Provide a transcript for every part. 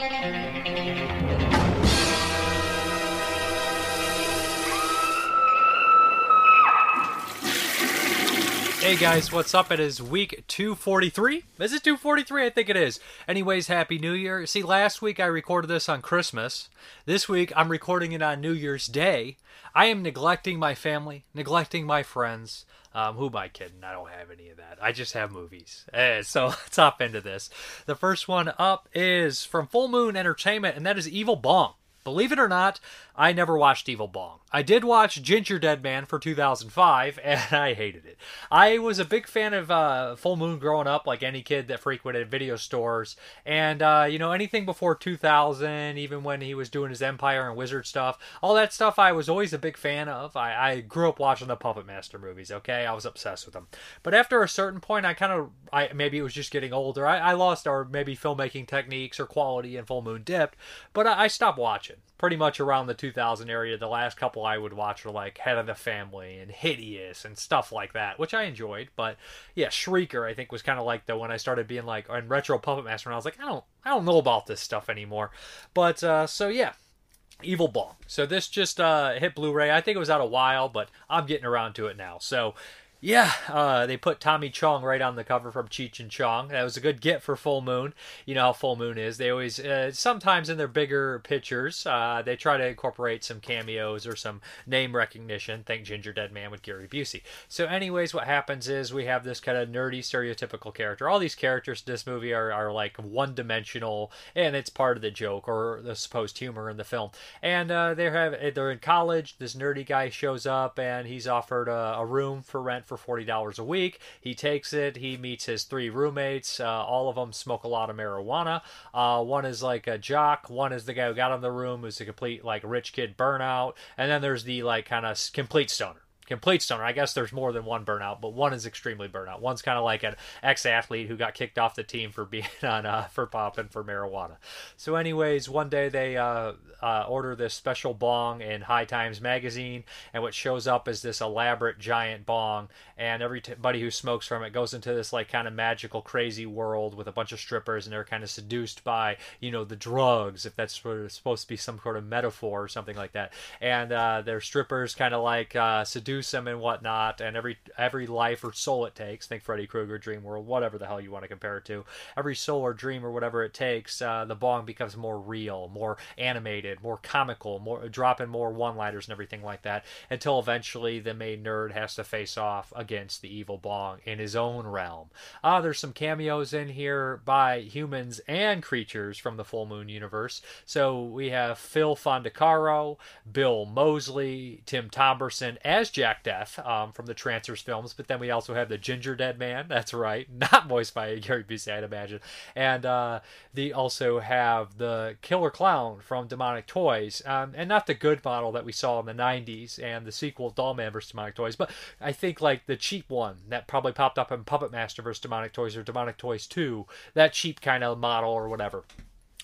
Hey guys, what's up? It is week 243. Is it 243? I think it is. Anyways, Happy New Year. See, last week I recorded this on Christmas. This week I'm recording it on New Year's Day. I am neglecting my family, neglecting my friends. Um, who am I kidding? I don't have any of that. I just have movies. Eh, so let's hop into this. The first one up is from Full Moon Entertainment, and that is Evil Bong. Believe it or not, I never watched Evil Bong. I did watch Gingerdead Man for 2005, and I hated it. I was a big fan of uh, Full Moon growing up, like any kid that frequented video stores. And, uh, you know, anything before 2000, even when he was doing his Empire and Wizard stuff, all that stuff I was always a big fan of. I, I grew up watching the Puppet Master movies, okay? I was obsessed with them. But after a certain point, I kind of, I maybe it was just getting older. I, I lost, or maybe filmmaking techniques or quality in Full Moon dipped, but I, I stopped watching pretty much around the 2000 area. The last couple I would watch were like Head of the Family and Hideous and stuff like that, which I enjoyed. But yeah, Shrieker I think was kind of like the when I started being like in retro Puppet Master, and I was like, I don't, I don't know about this stuff anymore. But uh, so yeah. Evil Bong. So this just uh, hit Blu-ray. I think it was out a while, but I'm getting around to it now. So yeah, uh, they put Tommy Chong right on the cover from Cheech and Chong. That was a good get for Full Moon. You know how Full Moon is. They always, uh, sometimes in their bigger pictures, uh, they try to incorporate some cameos or some name recognition. Think Gingerdead Man with Gary Busey. So, anyways, what happens is we have this kind of nerdy, stereotypical character. All these characters in this movie are, are like one dimensional, and it's part of the joke or the supposed humor in the film. And uh, they have they're in college. This nerdy guy shows up, and he's offered a, a room for rent for $40 a week. He takes it. He meets his three roommates. Uh, all of them smoke a lot of marijuana. Uh, one is like a jock. One is the guy who got in the room, who's a complete like rich kid burnout. And then there's the like kind of complete stoner complete stoner. I guess there's more than one burnout, but one is extremely burnout. One's kind of like an ex-athlete who got kicked off the team for being on uh, for popping for marijuana. So, anyways, one day they uh, uh, order this special bong in High Times magazine, and what shows up is this elaborate giant bong, and everybody who smokes from it goes into this like kind of magical, crazy world with a bunch of strippers, and they're kind of seduced by you know the drugs, if that's supposed to be some sort of metaphor or something like that. And uh, their strippers kind of like uh, seduce and whatnot, and every every life or soul it takes. Think Freddy Krueger, Dream World, whatever the hell you want to compare it to. Every soul or dream or whatever it takes, uh, the bong becomes more real, more animated, more comical, more dropping more one-liners and everything like that. Until eventually the main nerd has to face off against the evil bong in his own realm. Uh, there's some cameos in here by humans and creatures from the Full Moon universe. So we have Phil Fondacaro, Bill Moseley, Tim Thomerson as Jack Jack Deth um, from the Trancers films, but then we also have the Gingerdead Man. That's right, not voiced by Gary Busey, I'd imagine. And uh, they also have the Killer Clown from Demonic Toys, um, and not the good model that we saw in the '90s and the sequel Dollman vs. Demonic Toys, but I think like the cheap one that probably popped up in Puppet Master vs. Demonic Toys or Demonic Toys 2, that cheap kind of model or whatever.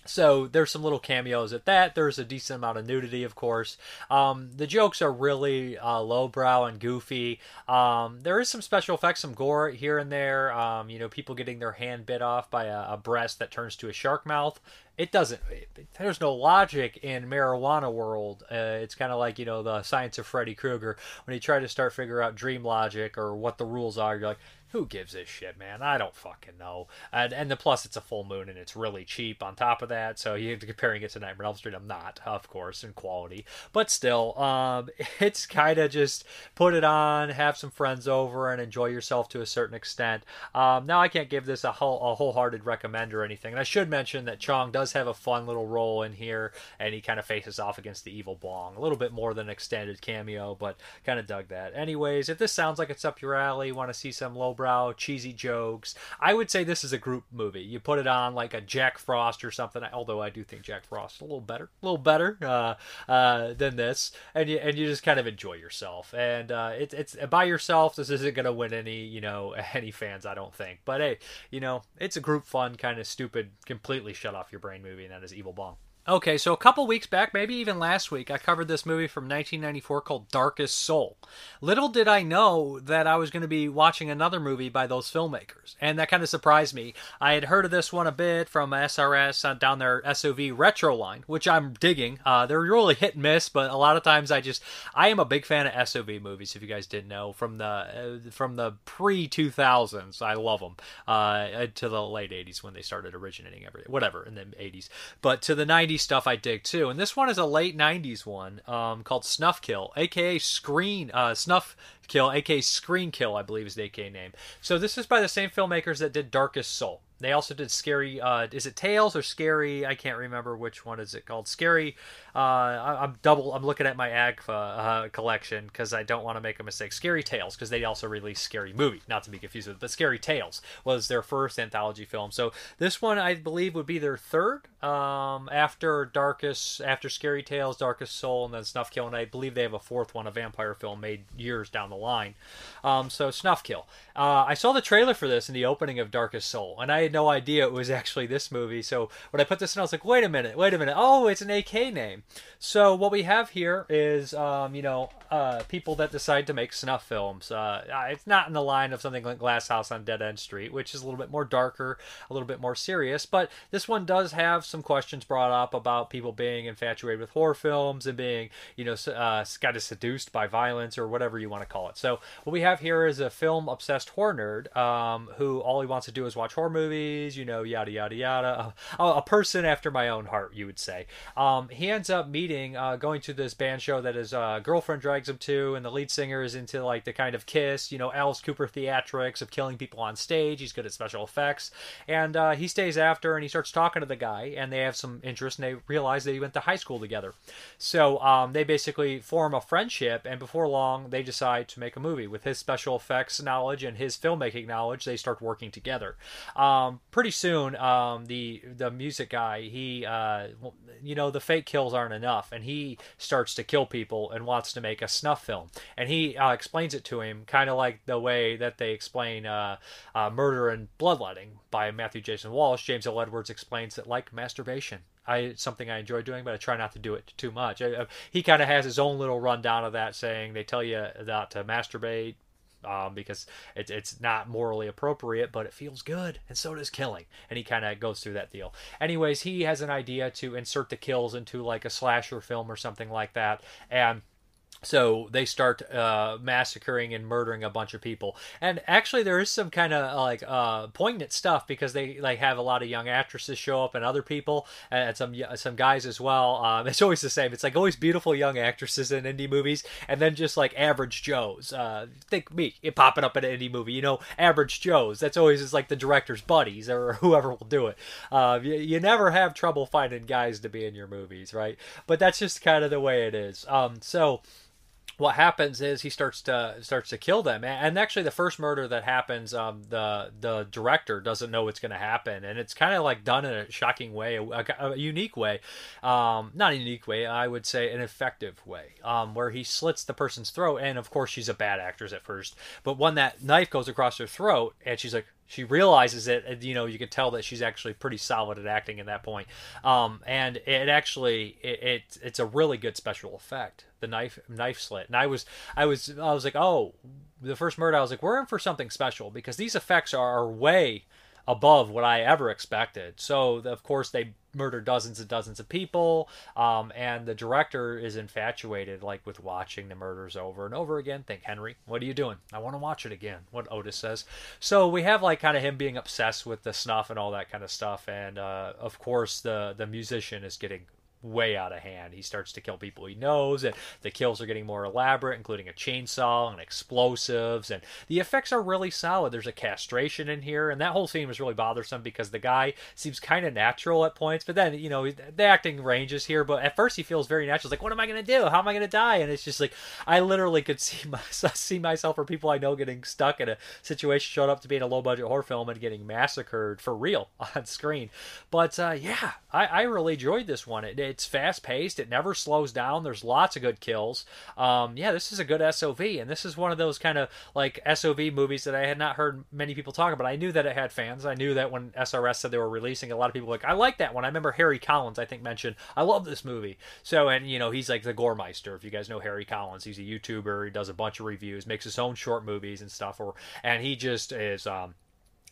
So there's some little cameos at that. There's a decent amount of nudity, of course. Um, the jokes are really uh, lowbrow and goofy. Um, there is some special effects, some gore here and there. Um, you know, people getting their hand bit off by a, a breast that turns to a shark mouth it doesn't it, there's no logic in marijuana world uh, it's kind of like you know the science of freddy krueger when you try to start figure out dream logic or what the rules are you're like who gives a shit, man? I don't fucking know. And and the plus, it's a full moon and it's really cheap. On top of that, so you're comparing it to Nightmare on Elm Street. I'm not, of course, in quality, but still, um, it's kind of just put it on, have some friends over, and enjoy yourself to a certain extent. Um, now I can't give this a whole a wholehearted recommend or anything. And I should mention that Chong does have a fun little role in here, and he kind of faces off against the evil Bong. A little bit more than an extended cameo, but kind of dug that. Anyways, if this sounds like it's up your alley, want to see some lowbrow lowbrow, cheesy jokes. I would say this is a group movie. You put it on like a Jack Frost or something. Although I do think Jack Frost a little better, a little better uh, uh, than this, and you and you just kind of enjoy yourself. And uh, it, it's by yourself. This isn't going to win any you know any fans, I don't think. But hey, you know it's a group fun kind of stupid, completely shut off your brain movie, and that is Evil Bong. Okay, so a couple weeks back, maybe even last week, I covered this movie from 1994 called Darkest Soul. Little did I know that I was going to be watching another movie by those filmmakers, and that kind of surprised me. I had heard of this one a bit from SRS down their SOV retro line, which I'm digging. Uh, they're really hit and miss, but a lot of times I just I am a big fan of SOV movies. If you guys didn't know, from the uh, from the pre 2000s, I love them uh, to the late 80s when they started originating everything, whatever in the 80s, but to the 90s stuff I dig too. And this one is a late 90s one um, called Snuff Kill, aka Screen uh, Snuff Kill, aka Screen Kill, I believe is the AK name. So this is by the same filmmakers that did Darkest Soul. They also did Scary. Uh, is it Tales or Scary? I can't remember which one is it called. Scary. Uh, I, am double. I'm looking at my AGFA uh, collection because I don't want to make a mistake. Scary Tales because they also released Scary Movie, not to be confused with, but Scary Tales was their first anthology film. So this one I believe would be their third um, after Darkest, after Scary Tales, Darkest Soul, and then Snuff Kill, and I believe they have a fourth one, a vampire film made years down the line. Um, so Snuff Kill. Uh, I saw the trailer for this in the opening of Darkest Soul, and I had no idea it was actually this movie. So when I put this in, I was like, wait a minute, wait a minute. Oh, it's an AK name. So what we have here is, um, you know, uh, people that decide to make snuff films. Uh, it's not in the line of something like Last House on Dead End Street, which is a little bit more darker, a little bit more serious. But this one does have some questions brought up about people being infatuated with horror films and being, you know, uh, kind of seduced by violence or whatever you want to call it. So what we have here is a film obsessed horror nerd um, who all he wants to do is watch horror movies, you know, yada yada yada. A, a person after my own heart, you would say. Um, he ends up meeting, uh, going to this band show that his uh, girlfriend drags him to, and the lead singer is into like the kind of kiss, you know, Alice Cooper theatrics of killing people on stage. He's good at special effects, and uh, he stays after and he starts talking to the guy, and they have some interest, and they realize they went to high school together. So um, they basically form a friendship, and before long, they decide to make a movie with his special effects knowledge and his filmmaking knowledge. They start working together. Um, pretty soon, um, the the music guy, he, uh, you know, the fake kills aren't enough, and he starts to kill people and wants to make a snuff film. And he uh, explains it to him kind of like the way that they explain uh, uh, Murder and Bloodletting by Matthew Jason Walsh. James L. Edwards explains that like masturbation. I it's something I enjoy doing, but I try not to do it too much. I, I, he kind of has his own little rundown of that, saying they tell you not to masturbate um, because it, it's not morally appropriate, but it feels good, and so does killing. And he kind of goes through that deal. Anyways, he has an idea to insert the kills into like a slasher film or something like that, and so they start uh, massacring and murdering a bunch of people. And actually there is some kind of like uh, poignant stuff because they like have a lot of young actresses show up and other people and some some guys as well. Um, it's always the same. It's like always beautiful young actresses in indie movies and then just like average joes. Uh, think me it popping up in an indie movie you know average joes. That's always just like the director's buddies or whoever will do it. Uh, you, you never have trouble finding guys to be in your movies right? But that's just kind of the way it is. Um, so what happens is he starts to starts to kill them. And actually the first murder that happens um, the the director doesn't know what's going to happen. And it's kind of like done in a shocking way a, a unique way. Um, not a unique way i would say an effective way um, where he slits the person's throat. And of course she's a bad actress at first but when that knife goes across her throat and she's like she realizes it you know you can tell that she's actually pretty solid at acting at that point um, and it actually it, it, it's a really good special effect the knife knife slit and i was i was i was like oh the first murder i was like we're in for something special because these effects are, are way above what I ever expected. So, of course, they murder dozens and dozens of people, um, and the director is infatuated, like with watching the murders over and over again. Think, Henry, what are you doing? I want to watch it again. What Otis says. So we have like kind of him being obsessed with the snuff and all that kind of stuff, and uh, of course the the musician is getting way out of hand. He starts to kill people he knows, and the kills are getting more elaborate, including a chainsaw and explosives. And the effects are really solid. There's a castration in here, and that whole scene was really bothersome because the guy seems kind of natural at points, but then you know the acting ranges here. But at first he feels very natural. It's like, what am I gonna do? How am I gonna die? And it's just like I literally could see myself, see myself or people I know getting stuck in a situation, showed up to be in a low budget horror film and getting massacred for real on screen. But uh, yeah, I, I really enjoyed this one. It, it's fast paced. It never slows down. There's lots of good kills. Um, yeah, this is a good SOV, and this is one of those kind of like SOV movies that I had not heard many people talk about. I knew that it had fans. I knew that when SRS said they were releasing, a lot of people like, I like that one. I remember Harry Collins, I think, mentioned, I love this movie. So, and you know, he's like the Goremeister. If you guys know Harry Collins, he's a YouTuber. He does a bunch of reviews, makes his own short movies and stuff. Or and he just is. Um,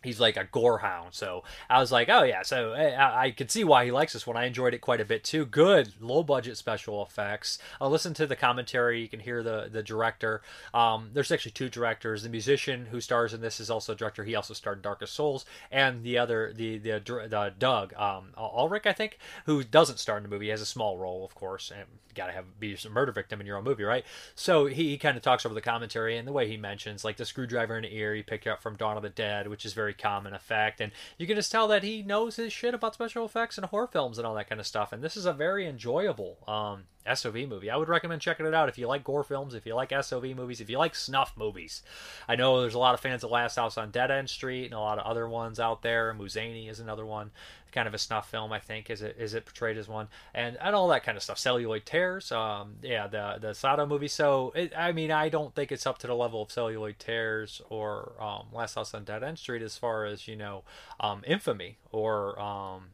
he's like a gore hound. So I was like, oh yeah. So I, I could see why he likes this one. I enjoyed it quite a bit too. Good low budget special effects. I'll listen to the commentary. You can hear the the director. Um, there's actually two directors. The musician who stars in this is also a director. He also starred in Darkest Souls, and the other the the, the Doug um, Ulrich, I think, who doesn't star in the movie. He has a small role, of course, and got to have be a murder victim in your own movie, right? So he, he kind of talks over the commentary and the way he mentions like the screwdriver in the ear he picked up from Dawn of the Dead, which is very common effect, and you can just tell that he knows his shit about special effects and horror films and all that kind of stuff. And this is a very enjoyable um, SOV movie. I would recommend checking it out if you like gore films, if you like SOV movies, if you like snuff movies. I know there's a lot of fans of Last House on Dead End Street and a lot of other ones out there. Muzaney is another one, kind of a snuff film, I think. Is it is it portrayed as one, and and all that kind of stuff. Celluloid Tears, um, yeah, the the Sato movie. So it, I mean, I don't think it's up to the level of Celluloid Tears or um, Last House on Dead End Street as far as you know, um, infamy or um,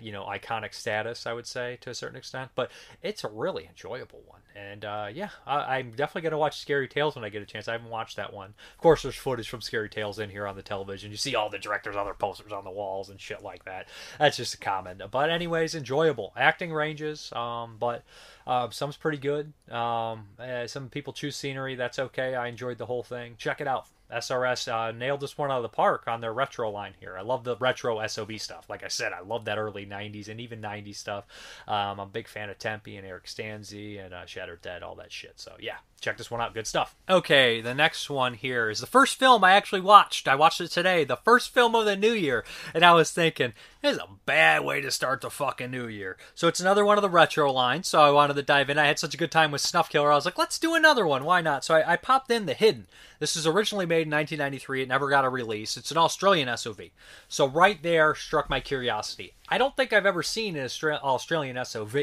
you know iconic status i would say to a certain extent but it's a really enjoyable one. And uh, yeah I, am definitely going to watch scary tales when i get a chance. I haven't watched that one. Of course there's footage from scary tales in here on the television. You see all the directors other posters on the walls and shit like that. That's just a comment. But anyways enjoyable. Acting ranges um, but uh, some's pretty good. Um, uh, some people choose scenery. That's okay. I enjoyed the whole thing. Check it out SRS uh, nailed this one out of the park on their retro line here. I love the retro SOV stuff. Like I said, I love that early 90s and even 90s stuff. Um, I'm a big fan of Tempe and Eric Stanze and uh, Shattered Dead, all that shit. So, yeah, check this one out. Good stuff. Okay, the next one here is the first film I actually watched. I watched it today, the first film of the new year. And I was thinking, this is a bad way to start the fucking new year. So, it's another one of the retro lines. So, I wanted to dive in. I had such a good time with Snuff Killer. I was like, let's do another one. Why not? So, I, I popped in The Hidden. This is originally made in 1993. It never got a release. It's an Australian SOV. So right there struck my curiosity. I don't think I've ever seen an Australian SOV.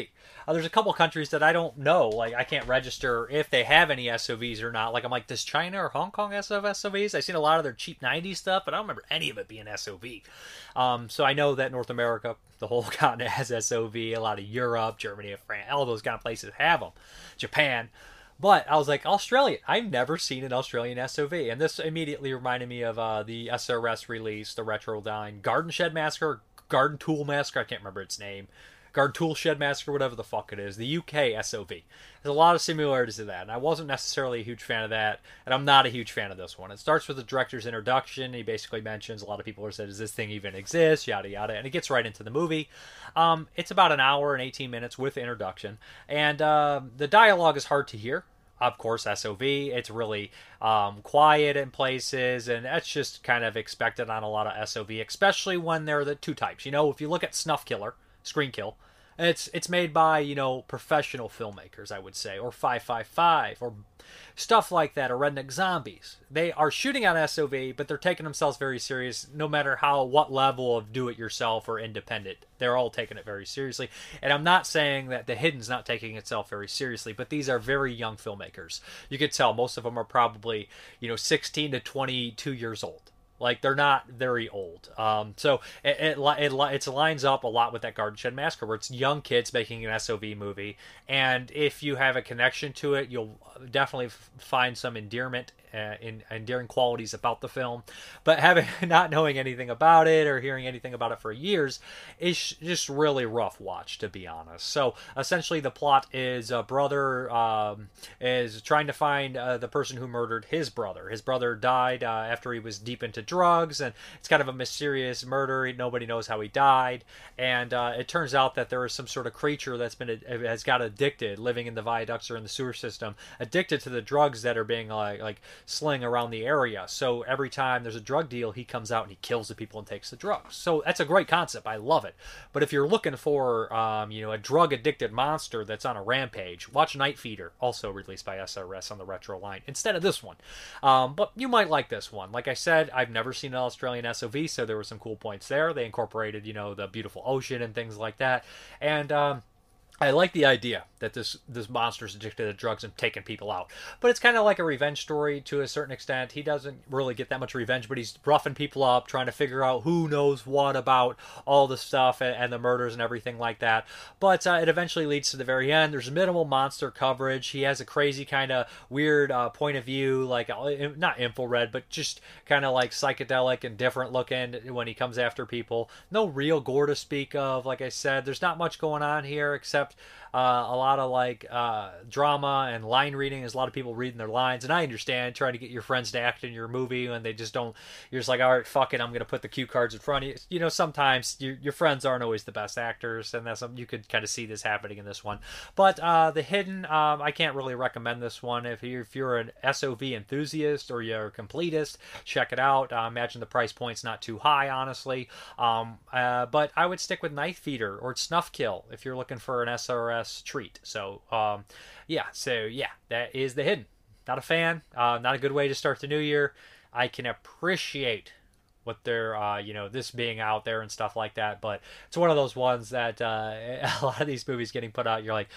Uh, there's a couple countries that I don't know. Like I can't register if they have any SOVs or not. Like I'm like, does China or Hong Kong have SOVs? I've seen a lot of their cheap 90s stuff, but I don't remember any of it being SOV. Um, so I know that North America, the whole continent has SOV. A lot of Europe, Germany, France, all those kind of places have them. Japan. But I was like, Australian. I've never seen an Australian SOV. And this immediately reminded me of uh, the SRS release, the Retro Line Garden Shed Massacre, Garden Tool Massacre. I can't remember its name. Garden Tool Shed Massacre, whatever the fuck it is. The UK SOV. There's a lot of similarities to that. And I wasn't necessarily a huge fan of that. And I'm not a huge fan of this one. It starts with the director's introduction. He basically mentions a lot of people are said, Does this thing even exist? Yada, yada. And it gets right into the movie. Um, it's about an hour and 18 minutes with introduction. And uh, the dialogue is hard to hear of course SOV. It's really um, quiet in places, and that's just kind of expected on a lot of SOV, especially when they're the two types. You know, if you look at Snuff Killer, Screen Kill, it's it's made by you know professional filmmakers, I would say, or Five Five Five, or stuff like that, or Redneck Zombies. They are shooting on SOV, but they're taking themselves very serious, no matter how what level of do-it-yourself or independent. They're all taking it very seriously, and I'm not saying that The Hidden's not taking itself very seriously, but these are very young filmmakers. You could tell most of them are probably you know 16 to 22 years old like they're not very old. Um, so it, it, it, it lines up a lot with that Garden Shed Massacre, where it's young kids making an SOV movie, and if you have a connection to it, you'll definitely find some endearment uh, in endearing qualities about the film. But having not knowing anything about it or hearing anything about it for years is just really rough watch, to be honest. So essentially, the plot is a brother um, is trying to find uh, the person who murdered his brother. His brother died uh, after he was deep into drugs, and it's kind of a mysterious murder. Nobody knows how he died, and uh, it turns out that there is some sort of creature that's been has got addicted, living in the viaducts or in the sewer system, addicted to the drugs that are being like like sling around the area. So every time there's a drug deal, he comes out and he kills the people and takes the drugs. So that's a great concept. I love it. But if you're looking for, um, you know, a drug addicted monster that's on a rampage, watch Night Feeder, also released by SRS on the retro line, instead of this one. Um, but you might like this one. Like I said, I've never seen an Australian SOV, so there were some cool points there. They incorporated, you know, the beautiful ocean and things like that. And, um, I like the idea that this this monster's addicted to drugs and taking people out, but it's kind of like a revenge story to a certain extent. He doesn't really get that much revenge, but he's roughing people up, trying to figure out who knows what about all the stuff and, and the murders and everything like that. But uh, it eventually leads to the very end. There's minimal monster coverage. He has a crazy kind of weird uh, point of view, like uh, not infrared, but just kind of like psychedelic and different looking when he comes after people. No real gore to speak of. Like I said, there's not much going on here except uh, a lot of like uh, drama and line reading. There's a lot of people reading their lines, and I understand trying to get your friends to act in your movie and they just don't. You're just like, all right, fuck it, I'm gonna put the cue cards in front of you. You know, sometimes your your friends aren't always the best actors, and that's you could kind of see this happening in this one. But uh, the hidden, um, I can't really recommend this one if you if you're an SOV enthusiast or you're a completist, check it out. Imagine the price point's not too high, honestly. Um, uh, but I would stick with Night Feeder or Snuff Kill if you're looking for an SRS treat. So, um, yeah, so yeah, that is the hidden. Not a fan. Uh, not a good way to start the new year. I can appreciate what they're uh, you know this being out there and stuff like that but it's one of those ones that uh, a lot of these movies getting put out you're like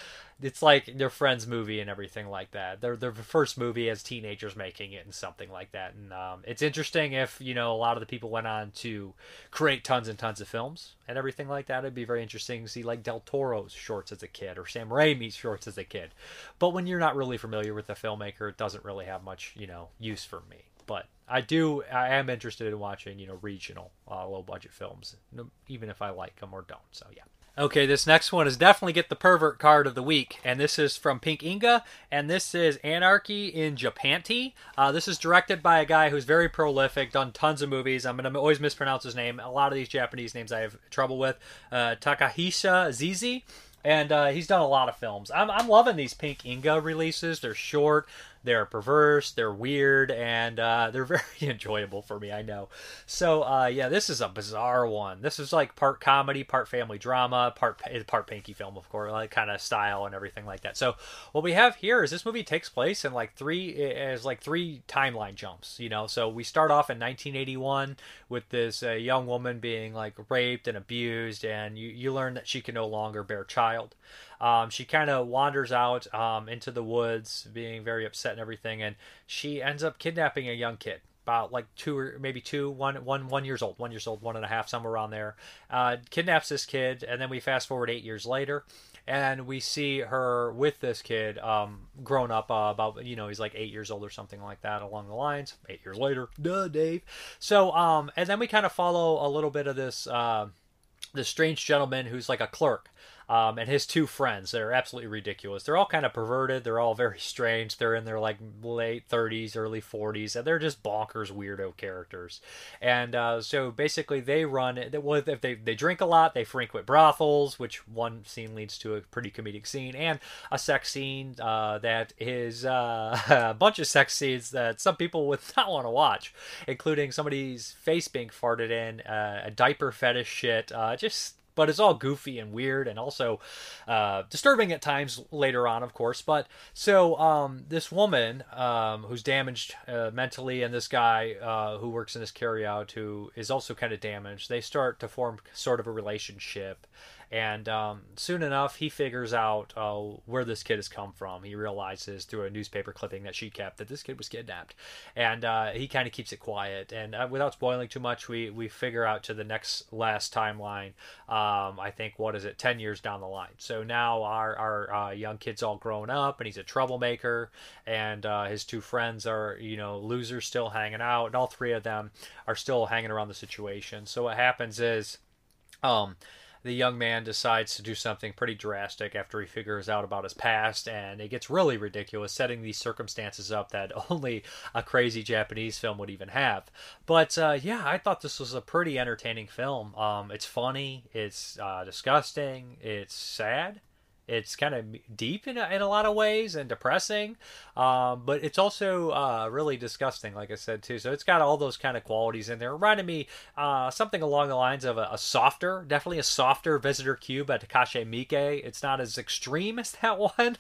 it's like their friend's movie and everything like that. Their their first movie as teenagers making it and something like that. And um, it's interesting if you know a lot of the people went on to create tons and tons of films and everything like that. It'd be very interesting to see like Del Toro's shorts as a kid or Sam Raimi's shorts as a kid. But when you're not really familiar with the filmmaker, it doesn't really have much you know use for me. But I do. I am interested in watching, you know, regional, uh, low budget films, even if I like them or don't. So yeah. Okay, this next one is definitely get the pervert card of the week, and this is from Pink Eiga, and this is Anarchy in Japanti. Uh, this is directed by a guy who's very prolific, done tons of movies. I'm gonna always mispronounce his name. A lot of these Japanese names I have trouble with. Uh, Takahisa Zeze, and uh, he's done a lot of films. I'm, I'm loving these Pink Eiga releases. They're short, they're perverse, they're weird, and uh, they're very enjoyable for me. I know. So uh, yeah, this is a bizarre one. This is like part comedy, part family drama, part part Pinky film, of course, like kind of style and everything like that. So what we have here is this movie takes place in like three is like three timeline jumps. You know, so we start off in 1981 with this uh, young woman being like raped and abused, and you you learn that she can no longer bear child. Um, she kind of wanders out um, into the woods, being very upset and everything, and she ends up kidnapping a young kid about like two or maybe two, one, one, one years old, one years old, one and a half, somewhere around there. Uh, kidnaps this kid, and then we fast forward eight years later, and we see her with this kid, um, grown up uh, about you know he's like eight years old or something like that along the lines. Eight years later, duh, Dave. So, um, and then we kind of follow a little bit of this. Uh, this strange gentleman who's like a clerk um, and his two friends that are absolutely ridiculous. They're all kind of perverted. They're all very strange. They're in their like late 30s, early 40s, and they're just bonkers weirdo characters. And uh, so basically, they run. Well, if they they drink a lot, they frequent brothels, which one scene leads to a pretty comedic scene and a sex scene uh, that is uh, a bunch of sex scenes that some people would not want to watch, including somebody's face being farted in, uh, a diaper fetish shit, uh, just but it's all goofy and weird and also uh, disturbing at times later on, of course. But so um, this woman um, who's damaged uh, mentally and this guy uh, who works in this carryout who is also kind of damaged, they start to form sort of a relationship. And um, soon enough, he figures out uh, where this kid has come from. He realizes through a newspaper clipping that she kept that this kid was kidnapped, and uh, he kind of keeps it quiet. And uh, without spoiling too much, we we figure out to the next last timeline. Um, I think what is it, ten years down the line. So now our our uh, young kid's all grown up, and he's a troublemaker, and uh, his two friends are you know losers still hanging out, and all three of them are still hanging around the situation. So what happens is. Um, the young man decides to do something pretty drastic after he figures out about his past, and it gets really ridiculous, setting these circumstances up that only a crazy Japanese film would even have. But uh, yeah, I thought this was a pretty entertaining film. Um, it's funny, it's uh, disgusting, it's sad it's kind of deep in a, in a lot of ways and depressing, um, but it's also uh, really disgusting, like I said too. So it's got all those kind of qualities in there. It reminded me uh, something along the lines of a, a, softer, definitely a softer Visitor Q by Takashi Miike. It's not as extreme as that one,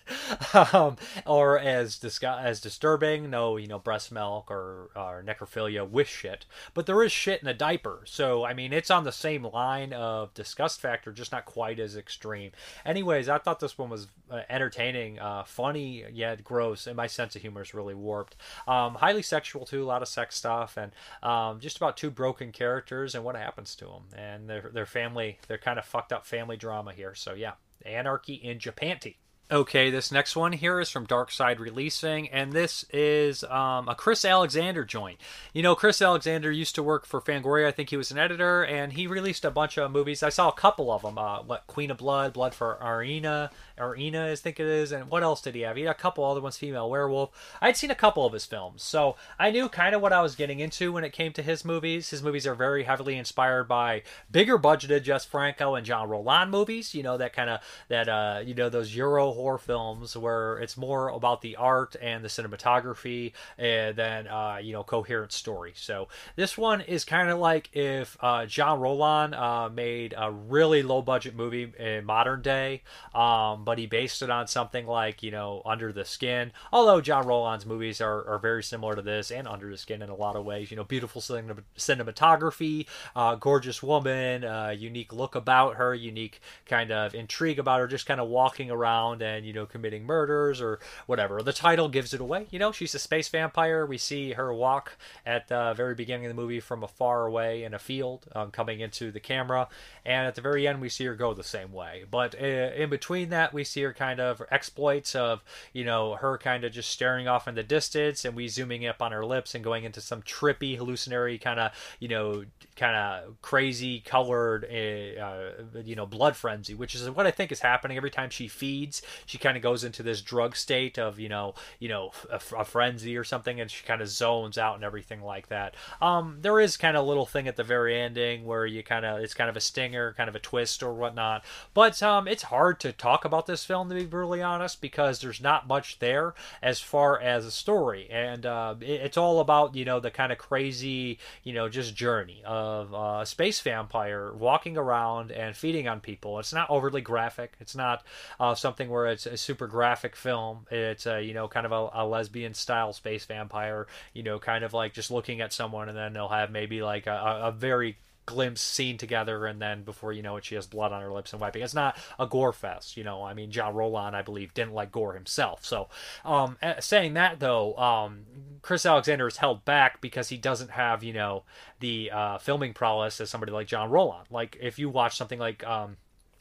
um, or as dis- as disturbing. No, you know, breast milk or, or necrophilia with shit, but there is shit in a diaper. So I mean, it's on the same line of disgust factor, just not quite as extreme. Anyways, I thought thought this one was uh, entertaining, uh, funny yet gross, and my sense of humor is really warped. Um, highly sexual too, a lot of sex stuff, and um, just about two broken characters and what happens to them and their their family. They're kind of fucked up family drama here. So yeah, Anarchy in Japanti. Okay, this next one here is from Darkside Releasing, and this is um, a Chris Alexander joint. You know, Chris Alexander used to work for Fangoria. I think he was an editor, and he released a bunch of movies. I saw a couple of them. Uh, what Queen of Blood, Blood for Irina, Irina, I think it is, and what else did he have? He had a couple other ones. Female Werewolf. I'd seen a couple of his films, so I knew kind of what I was getting into when it came to his movies. His movies are very heavily inspired by bigger budgeted Jess Franco and Jean Rollin movies. You know that kind of that uh, you know those Euro horror films where it's more about the art and the cinematography and then uh, you know coherent story. So this one is kind of like if uh, Jean Rollin uh, made a really low budget movie in modern day, um, but he based it on something like you know Under the Skin. Although John Rollin's movies are, are very similar to this and Under the Skin in a lot of ways. You know, beautiful cinematography, uh, gorgeous woman, uh, unique look about her, unique kind of intrigue about her, just kind of walking around and you know committing murders or whatever. The title gives it away. You know, she's a space vampire. We see her walk at the very beginning of the movie from a far away in a field, um, coming into the camera, and at the very end we see her go the same way. But uh, in between that, we see her kind of exploits of you know her kind of just staring off in the distance, and we zooming up on her lips and going into some trippy, hallucinatory kind of you know kind of crazy colored uh, uh, you know blood frenzy, which is what I think is happening every time she feeds. She kind of goes into this drug state of you know you know a, a frenzy or something, and she kind of zones out and everything like that. Um, there is kind of a little thing at the very ending where you kind of it's kind of a stinger, kind of a twist or whatnot. But um, it's hard to talk about this film to be brutally honest because there's not much there as far as a story, and uh, it, it's all about you know the kind of crazy you know just journey of uh, a space vampire walking around and feeding on people. It's not overly graphic. It's not uh, something where it's a super graphic film. It's a you know kind of a, a, lesbian style space vampire. You know, kind of like just looking at someone and then they'll have maybe like a, a very glimpse scene together and then before you know it she has blood on her lips and wiping it's not a gore fest you know i mean john Rollin i believe didn't like gore himself so um, saying that though um, chris alexander is held back because he doesn't have you know the uh, filming prowess as somebody like john Rollin like if you watch something like um,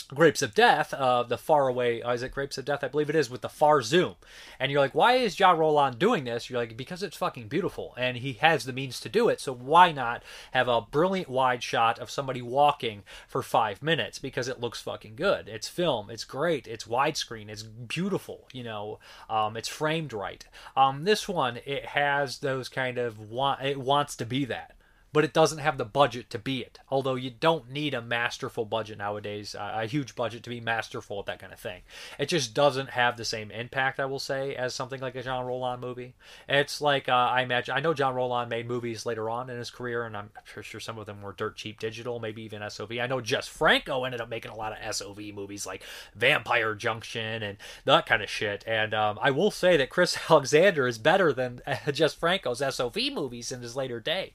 Grapes of Death, uh, the far away, uh, is it Grapes of Death? I believe it is, with the far zoom. And you're like, why is Jean Rollin doing this? You're like, because it's fucking beautiful. And he has the means to do it. So why not have a brilliant wide shot of somebody walking for five minutes? Because it looks fucking good. It's film. It's great. It's widescreen. It's beautiful. You know, um, it's framed right. Um, this one, it has those kind of, wa- it wants to be that but it doesn't have the budget to be it. Although you don't need a masterful budget nowadays, a huge budget to be masterful at that kind of thing. It just doesn't have the same impact, I will say, as something like a Jean Rollin movie. It's like uh, I imagine. I know John Rollin made movies later on in his career, and I'm sure some of them were dirt cheap digital, maybe even SOV. I know Jess Franco ended up making a lot of SOV movies like Vampire Junction and that kind of shit. And um, I will say that Chris Alexander is better than Jess Franco's SOV movies in his later day.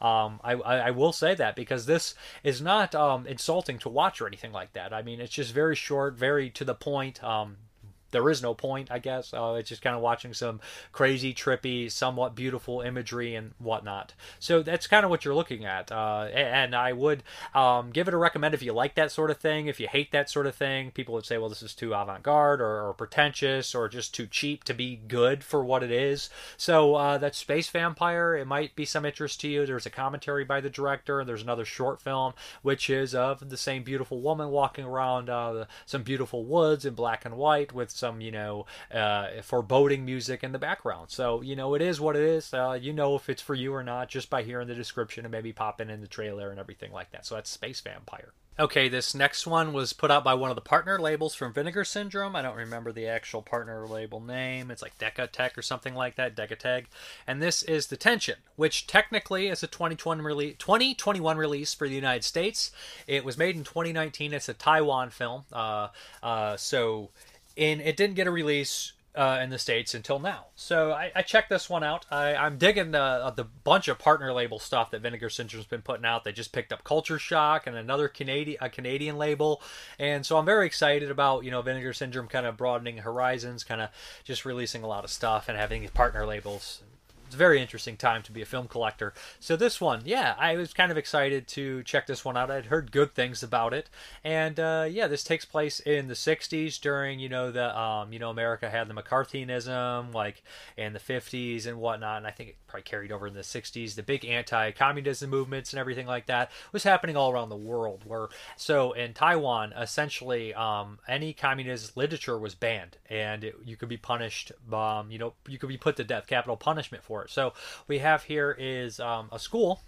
Um, I, I, I will say that because this is not um, insulting to watch or anything like that. I mean, it's just very short, very to the point. Um, there is no point, I guess. Uh, it's just kind of watching some crazy, trippy, somewhat beautiful imagery and whatnot. So that's kind of what you're looking at. Uh, and I would um, give it a recommend if you like that sort of thing. If you hate that sort of thing, people would say, well, this is too avant garde or, or, pretentious or just too cheap to be good for what it is. So uh, that Space Vampire, it might be some interest to you. There's a commentary by the director. There's another short film, which is of the same beautiful woman walking around uh, some beautiful woods in black and white with some you know uh, foreboding music in the background. So you know it is what it is. Uh, you know if it's for you or not just by hearing the description and maybe popping in the trailer and everything like that. So that's Space Vampire. Okay, this next one was put out by one of the partner labels from Vinegar Syndrome. I don't remember the actual partner label name. It's like Decatech or something like that, Decateg. And this is Detention, which technically is a 2021 release, 2021 release for the United States. It was made in 2019. It's a Taiwan film. Uh, uh, so and it didn't get a release uh, in the states until now. So I, I checked this one out. I, I'm digging the the bunch of partner label stuff that Vinegar Syndrome's been putting out. They just picked up Culture Shock and another Canadian a Canadian label, and so I'm very excited about you know Vinegar Syndrome kind of broadening horizons, kind of just releasing a lot of stuff and having these partner labels it's a very interesting time to be a film collector. So this one, yeah, I was kind of excited to check this one out. I'd heard good things about it, and uh, yeah, this takes place in the '60s during you know the um, you know America had the McCarthyism like in the '50s and whatnot, and I think it probably carried over in the '60s. The big anti-communism movements and everything like that was happening all around the world. Where so in Taiwan, essentially, um, any communist literature was banned, and it, you could be punished. Um, you know, you could be put to death, capital punishment for for it. So we have here is um, a school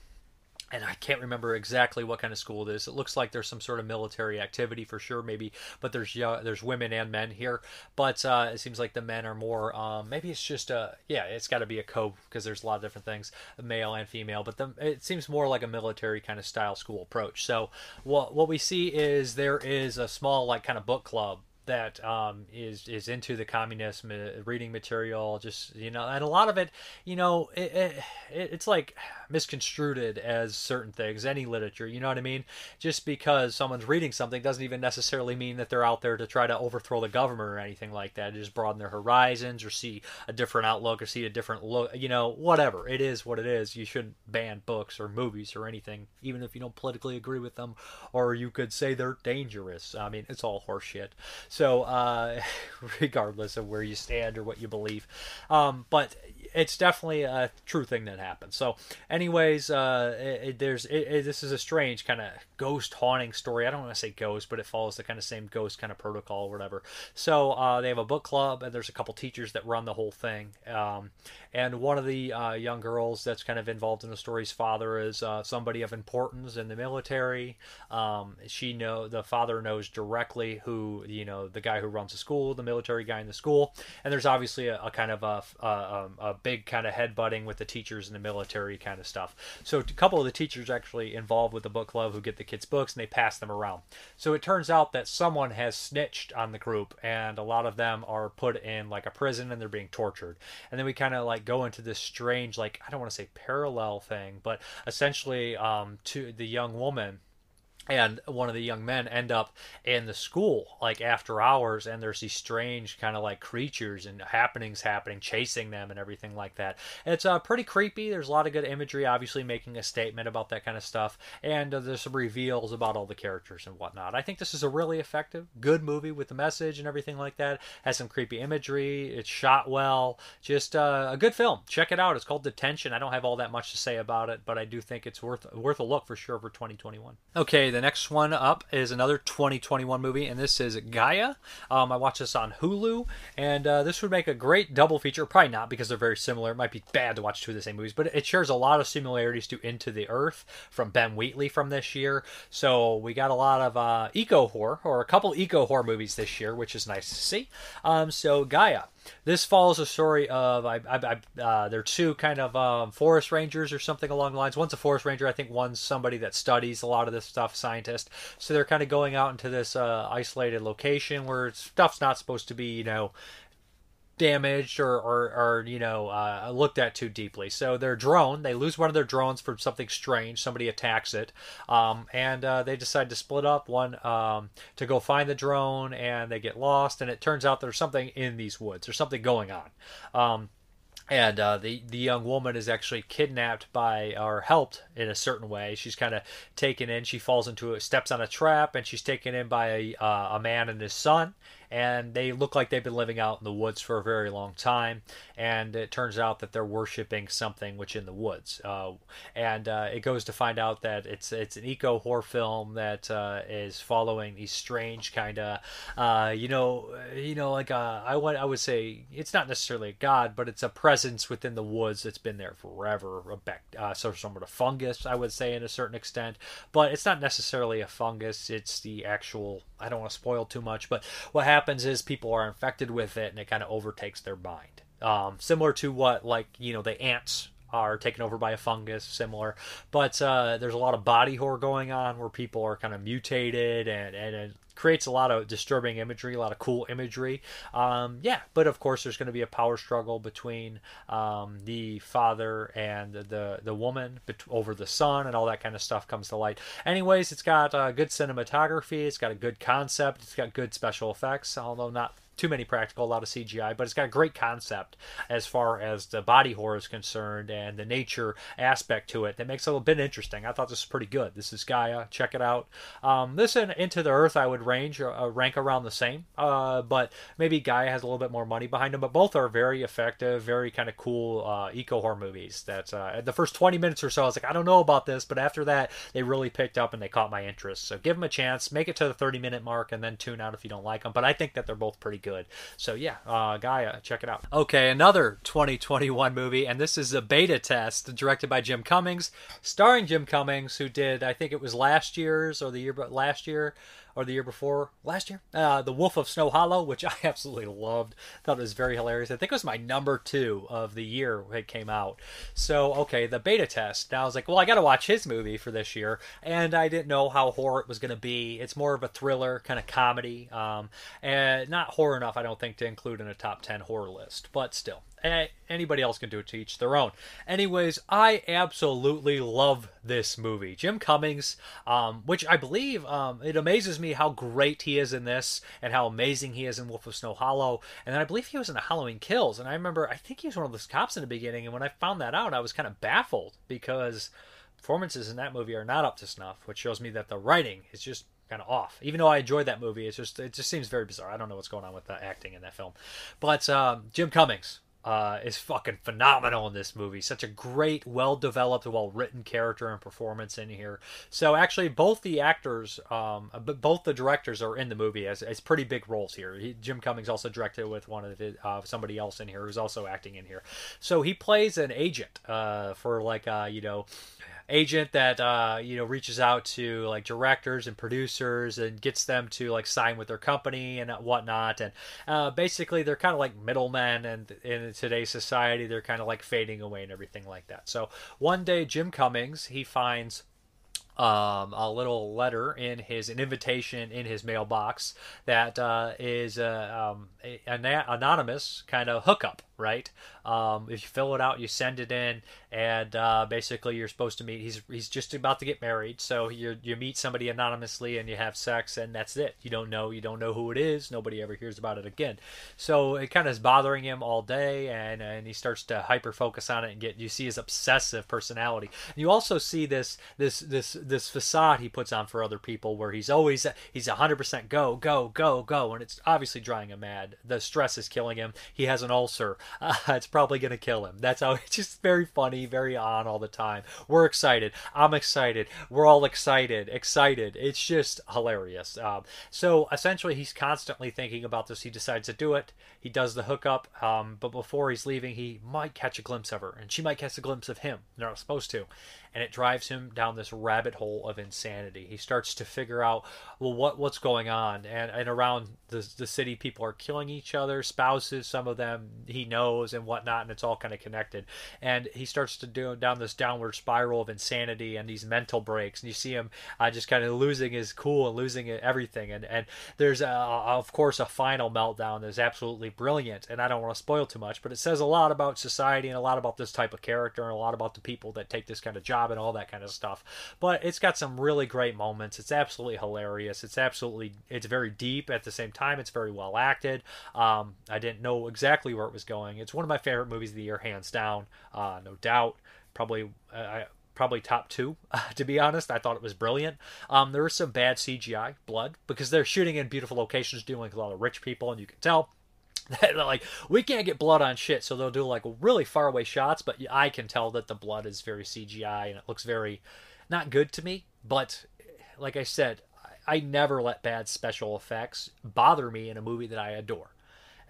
and I can't remember exactly what kind of school it is. It looks like there's some sort of military activity for sure, maybe, but there's there's women and men here. But uh, it seems like the men are more. Um, maybe it's just a yeah, it's got to be a co because there's a lot of different things, male and female. But the, it seems more like a military kind of style school approach. So what what we see is there is a small like kind of book club that um, is is into the communist reading material, just you know, and a lot of it, you know, it, it, it's like misconstrued as certain things. Any literature, you know what I mean? Just because someone's reading something doesn't even necessarily mean that they're out there to try to overthrow the government or anything like that. Just broaden their horizons or see a different outlook or see a different look. You know, whatever it is, what it is. You shouldn't ban books or movies or anything, even if you don't politically agree with them, or you could say they're dangerous. I mean, it's all horseshit. So so, uh, regardless of where you stand or what you believe, um, but it's definitely a true thing that happens. So, anyways, uh, it, it, there's it, this is a strange kind of ghost haunting story. I don't want to say ghost, but it follows the kind of same ghost kind of protocol or whatever. So, uh, they have a book club, and there's a couple teachers that run the whole thing. Um, and one of the uh, young girls that's kind of involved in the story's father is uh, somebody of importance in the military. Um, she know the father knows directly who you know the guy who runs the school, the military guy in the school, and there's obviously a, a kind of a, a, a big kind of headbutting with the teachers and the military kind of stuff. So a couple of the teachers actually involved with the book club who get the kids books and they pass them around. So it turns out that someone has snitched on the group, and a lot of them are put in like a prison and they're being tortured. And then we kind of like go into this strange, like I don't want to say parallel thing, but essentially um, to the young woman and one of the young men end up in the school like after hours and there's these strange kind of like creatures and happenings happening chasing them and everything like that. It's uh, pretty creepy. There's a lot of good imagery obviously making a statement about that kind of stuff and uh, there's some reveals about all the characters and whatnot. I think this is a really effective good movie with the message and everything like that. Has some creepy imagery. It's shot well. Just uh, a good film. Check it out. It's called detention. I don't have all that much to say about it but i do think it's worth worth a look for sure for 2021 okay the next one up is another 2021 movie, and this is Gaia. Um, I watched this on Hulu, and uh, this would make a great double feature. Probably not because they're very similar. It might be bad to watch two of the same movies, but it shares a lot of similarities to Into the Earth from Ben Wheatley from this year. So we got a lot of uh, eco horror, or a couple eco horror movies this year, which is nice to see. Um, so Gaia. This follows a story of I, I, I uh, they're two kind of um, forest rangers or something along the lines. One's a forest ranger, I think. One's somebody that studies a lot of this stuff, scientist. So they're kind of going out into this uh, isolated location where stuff's not supposed to be, you know, damaged or, or, or you know uh, looked at too deeply. So their drone, they lose one of their drones for something strange. Somebody attacks it, um, and uh, they decide to split up. One um, to go find the drone, and they get lost. And it turns out there's something in these woods. There's something going on. Um, and uh, the the young woman is actually kidnapped by or helped in a certain way. She's kind of taken in. She falls into a steps on a trap, and she's taken in by a, uh, a man and his son and they look like they've been living out in the woods for a very long time. And it turns out that they're worshiping something which in the woods. Uh, and uh, it goes to find out that it's it's an eco horror film that uh, is following these strange kind of, uh, you know, you know, like a, uh, I want I would say it's not necessarily a god, but it's a presence within the woods that's been there forever. A uh, so some sort of fungus, I would say, in a certain extent, but it's not necessarily a fungus. It's the actual. I don't want to spoil too much, but what happens is people are infected with it and it kind of overtakes their mind. Um, similar to what, like, you know, the ants are taken over by a fungus, similar. But uh, there's a lot of body horror going on where people are kind of mutated and, and, and creates a lot of disturbing imagery, a lot of cool imagery. Um, yeah, but of course, there's going to be a power struggle between um, the father and the the woman over the son, and all that kind of stuff comes to light. Anyways, it's got uh, good cinematography. It's got a good concept. It's got good special effects, although not too many practical, a lot of CGI, but it's got a great concept as far as the body horror is concerned and the nature aspect to it that makes it a little bit interesting. I thought this was pretty good. This is Gaia. Check it out. Um, this and Into the Earth, I would range uh, rank around the same, uh, but maybe Gaia has a little bit more money behind them. But both are very effective, very kind of cool uh, eco horror movies. That uh, the first 20 minutes or so, I was like, I don't know about this, but after that, they really picked up and they caught my interest. So give them a chance, make it to the 30 minute mark, and then tune out if you don't like them. But I think that they're both pretty good good. So yeah, uh, Gaia, check it out. Okay, another 2021 movie, and this is a beta test directed by Jim Cummings, starring Jim Cummings, who did I think it was last year's or the year but last year or the year before, last year, uh, The Wolf of Snow Hollow, which I absolutely loved. Thought it was very hilarious. I think it was my number two of the year it came out. So, okay, the beta test. Now I was like, well, I got to watch his movie for this year, and I didn't know how horror it was going to be. It's more of a thriller, kind of comedy, um, and not horror enough, I don't think, to include in a top 10 horror list, but still anybody else can do it to each their own. Anyways, I absolutely love this movie. Jim Cummings, um, which I believe um, it amazes me how great he is in this and how amazing he is in Wolf of Snow Hollow. And then I believe he was in the Halloween Kills. And I remember, I think he was one of those cops in the beginning. And when I found that out, I was kind of baffled because performances in that movie are not up to snuff, which shows me that the writing is just kind of off. Even though I enjoyed that movie, it's just it just seems very bizarre. I don't know what's going on with the acting in that film. But um, Jim Cummings, uh, is fucking phenomenal in this movie. Such a great, well developed, well written character and performance in here. So actually, both the actors, um, both the directors are in the movie as, as pretty big roles here. He, Jim Cummings also directed with one of the, uh, somebody else in here who's also acting in here. So he plays an agent uh, for like uh, you know agent that uh, you know reaches out to like directors and producers and gets them to like sign with their company and whatnot. And uh, basically, they're kind of like middlemen, and in today's society, they're kind of like fading away and everything like that. So one day, Jim Cummings he finds um, a little letter in his an invitation in his mailbox that uh, is uh, um, an anonymous kind of hookup right um, if you fill it out, you send it in, and uh, basically you're supposed to meet. He's he's just about to get married, so you you meet somebody anonymously and you have sex, and that's it. You don't know you don't know who it is. Nobody ever hears about it again. So it kind of is bothering him all day, and and he starts to hyper focus on it and get. You see his obsessive personality. You also see this this this this facade he puts on for other people, where he's always he's 100% go go go go, and it's obviously driving him mad. The stress is killing him. He has an ulcer. Uh, it's probably going to kill him. That's how it's just very funny, very on all the time. We're excited. I'm excited. We're all excited. Excited. It's just hilarious. Um, so essentially, he's constantly thinking about this. He decides to do it. He does the hookup, um, but before he's leaving, he might catch a glimpse of her, and she might catch a glimpse of him. They're not supposed to and it drives him down this rabbit hole of insanity. He starts to figure out, well, what what's going on, and and around the the city, people are killing each other, spouses, some of them he knows and whatnot, and it's all kind of connected. And he starts to do down this downward spiral of insanity and these mental breaks, and you see him uh, just kind of losing his cool and losing everything. And and there's a, of course a final meltdown that's absolutely brilliant, and I don't want to spoil too much, but it says a lot about society and a lot about this type of character and a lot about the people that take this kind of job job and all that kind of stuff. But it's got some really great moments. It's absolutely hilarious. It's absolutely it's very deep at the same time. It's very well acted. Um, I didn't know exactly where it was going. It's one of my favorite movies of the year, hands down, uh, no doubt. Probably. Uh, probably top two, to be honest. I thought it was brilliant. Um, there was some bad CGI blood because they're shooting in beautiful locations, doing like a lot of rich people, and you can tell like we can't get blood on shit, so they'll do like really far away shots, but I can tell that the blood is very CGI and it looks very not good to me. But like I said, I never let bad special effects bother me in a movie that I adore.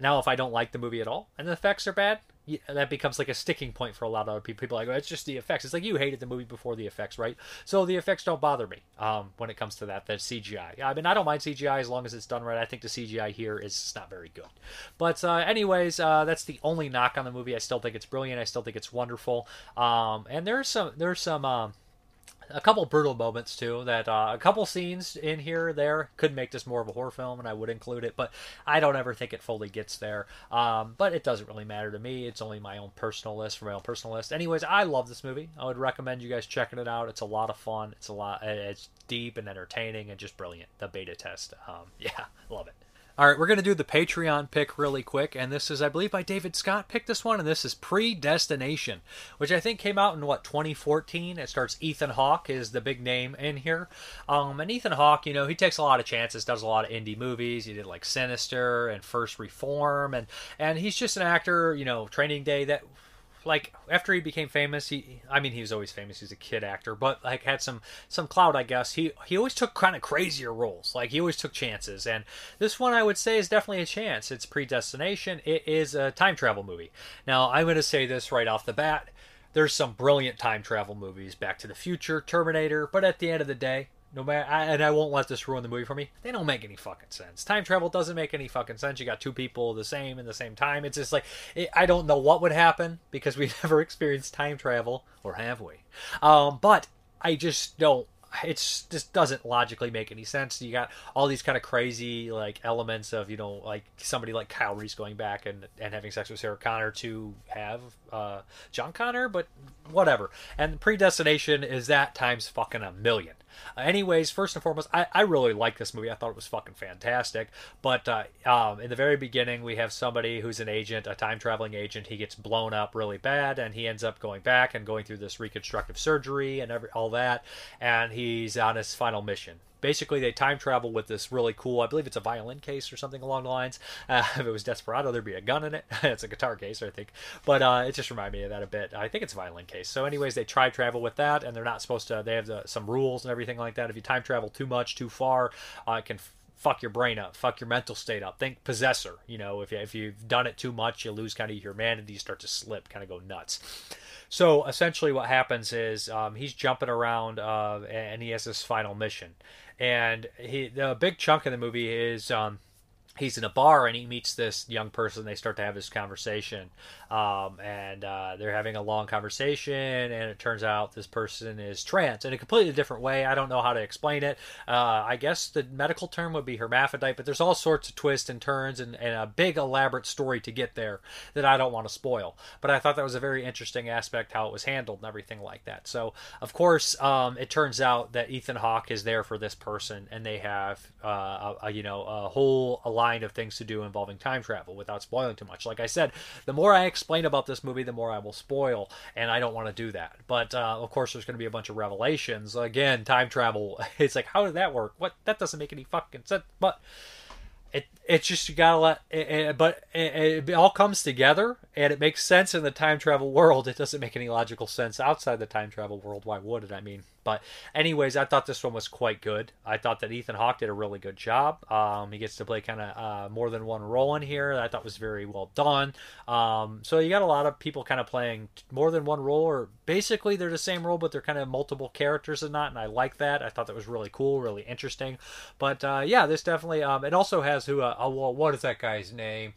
Now, if I don't like the movie at all and the effects are bad, that becomes like a sticking point for a lot of other people. People like, oh, it's just the effects. It's like you hated the movie before the effects, right? So the effects don't bother me um, when it comes to that. That CGI. I mean, I don't mind CGI as long as it's done right. I think the CGI here is not very good. But uh, anyways, uh, that's the only knock on the movie. I still think it's brilliant. I still think it's wonderful. Um, and there's some there's some um, a couple brutal moments too. That uh, a couple scenes in here there could make this more of a horror film, and I would include it. But I don't ever think it fully gets there. Um, but it doesn't really matter to me. It's only my own personal list for my own personal list. Anyways, I love this movie. I would recommend you guys checking it out. It's a lot of fun. It's a lot. It's deep and entertaining and just brilliant. The beta test. Um, yeah, love it. All right, we're going to do the Patreon pick really quick, and this is, I believe, by David Scott. Picked this one, and this is Predestination, which I think came out in what 2014. It starts Ethan Hawke is the big name in here, um, and Ethan Hawke, you know, he takes a lot of chances, does a lot of indie movies. He did like Sinister and First Reform, and and he's just an actor, you know, Training Day that like after he became famous he i mean he was always famous. He's a kid actor but like had some some clout i guess. He he always took kind of crazier roles. Like he always took chances. And this one i would say is definitely a chance. It's predestination. It is a time travel movie. Now i'm going to say this right off the bat. There's some brilliant time travel movies back to the future terminator but at the end of the day no matter, I, and I won't let this ruin the movie for me. They don't make any fucking sense. Time travel doesn't make any fucking sense. You got two people the same in the same time. It's just like it, I don't know what would happen because we never experienced time travel, or have we? Um, but I just don't it's just doesn't logically make any sense. You got all these kind of crazy like elements of you know like somebody like Kyle Reese going back and and having sex with Sarah Connor to have uh, John Connor, but whatever. And predestination is that times fucking a million. Uh, anyways, first and foremost, I, I really like this movie. I thought it was fucking fantastic. But uh, um, in the very beginning, we have somebody who's an agent, a time traveling agent. He gets blown up really bad, and he ends up going back and going through this reconstructive surgery and every, all that. And he's on his final mission basically they time travel with this really cool i believe it's a violin case or something along the lines uh, if it was desperado there'd be a gun in it it's a guitar case i think but uh, it just reminded me of that a bit i think it's a violin case so anyways they try travel with that and they're not supposed to they have the, some rules and everything like that if you time travel too much too far uh, it can fuck your brain up, fuck your mental state up. Think possessor. You know, if you, if you've done it too much, you lose kind of your humanity, you start to slip, kind of go nuts. So essentially, what happens is um, he's jumping around, uh, and he has this final mission, and he the big chunk of the movie is um, he's in a bar and he meets this young person. They start to have this conversation, um, and uh, they're having a long conversation. And it turns out this person is trans in a completely different way. I don't know how to explain it. Uh, I guess the medical term would be hermaphrodite, but there's all sorts of twists and turns and, and a big elaborate story to get there that I don't want to spoil. But I thought that was a very interesting aspect how it was handled and everything like that. So of course, um, it turns out that Ethan Hawke is there for this person, and they have uh, a, a, you know a whole line of things to do involving time travel without spoiling too much. Like I said, the more I explain about this movie, the more I will spoil, and I don't want to do that. But uh, of course, there's going to be a bunch of revelations. Again, time travel. It's like, how did that work? What? That doesn't make any fucking sense. But it it's just you gotta let it, it but it, it, all comes together and it makes sense in the time travel world. It doesn't make any logical sense outside the time travel world. Why would it? I mean but anyways i thought this one was quite good. I thought that ethan hawke did a really good job. Um, he gets to play kind of uh, more than one role in here i thought was very well done. Um, so you got a lot of people kind of playing more than one role or basically they're the same role but they're kind of multiple characters and not and i like that. I thought that was really cool really interesting. But uh, yeah this definitely um, it also has who uh, oh, well, what is that guy's name?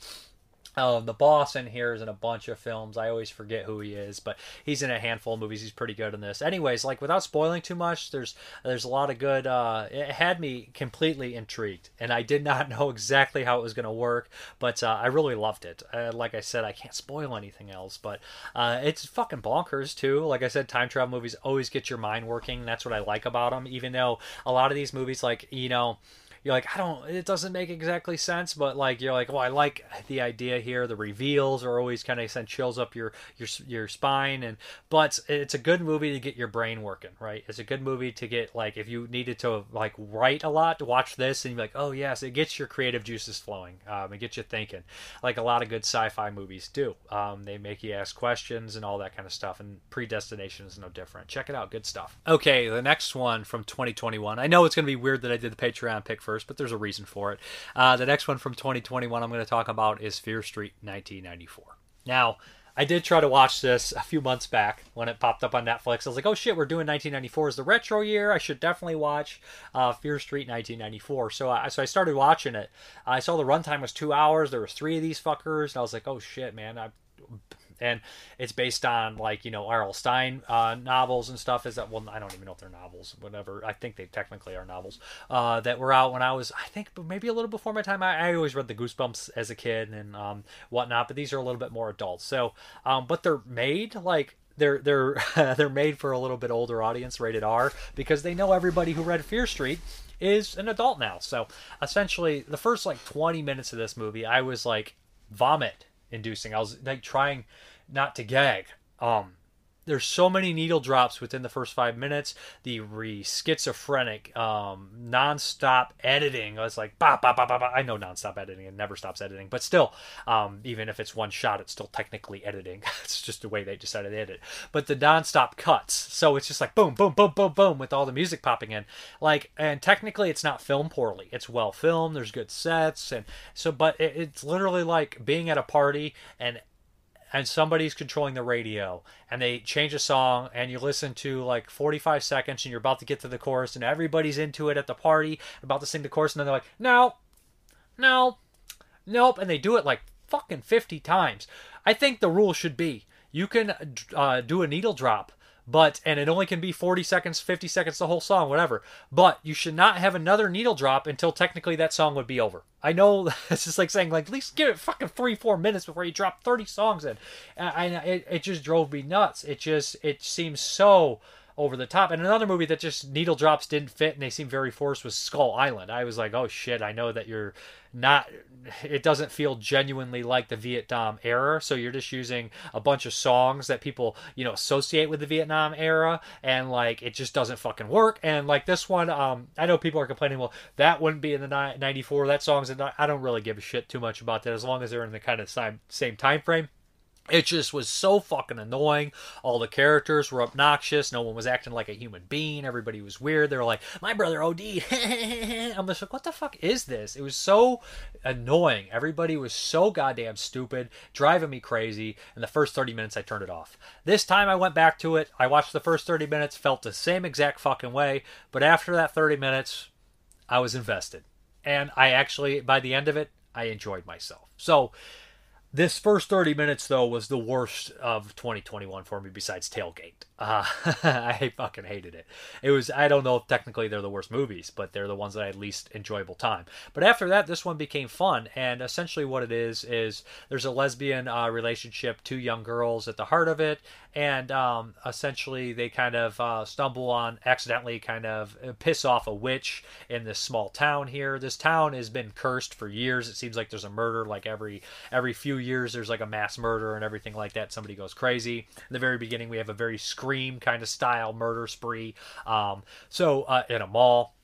Um, the boss in here is in a bunch of films. I always forget who he is, but he's in a handful of movies. He's pretty good in this. Anyways, like without spoiling too much, there's there's a lot of good. Uh, it had me completely intrigued, and I did not know exactly how it was going to work, but uh, I really loved it. Uh, like I said, I can't spoil anything else, but uh, it's fucking bonkers too. Like I said, time travel movies always get your mind working. That's what I like about them. Even though a lot of these movies, like you know you're like, I don't, it doesn't make exactly sense, but like you're like, well, I like the idea here. The reveals are always kind of send chills up your your your spine, and but it's a good movie to get your brain working, right? It's a good movie to get like if you needed to like write a lot to watch this, and you're like, oh yes, it gets your creative juices flowing. Um, it gets you thinking, like a lot of good sci-fi movies do. Um, they make you ask questions and all that kind of stuff, and Predestination is no different. Check it out, good stuff. Okay, the next one from 2021. I know it's to be weird that I did the Patreon pick first first, but there's a reason for it. Uh, the next one from 2021 I'm going to talk about is Fear Street 1994. Now, I did try to watch this a few months back when it popped up on Netflix. I was like, oh shit, we're doing 1994 as the retro year. I should definitely watch uh, Fear Street 1994. So I, so I started watching it. I saw the runtime was two hours. There was three of these fuckers. And I was like, oh shit, man. I, and it's based on like you know R.L. Stine uh, novels and stuff. Is that well? I don't even know if they're novels, whatever. I think they technically are novels uh, that were out when I was, I think, maybe a little before my time. I, I always read the Goosebumps as a kid and um, whatnot, but these are a little bit more adult. So, um, but they're made like they're they're they're made for a little bit older audience, rated R, because they know everybody who read Fear Street is an adult now. So essentially, the first like 20 minutes of this movie, I was like vomit inducing. I was like trying not to gag. Um, there's so many needle drops within the first five minutes. The re schizophrenic, um, nonstop editing. I was like. I know nonstop editing and never stops editing, but still, um, even if it's one shot, it's still technically editing. it's just the way they decided to edit. But the nonstop cuts, so it's just like boom, boom, boom, boom, boom, with all the music popping in. Like, and technically, it's not filmed poorly. It's well filmed. There's good sets, and so, but it, it's literally like being at a party and and somebody's controlling the radio and they change a song and you listen to like 45 seconds and you're about to get to the chorus and everybody's into it at the party about to sing the chorus and then they're like no no nope and they do it like fucking 50 times. I think the rule should be you can uh, do a needle drop but and it only can be 40 seconds 50 seconds the whole song whatever. But you should not have another needle drop until technically that song would be over. I know it's just like saying like at least give it fucking three four minutes before you drop 30 songs in. And it, it just drove me nuts. It just it seems so over the top. And another movie that just needle drops didn't fit and they seemed very forced was Skull Island. I was like, oh shit, I know that you're not, it doesn't feel genuinely like the Vietnam era. So you're just using a bunch of songs that people, you know, associate with the Vietnam era. And like, it just doesn't fucking work. And like this one, um, I know people are complaining, well, that wouldn't be in the 94. That song's in, I don't really give a shit too much about that as long as they're in the kind of same, same time frame it just was so fucking annoying. All the characters were obnoxious. No one was acting like a human being. Everybody was weird. They were like, "My brother OD." I'm just like, "What the fuck is this?" It was so annoying. Everybody was so goddamn stupid, driving me crazy. In the first 30 minutes, I turned it off. This time, I went back to it. I watched the first 30 minutes, felt the same exact fucking way. But after that 30 minutes, I was invested, and I actually, by the end of it, I enjoyed myself. So this first 30 minutes, though, was the worst of 2021 for me besides Tailgate. Uh, I fucking hated it. It was, I don't know if technically they're the worst movies, but they're the ones that I had least enjoyable time. But after that, this one became fun. And essentially, what it is, is there's a lesbian uh, relationship, two young girls at the heart of it. And um, essentially, they kind of uh, stumble on, accidentally kind of uh, piss off a witch in this small town here. This town has been cursed for years. It seems like there's a murder like every every few years there's like a mass murder and everything like that. Somebody goes crazy. In the very beginning, we have a very kind of style murder spree. Um, so uh, in a mall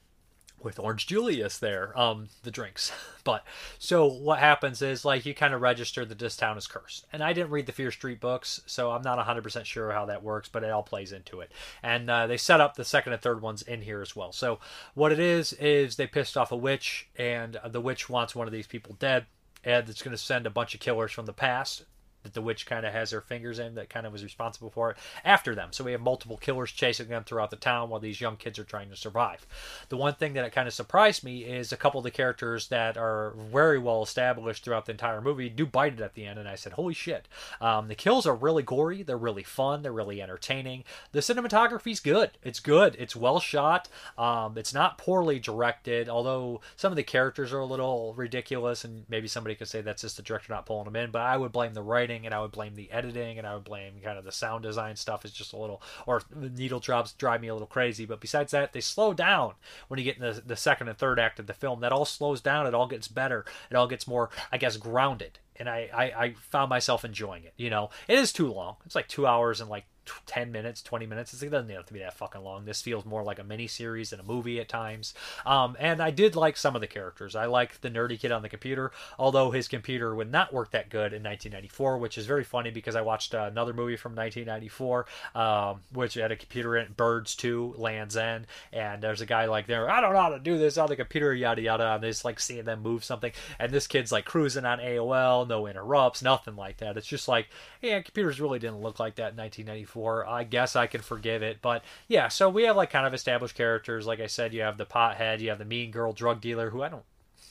with Orange Julius there, um, the drinks. But so what happens is like you kind of register that this town is cursed. And I didn't read the Fear Street books, so I'm not 100% sure how that works, but it all plays into it. And uh, they set up the second and third ones in here as well. So what it is is they pissed off a witch, and the witch wants one of these people dead and it's going to send a bunch of killers from the past that the witch kind of has her fingers in that kind of was responsible for it after them. So we have multiple killers chasing them throughout the town while these young kids are trying to survive. The one thing that kind of surprised me is a couple of the characters that are very well established throughout the entire movie do bite it at the end, and I said, "Holy shit!" Um, the kills are really gory. They're really fun. They're really entertaining. The cinematography's good. It's good. It's well shot. Um, it's not poorly directed, although some of the characters are a little ridiculous, and maybe somebody could say that's just the director not pulling them in. But I would blame the writing writing and I would blame the editing and I would blame kind of the sound design stuff is just a little or the needle drops drive me a little crazy. But besides that, they slow down when you get in the, the second and third act of the film. That all slows down. It all gets better. It all gets more, I guess, grounded. And I, I, I found myself enjoying it. You know, it is too long. It's like two hours and like 10 minutes, 20 minutes. It doesn't have to be that fucking long. This feels more like a mini series than a movie at times. Um, and I did like some of the characters. I like the nerdy kid on the computer, although his computer would not work that good in 1994, which is very funny because I watched uh, another movie from 1994, um, which had a computer in Birds 2, Land's End, and there's a guy like there, I don't know how to do this on the computer, yada yada. And just like seeing them move something, and this kid's like cruising on AOL, no interrupts, nothing like that. It's just like, yeah, computers really didn't look like that in 1994 I guess I can forgive it. But yeah, so we have like kind of established characters. Like I said, you have the pothead, you have the mean girl drug dealer who I don't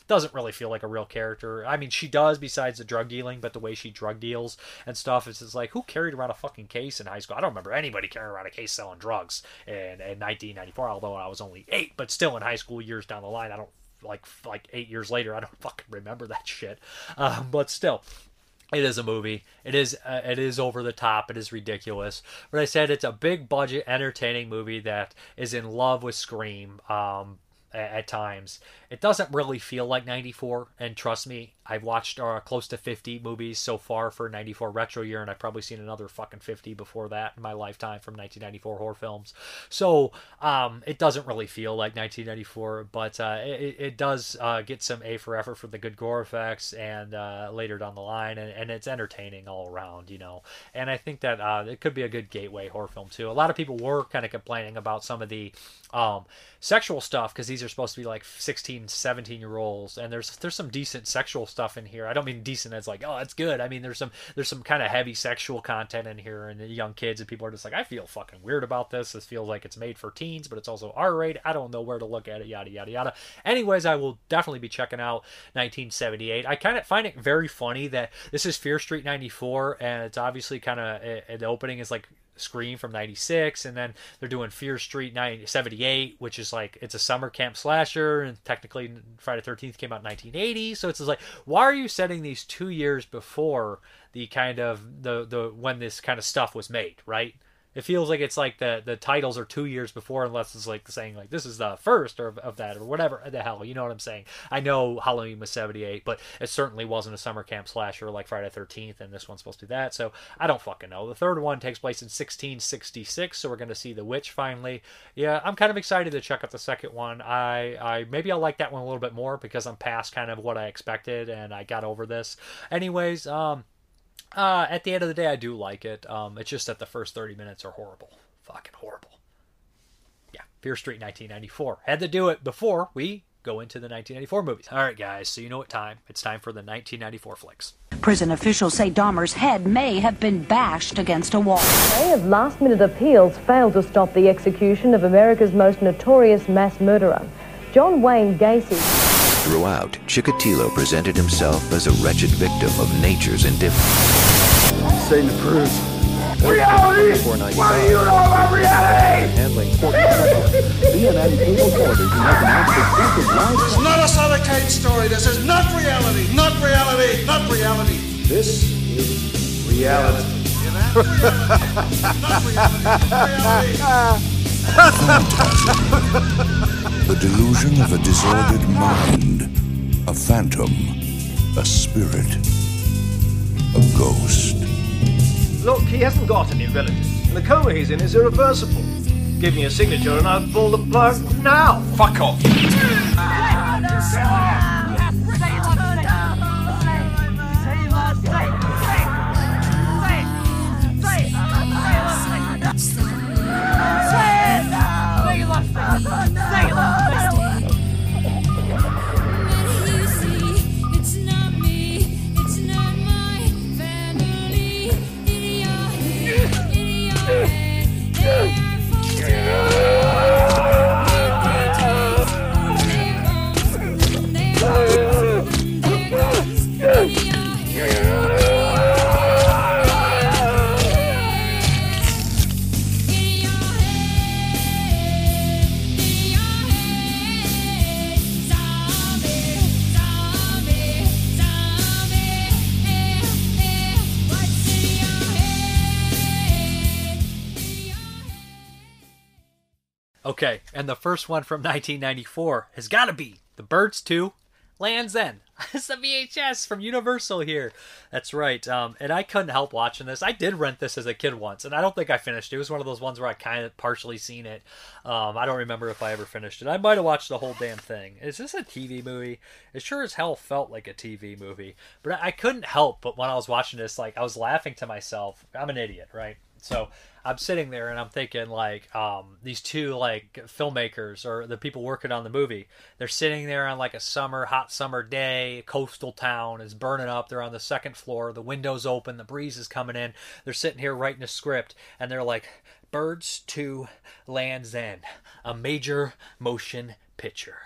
doesn't really feel like a real character. I mean, she does besides the drug dealing, but the way she drug deals and stuff is just like who carried around a fucking case in high school? I don't remember anybody carrying around a case selling drugs in, in 1994, although I was only eight, but still in high school years down the line, I don't like like eight years later, I don't fucking remember that shit. Um, but still, it is a movie. It is uh, it is over the top. It is ridiculous. But I said it's a big budget, entertaining movie that is in love with Scream. Um, at times. It doesn't really feel like 94, and trust me, I've watched uh, close to 50 movies so far for 94 retro year, and I've probably seen another fucking 50 before that in my lifetime from 1994 horror films. So um, it doesn't really feel like 1994, but uh, it, it does uh, get some A for effort for the good gore effects and uh, later down the line, and, and, it's entertaining all around, you know. And I think that uh, it could be a good gateway horror film too. A lot of people were kind of complaining about some of the um, sexual stuff because these are supposed to be like 16, 17 year olds, and there's there's some decent sexual stuff in here. I don't mean decent as like, oh, it's good. I mean there's some there's some kind of heavy sexual content in here, and the young kids and people are just like, I feel fucking weird about this. This feels like it's made for teens, but it's also R rated. I don't know where to look at it. Yada yada yada. Anyways, I will definitely be checking out 1978. I kind of find it very funny that this is Fear Street 94, and it's obviously kind of eh, eh, the opening is like Scream from 96 and then they're doing Fear Street 78 which is like it's a summer camp slasher and technically Friday 13th came out in 1980 so it's like why are you setting these 2 years before the kind of the the when this kind of stuff was made right it feels like it's like the the titles are two years before, unless it's like saying like this is the first or of, that or whatever the hell. You know what I'm saying? I know Halloween was '78, but it certainly wasn't a summer camp slasher like Friday 13th, and this one's supposed to be that. So I don't fucking know. The third one takes place in 1666, so we're gonna see the witch finally. Yeah, I'm kind of excited to check out the second one. I I maybe I'll like that one a little bit more because I'm past kind of what I expected and I got over this. Anyways, um uh, at the end of the day, I do like it. Um, it's just that the first 30 minutes are horrible. Fucking horrible. Yeah, Fear Street 1994. Had to do it before we go into the 1994 movies. All right, guys, so you know what time. It's time for the 1994 flicks. Prison officials say Dahmer's head may have been bashed against a wall. A day of last minute appeals failed to stop the execution of America's most notorious mass murderer, John Wayne Gacy. Throughout, Chikatilo presented himself as a wretched victim of nature's indifference. Satan approves. Reality! What do you know about reality? Handling CNN cable television has announced exclusive live... This is not a Solitaire story. This is not reality. Not reality. Not reality. This is reality. not reality. reality. The delusion of a disordered mind, a phantom, a spirit, a ghost. Look, he hasn't got any relatives, and the coma he's in is irreversible. Give me a signature and I'll pull the plug now. Fuck off. Okay, and the first one from 1994 has got to be The Birds 2 Land's End. it's a VHS from Universal here. That's right. Um, and I couldn't help watching this. I did rent this as a kid once, and I don't think I finished it. It was one of those ones where I kind of partially seen it. Um, I don't remember if I ever finished it. I might have watched the whole damn thing. Is this a TV movie? It sure as hell felt like a TV movie. But I couldn't help but when I was watching this, like I was laughing to myself. I'm an idiot, right? So I'm sitting there and I'm thinking like um, these two like filmmakers or the people working on the movie. They're sitting there on like a summer, hot summer day. Coastal town is burning up. They're on the second floor. The windows open. The breeze is coming in. They're sitting here writing a script and they're like, "Birds to Land's End, a major motion picture."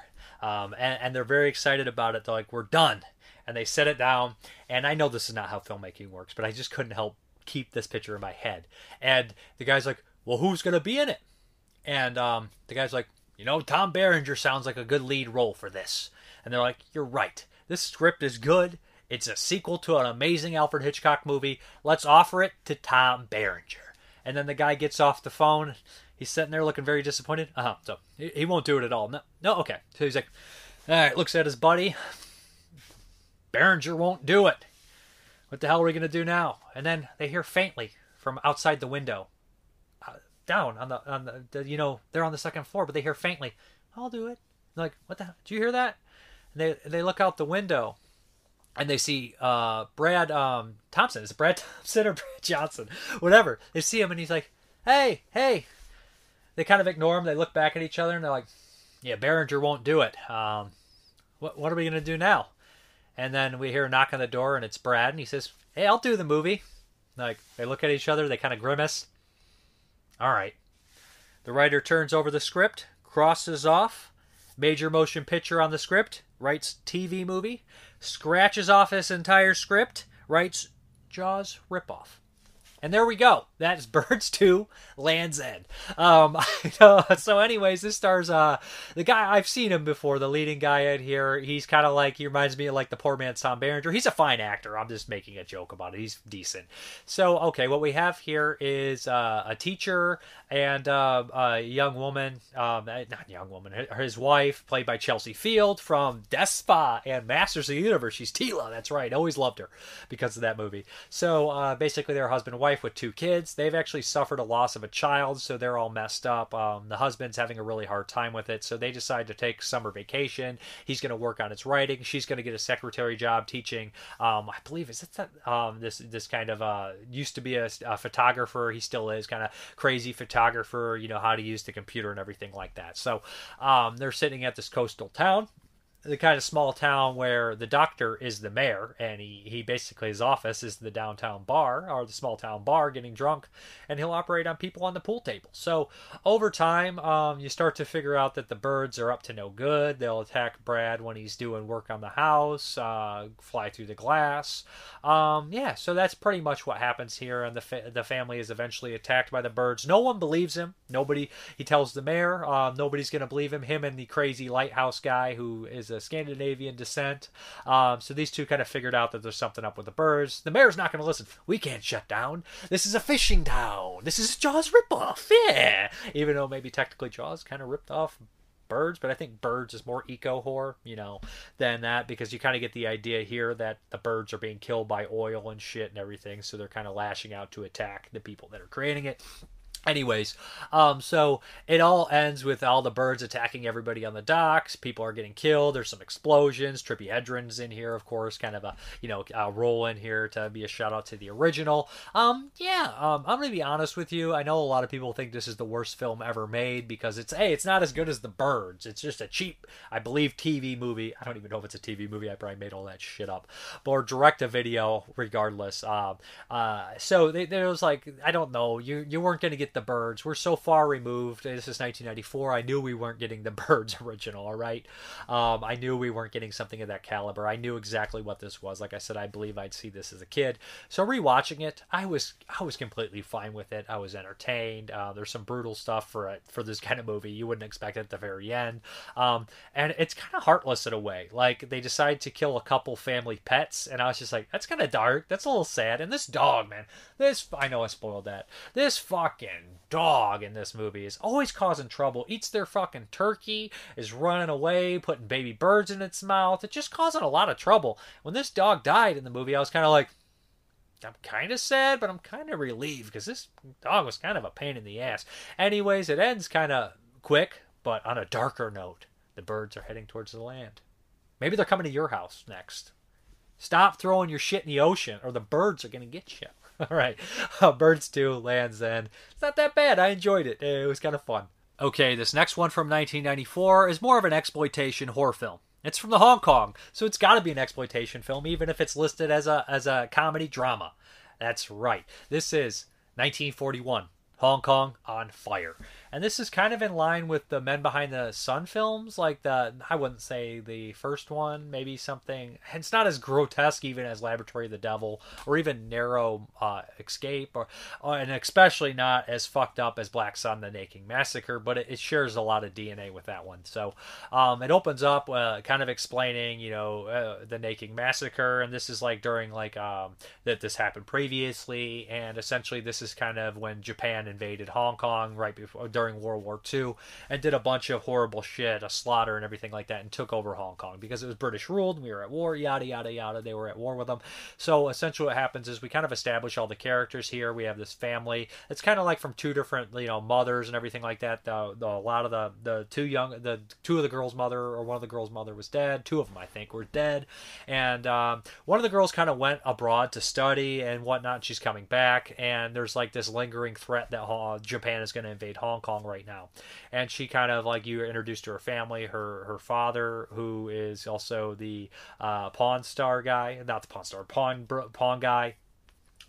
um, and, and they're very excited about it. They're like, "We're done," and they set it down. And I know this is not how filmmaking works, but I just couldn't help keep this picture in my head. And the guy's like, "Well, who's gonna be in it?" And um, the guy's like, "You know, Tom Berenger sounds like a good lead role for this." And they're like, "You're right. This script is good." It's a sequel to an amazing Alfred Hitchcock movie. Let's offer it to Tom Berenger. And then the guy gets off the phone. He's sitting there looking very disappointed. Uh huh. So he, won't do it at all. No, no. Okay. So he's like, all right. Looks at his buddy. Berenger won't do it. What the hell are we gonna do now? And then they hear faintly from outside the window, uh, down on the on the, the, you know they're on the second floor, but they hear faintly, "I'll do it." They're like, what the? hell? Do you hear that? And they they look out the window, and they see uh, Brad um, Thompson. Is it Brad Thompson or Brad Johnson? Whatever. They see him, and he's like, "Hey, hey." They kind of ignore him. They look back at each other, and they're like, "Yeah, Berenger won't do it. Um, what what are we gonna do now?" And then we hear a knock on the door, and it's Brad, and he says, "Hey, I'll do the movie." Like they look at each other, they kind of grimace. All right. The writer turns over the script, crosses off, major motion picture on the script, writes TV movie, scratches off his entire script, writes Jaws ripoff. And there we go. That's Birds 2, Land's End. Um, so, anyways, this stars uh, the guy I've seen him before, the leading guy in here. He's kind of like he reminds me of like the poor man's Tom Berenger. He's a fine actor. I'm just making a joke about it. He's decent. So, okay, what we have here is uh, a teacher and uh, a young woman, um, not young woman, his wife, played by Chelsea Field from Despa and Masters of the Universe. She's Teela. That's right. Always loved her because of that movie. So, uh, basically, they're husband and wife with two kids. They've actually suffered a loss of a child, so they're all messed up. Um, the husband's having a really hard time with it, so they decide to take summer vacation. He's going to work on his writing. She's going to get a secretary job teaching. Um, I believe is that um, this this kind of uh, used to be a, a photographer. He still is kind of crazy photographer. You know how to use the computer and everything like that. So um, they're sitting at this coastal town the kind of small town where the doctor is the mayor and he, he basically his office is the downtown bar or the small town bar getting drunk and he'll operate on people on the pool table. So over time um, you start to figure out that the birds are up to no good. They'll attack brad when he's doing work on the house uh, fly through the glass. Um, yeah so that's pretty much what happens here and the, fa- the family is eventually attacked by the birds. No one believes him. Nobody he tells the mayor um, nobody's going to believe him. Him and the crazy lighthouse guy who is a Scandinavian descent. Um, so these two kind of figured out that there's something up with the birds. The mayor's not going to listen. We can't shut down. This is a fishing town. This is Jaws ripoff. Yeah. Even though maybe technically Jaws kind of ripped off birds, but I think birds is more eco horror, you know, than that because you kind of get the idea here that the birds are being killed by oil and shit and everything, so they're kind of lashing out to attack the people that are creating it. Anyways, um, so it all ends with all the birds attacking everybody on the docks. People are getting killed. There's some explosions. Tippi Hedren's in here, of course, kind of a you know a role in here to be a shout out to the original. Um, yeah, um, I'm gonna be honest with you. I know a lot of people think this is the worst film ever made because it's hey, it's not as good as The Birds. It's just a cheap, I believe, TV movie. I don't even know if it's a TV movie. I probably made all that shit up, or direct a video, regardless. Um, uh, so there was like I don't know. You you weren't gonna get the birds. We're so far removed. This is 1994. I knew we weren't getting the birds original. All right, um, I knew we weren't getting something of that caliber. I knew exactly what this was. Like I said, I believe I'd see this as a kid. So rewatching it, I was I was completely fine with it. I was entertained. Uh, there's some brutal stuff for it for this kind of movie. You wouldn't expect at the very end, um, and it's kind of heartless in a way. Like they decide to kill a couple family pets, and I was just like, that's kind of dark. That's a little sad. And this dog, man, this I know I spoiled that. This fucking dog in this movie is always causing trouble. Eats their fucking turkey, is running away, putting baby birds in its mouth. It's just causing a lot of trouble. When this dog died in the movie, I was kind of like, I'm kind of sad, but I'm kind of relieved because this dog was kind of a pain in the ass. Anyways, it ends kind of quick, but on a darker note. The birds are heading towards the land. Maybe they're coming to your house next. Stop throwing your shit in the ocean, or the birds are going to get you. All right. Uh, Birds 2, Land's End. It's not that bad. I enjoyed it. It was kind of fun. Okay, this next one from 1994 is more of an exploitation horror film. It's from the Hong Kong, so it's got to be an exploitation film, even if it's listed as a as a comedy drama. That's right. This is 1941. Hong Kong on fire. And this is kind of in line with the Men Behind the Sun films, like the I wouldn't say the first one, maybe something. It's not as grotesque even as Laboratory of the Devil or even Narrow uh, Escape, or, or and especially not as fucked up as Black Sun: The Naked Massacre, but it, it shares a lot of DNA with that one. So um, it opens up uh, kind of explaining, you know, uh, the Naked Massacre, and this is like during like um, that this happened previously, and essentially this is kind of when Japan invaded Hong Kong right before during World War II and did a bunch of horrible shit, a slaughter and everything like that, and took over Hong Kong because it was British ruled. We were at war, yada yada yada. They were at war with them. So essentially, what happens is we kind of establish all the characters here. We have this family. It's kind of like from two different, you know, mothers and everything like that. The, the a lot of the the two young, the two of the girls' mother or one of the girls' mother was dead. Two of them, I think, were dead, and um, one of the girls kind of went abroad to study and whatnot. She's coming back, and there's like this lingering threat that Japan is going to invade Hong Kong right now. And she kind of like you introduced to her family, her her father, who is also the uh, Pawn Star guy, not the Pawn Star, Pawn Pawn guy,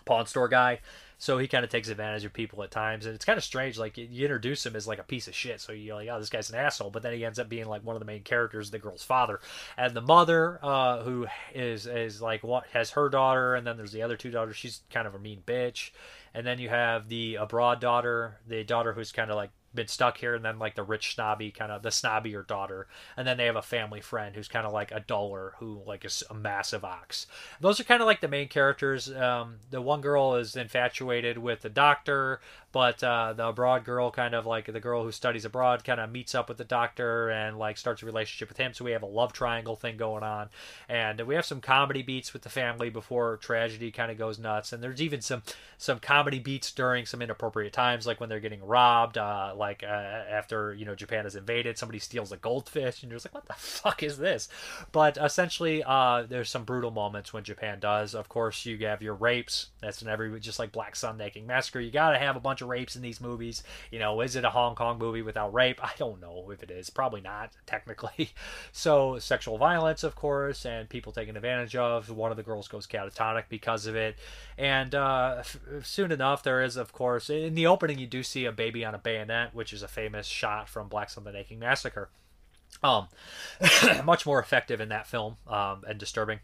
Pawn Store guy. So he kind of takes advantage of people at times, and it's kind of strange. Like you introduce him as like a piece of shit, so you're like, oh, this guy's an asshole. But then he ends up being like one of the main characters, the girl's father, and the mother, uh, who is is like what has her daughter, and then there's the other two daughters. She's kind of a mean bitch, and then you have the abroad daughter, the daughter who's kind of like been stuck here, and then like the rich snobby kind of the snobbier daughter, and then they have a family friend who's kind of like a duller who like is a massive ox. Those are kind of like the main characters. Um, the one girl is infatuated with the doctor, but uh, the abroad girl kind of like the girl who studies abroad kind of meets up with the doctor and like starts a relationship with him. So we have a love triangle thing going on, and we have some comedy beats with the family before tragedy kind of goes nuts, and there's even some some comedy beats during some inappropriate times, like when they're getting robbed. Uh, like uh, after you know Japan is invaded, somebody steals a goldfish, and you're just like, what the fuck is this? But essentially, uh, there's some brutal moments when Japan does. Of course, you have your rapes. That's in every just like Black Sun Naked Massacre. You got to have a bunch of rapes in these movies. You know, is it a Hong Kong movie without rape? I don't know if it is. Probably not technically. So sexual violence, of course, and people taken advantage of. One of the girls goes catatonic because of it, and uh, f- soon enough, there is, of course, in the opening, you do see a baby on a bayonet, which is a famous shot from Black Sun: The Naked Massacre. Um, much more effective in that film um, and disturbing.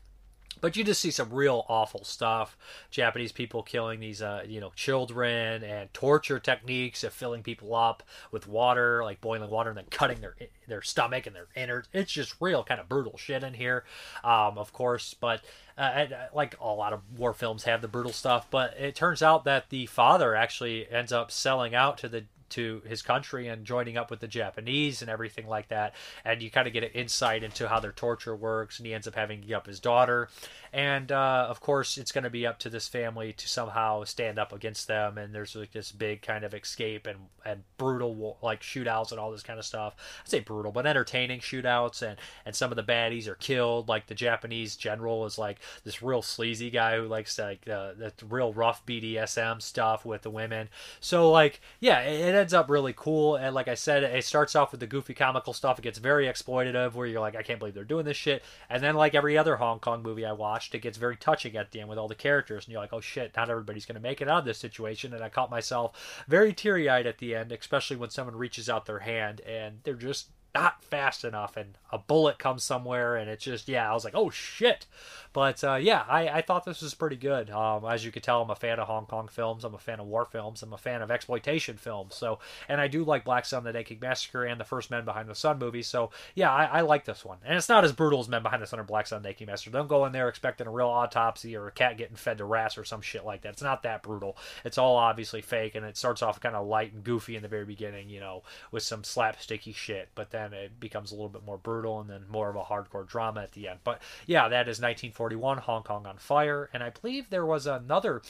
But you just see some real awful stuff. Japanese people killing these, uh, you know, children and torture techniques of filling people up with water, like boiling water, and then cutting their their stomach and their innards. It's just real kind of brutal shit in here, um, of course. But uh, like a lot of war films have the brutal stuff. But it turns out that the father actually ends up selling out to the to his country and joining up with the Japanese and everything like that. And you kind of get an insight into how their torture works. And he ends up having to give up his daughter. And uh, of course, it's going to be up to this family to somehow stand up against them. And there's like this big kind of escape and, and brutal like shootouts and all this kind of stuff. I say brutal, but entertaining shootouts. And, and some of the baddies are killed. Like the Japanese general is like this real sleazy guy who likes like uh, the real rough BDSM stuff with the women. So like, yeah, it, it ends up really cool. And like I said, it starts off with the goofy comical stuff. It gets very exploitative, where you're like, I can't believe they're doing this shit. And then like every other Hong Kong movie I watched, it gets very touching at the end with all the characters, and you're like, oh shit, not everybody's gonna make it out of this situation. And I caught myself very teary eyed at the end, especially when someone reaches out their hand and they're just not fast enough and a bullet comes somewhere and it's just yeah i was like oh shit. But uh, yeah I, I thought this was pretty good. Um, as you could tell i'm a fan of hong kong films i'm a fan of war films i'm a fan of exploitation films. So and i do like black sun the naked massacre and the first men behind the sun movies so yeah I, I like this one. And it's not as brutal as men behind the sun or black sun naked massacre. Don't go in there expecting a real autopsy or a cat getting fed to rats or some shit like that. It's not that brutal. It's all obviously fake and it starts off kind of light and goofy in the very beginning you know with some slapsticky shit. But then then it becomes a little bit more brutal and then more of a hardcore drama at the end. But yeah, that is 1941, Hong Kong on Fire. And I believe there was another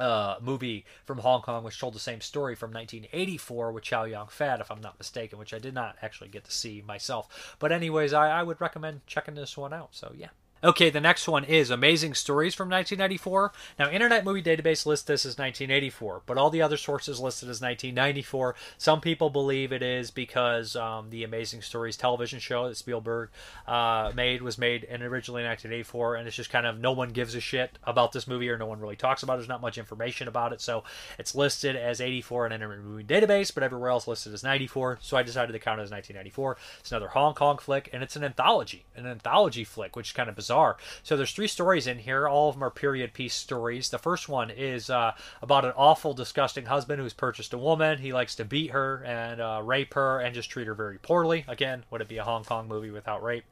uh, movie from Hong Kong which told the same story from 1984 with Chow Yun Fat, if I'm not mistaken, which I did not actually get to see myself. But anyways, I, I would recommend checking this one out. So yeah. Okay, the next one is Amazing Stories from 1994. Now, Internet Movie Database lists this as 1984, but all the other sources listed as 1994. Some people believe it is because um, the Amazing Stories television show that Spielberg uh, made was made in originally 1984, and it's just kind of no one gives a shit about this movie or no one really talks about it. There's not much information about it, so it's listed as 84 in Internet Movie Database, but everywhere else listed as 94. So I decided to count it as 1994. It's another Hong Kong flick, and it's an anthology, an anthology flick, which is kind of bizarre bizarre. So there's three stories in here. All of them are period piece stories. The first one is uh, about an awful, disgusting husband who's purchased a woman. He likes to beat her and uh, rape her and just treat her very poorly. Again, would it be a Hong Kong movie without rape?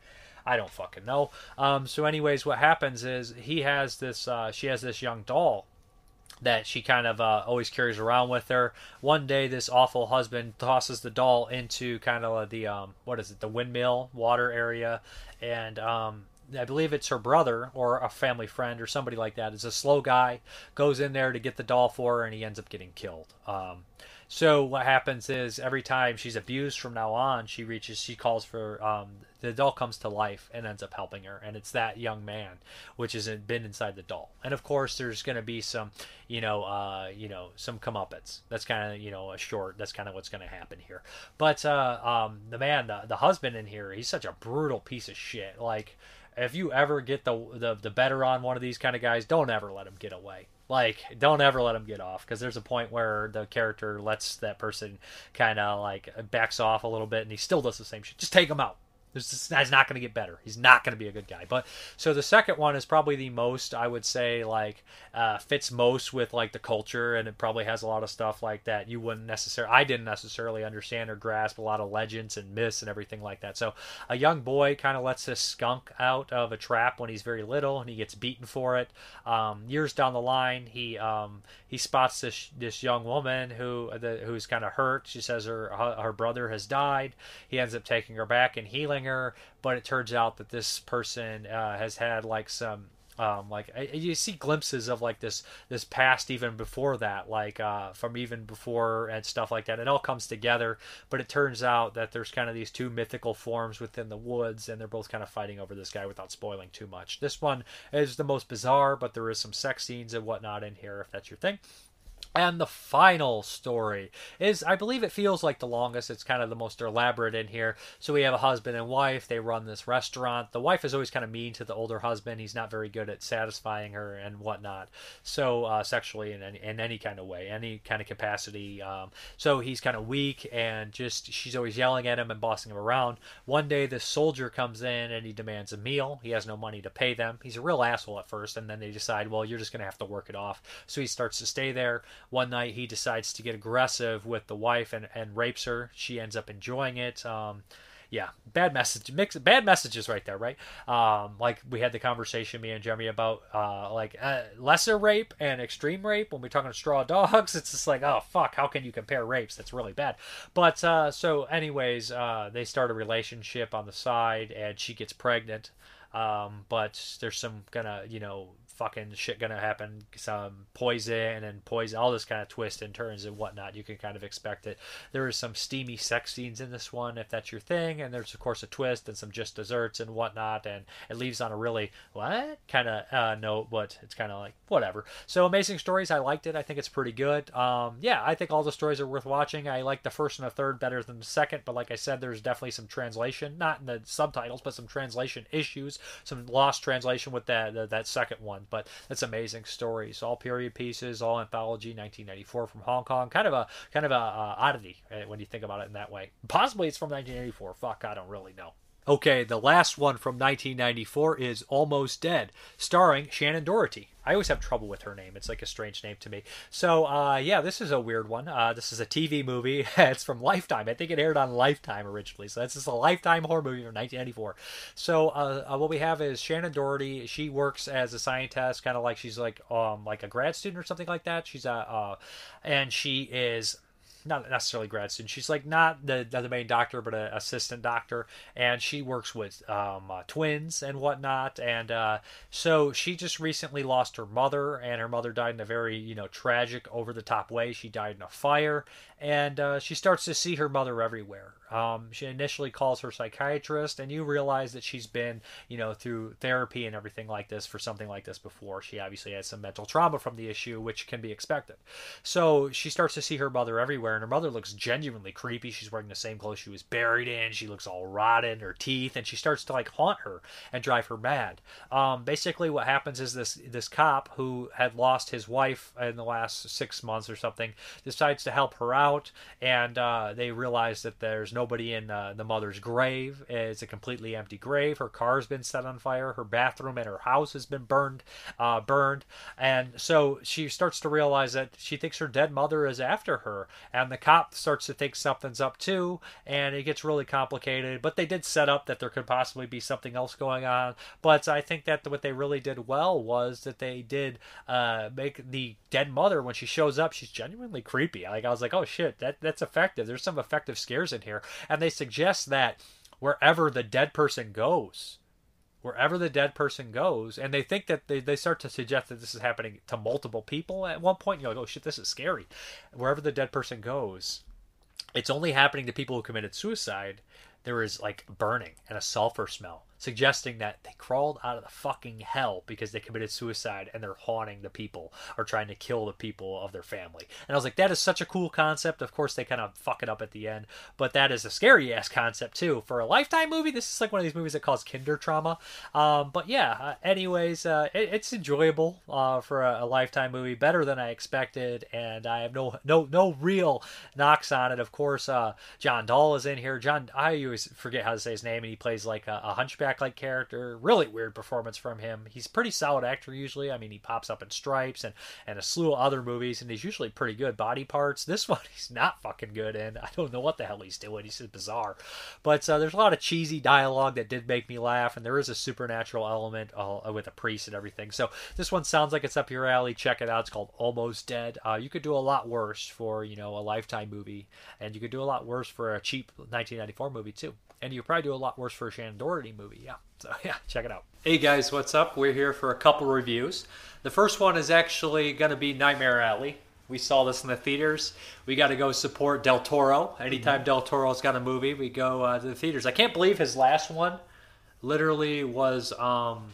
I don't fucking know. Um, so, anyways, what happens is he has this. Uh, she has this young doll that she kind of uh, always carries around with her. One day, this awful husband tosses the doll into kind of the um, what is it, the windmill water area, and um, I believe it's her brother or a family friend or somebody like that is a slow guy, goes in there to get the doll for her, and he ends up getting killed. Um, so what happens is every time she's abused from now on, she reaches, she calls for um, the doll comes to life and ends up helping her, and it's that young man which has been inside the doll. And of course, there's going to be some, you know, uh, you know, some comeuppance. That's kind of you know a short. That's kind of what's going to happen here. But uh, um, the man, the, the husband in here, he's such a brutal piece of shit. Like if you ever get the, the the better on one of these kind of guys, don't ever let him get away. Like, don't ever let him get off because there's a point where the character lets that person kind of like backs off a little bit, and he still does the same shit. Just take him out. This guy's not going to get better. He's not going to be a good guy. But so the second one is probably the most I would say like uh, fits most with like the culture, and it probably has a lot of stuff like that you wouldn't necessarily I didn't necessarily understand or grasp a lot of legends and myths and everything like that. So a young boy kind of lets this skunk out of a trap when he's very little, and he gets beaten for it. Um, years down the line, he um, he spots this this young woman who the, who's kind of hurt. She says her her brother has died. He ends up taking her back and healing her, but it turns out that this person uh, has had like some um, like you see glimpses of like this this past even before that like uh, from even before and stuff like that. It all comes together but it turns out that there's kind of these two mythical forms within the woods and they're both kind of fighting over this guy without spoiling too much. This one is the most bizarre but there is some sex scenes and whatnot in here if that's your thing and the final story is, I believe it feels like the longest. It's kind of the most elaborate in here. So we have a husband and wife. They run this restaurant. The wife is always kind of mean to the older husband. He's not very good at satisfying her and whatnot. So uh, sexually in any, in any kind of way, any kind of capacity. Um, so he's kind of weak and just she's always yelling at him and bossing him around. One day this soldier comes in and he demands a meal. He has no money to pay them. He's a real asshole at first, and then they decide, well, you're just going to have to work it off. So he starts to stay there one night he decides to get aggressive with the wife and, and rapes her. She ends up enjoying it. Um, yeah, bad message. Mix bad messages right there, right? Um, like we had the conversation me and Jeremy about uh, like uh, lesser rape and extreme rape when we're talking to straw dogs. It's just like, oh fuck, how can you compare rapes? That's really bad. But uh, so, anyways, uh, they start a relationship on the side, and she gets pregnant. Um, but there's some gonna, you know, fucking shit gonna happen, some poison and poison, all this kind of twist and turns and whatnot. You can kind of expect it. There is some steamy sex scenes in this one, if that's your thing, and there's of course a twist and some just desserts and whatnot, and it leaves on a really what kind of uh, note, but it's kind of like whatever. So amazing stories, I liked it. I think it's pretty good. Um, yeah, I think all the stories are worth watching. I like the first and the third better than the second, but like I said, there's definitely some translation, not in the subtitles, but some translation issues, some lost translation with that that second one but it's amazing stories. All period pieces, all anthology, 1994 from Hong Kong. Kind of a kind of a uh, oddity right, when you think about it in that way. Possibly it's from 1984. Fuck, I don't really know. Okay, the last one from 1994 is Almost Dead, starring Shannen Doherty. I always have trouble with her name. It's like a strange name to me. So, uh, yeah, this is a weird one. Uh, this is a TV movie. it's from Lifetime. I think it aired on Lifetime originally. So, this is a Lifetime horror movie from 1994. So, uh, uh, what we have is Shannen Doherty. She works as a scientist, kind of like she's like um, like a grad student or something like that. She's a, uh, and she is not necessarily grad student. She's like not the the main doctor, but an assistant doctor, and she works with um, uh, twins and whatnot. And uh, so she just recently lost her mother, and her mother died in a very you know tragic, over the top way. She died in a fire, and uh, she starts to see her mother everywhere. Um, she initially calls her psychiatrist, and you realize that she's been, you know, through therapy and everything like this for something like this before. She obviously has some mental trauma from the issue, which can be expected. So she starts to see her mother everywhere, and her mother looks genuinely creepy. She's wearing the same clothes she was buried in. She looks all rotted, her teeth, and she starts to like haunt her and drive her mad. Um, basically, what happens is this this cop who had lost his wife in the last six months or something decides to help her out, and uh, they realize that there's nobody in uh, the mother's grave. It's a completely empty grave. Her car's been set on fire. Her bathroom and her house has been burned, uh, burned, and so she starts to realize that she thinks her dead mother is after her, and the cop starts to think something's up too, and it gets really complicated. But they did set up that there could possibly be something else going on. But I think that what they really did well was that they did uh, make the dead mother when she shows up, she's genuinely creepy. Like I was like, oh shit, that that's effective. There's some effective scares in here, and they suggest that wherever the dead person goes wherever the dead person goes and they think that they, they start to suggest that this is happening to multiple people at one point you're like oh shit this is scary. Wherever the dead person goes it's only happening to people who committed suicide. There is like burning and a sulfur smell suggesting that they crawled out of the fucking hell because they committed suicide and they're haunting the people or trying to kill the people of their family. And I was like, that is such a cool concept. Of course, they kind of fuck it up at the end, but that is a scary ass concept too. For a Lifetime movie, this is like one of these movies that calls kinder trauma. Um, but yeah, uh, anyways, uh, it, it's enjoyable uh, for a, a, Lifetime movie, better than I expected, and I have no no no real knocks on it. Of course, uh, John Dahl is in here. John, I always forget how to say his name, and he plays like a, a hunchback like character. Really weird performance from him. He's pretty solid actor usually. I mean, he pops up in Stripes and, and a slew of other movies, and he's usually pretty good. Body parts. This one he's not fucking good in. I don't know what the hell he's doing. He's just bizarre. But uh, there's a lot of cheesy dialogue that did make me laugh, and there is a supernatural element uh, with a priest and everything. So this one sounds like it's up your alley. Check it out. It's called Almost Dead. Uh, you could do a lot worse for you know a lifetime movie, and you could do a lot worse for a cheap 1994 movie too and you probably do a lot worse for a Shannen Doherty movie. Yeah, so yeah, check it out. Hey guys, what's up? We're here for a couple reviews. The first one is actually going to be Nightmare Alley. We saw this in the theaters. We got to go support Del Toro. Anytime mm-hmm. Del Toro's got a movie, we go uh, to the theaters. I can't believe his last one literally was um,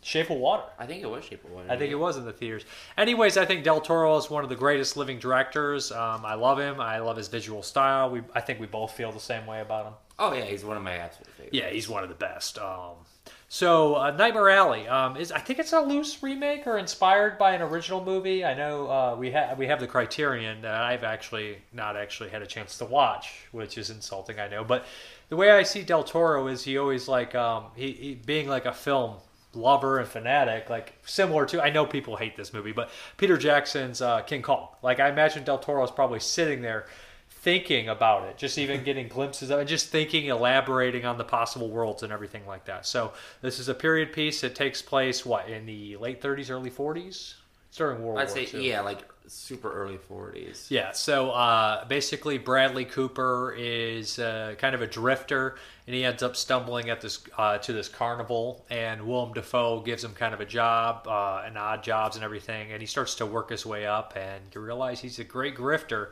Shape of Water. I think it was Shape of Water. I think it was in the theaters. Anyways, I think Del Toro is one of the greatest living directors. Um, I love him. I love his visual style. We, I think we both feel the same way about him. Oh yeah, he's one of my absolute favorites. Yeah, he's one of the best. Um, so uh, Nightmare Alley um, is I think it's a loose remake or inspired by an original movie. I know uh, we have we have the Criterion that I've actually not actually had a chance to watch, which is insulting. I know, but the way I see Del Toro is he always like um, he, he being like a film lover and fanatic, like similar to I know people hate this movie, but Peter Jackson's uh, King Kong. Like I imagine Del Toro is probably sitting there thinking about it, just even getting glimpses of it, just thinking, elaborating on the possible worlds and everything like that. So this is a period piece that takes place what in the late 30s, early 40s, during World I'd War say II. yeah, like super early 40s. Yeah, so uh, basically, Bradley Cooper is uh, kind of a drifter, and he ends up stumbling at this uh, to this carnival, and Willem Dafoe gives him kind of a job, uh, and odd jobs and everything, and he starts to work his way up, and you realize he's a great grifter,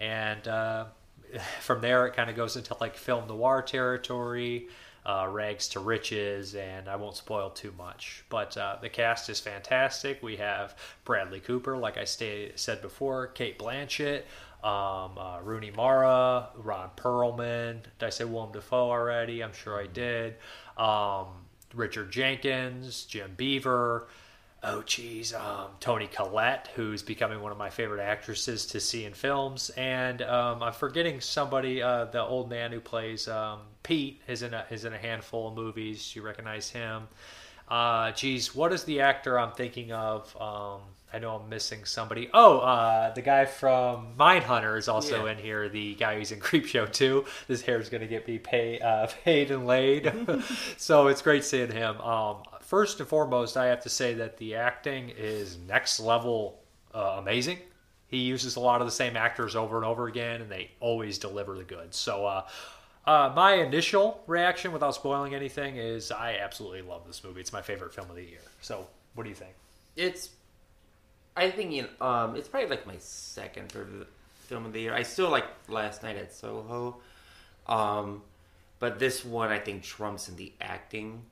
and uh, from there it kind of goes into like film noir territory uh, rags to riches, and I won't spoil too much. But uh, the cast is fantastic. We have Bradley Cooper, like I stay, said before, Cate Blanchett, um, uh, Rooney Mara, Ron Perlman. Did I say Willem Dafoe already? I'm sure I did. Um, Richard Jenkins, Jim Beaver oh geez, um, Toni Collette, who's becoming one of my favorite actresses to see in films, and um, I'm forgetting somebody, uh, the old man who plays um, Pete is in a is in a handful of movies. You recognize him? Uh, geez, what is the actor I'm thinking of? Um, I know I'm missing somebody. Oh, uh, the guy from Mindhunter is also yeah. in here. The guy who's in Creepshow too. This hair is going to get me pay, uh, paid and laid. so it's great seeing him. Um, first and foremost, I have to say that the acting is next level uh, amazing. He uses a lot of the same actors over and over again, and they always deliver the goods. So, uh, uh, my initial reaction, without spoiling anything, is I absolutely love this movie. It's my favorite film of the year. So, what do you think? It's, I think you know, um, it's probably like my second film of the year. I still like Last Night at Soho, um, but this one I think trumps in the acting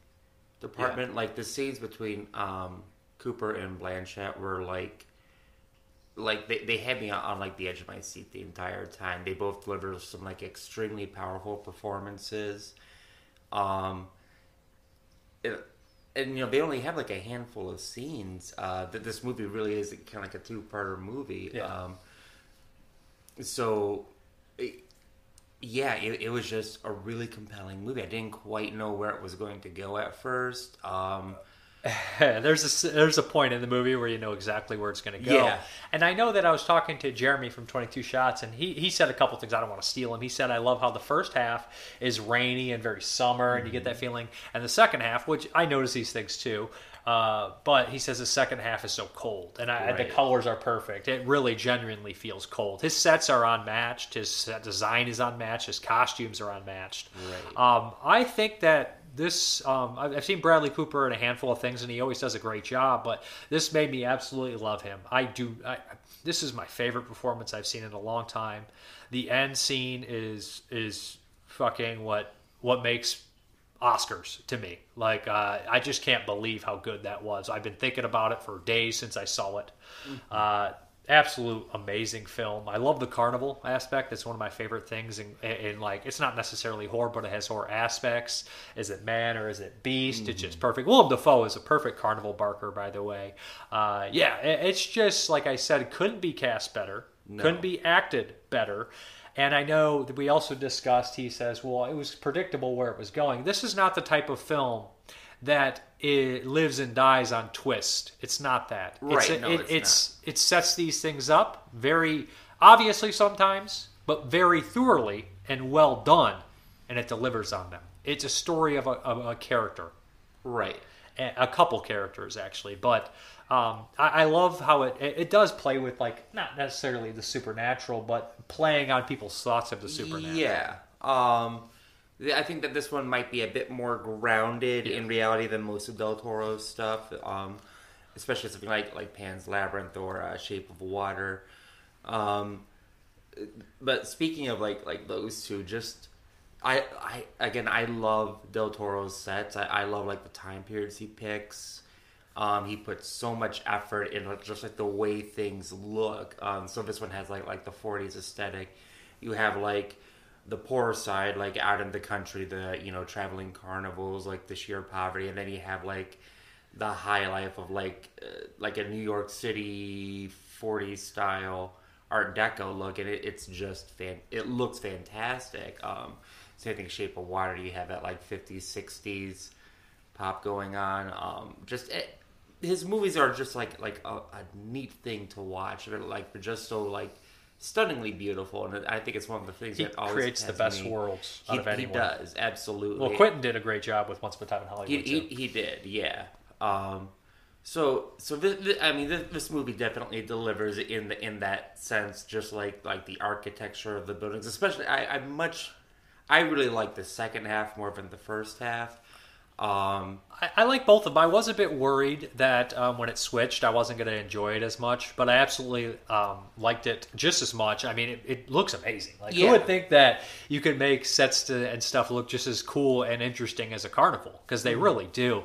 department. Like the scenes between um, Cooper and Blanchett were like, like they, they had me on, on like the edge of my seat the entire time. They both delivered some like extremely powerful performances. Um, it, and you know they only have like a handful of scenes. Uh, that this movie really is kind of like a two-parter movie. Yeah. Um, so, yeah, it, it was just a really compelling movie. I didn't quite know where it was going to go at first. Um, there's a there's a point in the movie where you know exactly where it's going to go. Yeah. And I know that I was talking to Jeremy from 22 Shots, and he, he said a couple things. I don't want to steal him. He said, I love how the first half is rainy and very summer, and you get that feeling. And the second half, which I notice these things too, uh, but he says the second half is so cold, and I, the colors are perfect. It really genuinely feels cold. His sets are unmatched. His set design is unmatched. His costumes are unmatched. Right. Um, I think that this um, I've I've seen Bradley Cooper in a handful of things, and he always does a great job. But this made me absolutely love him. I do. I, this is my favorite performance I've seen in a long time. The end scene is is fucking what what makes Oscars to me. Like uh, I just can't believe how good that was. I've been thinking about it for days since I saw it. Uh, absolute amazing film. I love the carnival aspect. It's one of my favorite things. In, in like, it's not necessarily horror, but it has horror aspects. Is it man or is it beast? It's just perfect. Willem Dafoe is a perfect carnival barker, by the way. Uh, yeah, it's just like I said, couldn't be cast better. Couldn't be acted better. And I know that we also discussed, he says, well, it was predictable where it was going. This is not the type of film that it lives and dies on twist. It's not that. Right, It's, no, it, it's it's it sets these things up very obviously sometimes, but very thoroughly and well done, and it delivers on them. It's a story of a, of a character right. a a couple characters actually, but um, I, I love how it, it it does play with like not necessarily the supernatural, but playing on people's thoughts of the supernatural. Yeah. Um, I think that this one might be a bit more grounded in reality than most of Del Toro's stuff. Um, especially something like like Pan's Labyrinth or uh, Shape of Water. Um, but speaking of like like those two, just I I again I love Del Toro's sets. I, I love like the time periods he picks. Um, he puts so much effort in just like the way things look. Um, so this one has like like the '40s aesthetic. You have like the poor side, like out in the country, the you know traveling carnivals, like the sheer poverty, and then you have like the high life of like uh, like a New York City '40s style Art Deco look, and it, it's just fan. It looks fantastic. Um, same thing, Shape of Water. You have that like '50s, '60s pop going on. Um, just it, his movies are just like like a, a neat thing to watch. They're like they're just so like stunningly beautiful, and I think it's one of the things He that always creates the best me- worlds He, out of he does absolutely. Well, Quentin did a great job with Once Upon a Time in Hollywood. He, he, he did, yeah. Um, so so this, this, I mean this, this movie definitely delivers in the in that sense, just like like the architecture of the buildings. Especially, I, I much I really like the second half more than the first half. Um, I, I like both of them. I was a bit worried that um, when it switched, I wasn't going to enjoy it as much, but I absolutely um, liked it just as much. I mean, it, it looks amazing. Like, who would think that you could make sets to, and stuff look just as cool and interesting as a carnival? Because they really do.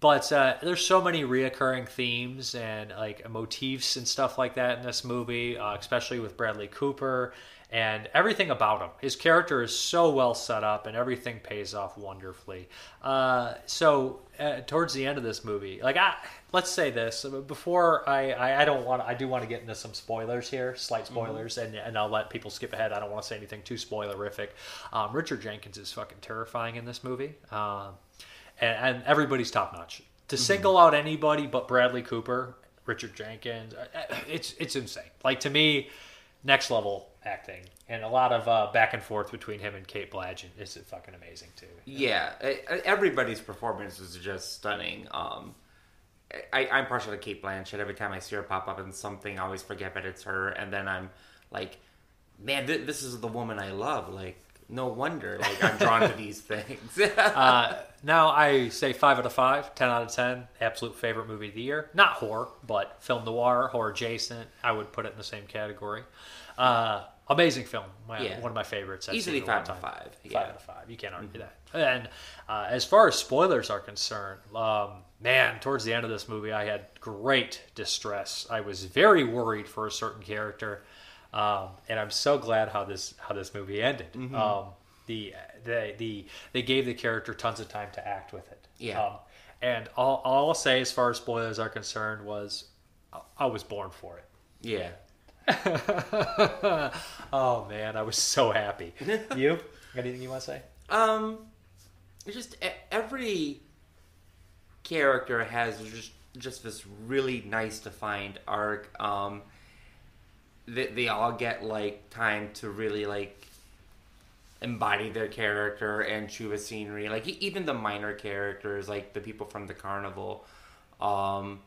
But uh, there's so many reoccurring themes and like motifs and stuff like that in this movie, uh, especially with Bradley Cooper and everything about him. His character is so well set up, and everything pays off wonderfully. Uh, so uh, towards the end of this movie, like I, let's say this before I, I, I don't want I do want to get into some spoilers here, slight spoilers, and and I'll let people skip ahead. I don't want to say anything too spoilerific. Um, Richard Jenkins is fucking terrifying in this movie. Um, and, and everybody's top notch. To single out anybody but Bradley Cooper, Richard Jenkins, uh, uh, it's it's insane. Like to me, next level acting, and a lot of uh, back and forth between him and Cate Blanchett is fucking amazing too. yeah, everybody's performance is just stunning. Um, I, I'm partial to Cate Blanchett. Every time I see her pop up in something, I always forget that it's her, and then I'm like, man, th- this is the woman I love. Like, no wonder, like I'm drawn to these things. Now I say five out of five, 10 out of 10. Absolute favorite movie of the year. Not horror, but film noir, horror adjacent. I would put it in the same category. Uh, amazing film. My, Yeah. One of my favorites. I've Easily seen in a long five out of five, Five yeah. Mm-hmm. out of five. You can't argue that. And uh, as far as spoilers are concerned, um, man, towards the end of this movie, I had great distress. I was very worried for a certain character. Um, and I'm so glad how this how this movie ended. Mm-hmm. Um, the, the the they gave the character tons of time to act with it. Yeah. Um, and all, all I'll say as far as spoilers are concerned was I- I was born for it. yeah. Oh man, I was so happy. you? Anything you want to say? Um, just every character has just just this really nice defined arc. Um, they, they all get like time to really like embody their character and chew a scenery. Like even the minor characters, like the people from the carnival. Um,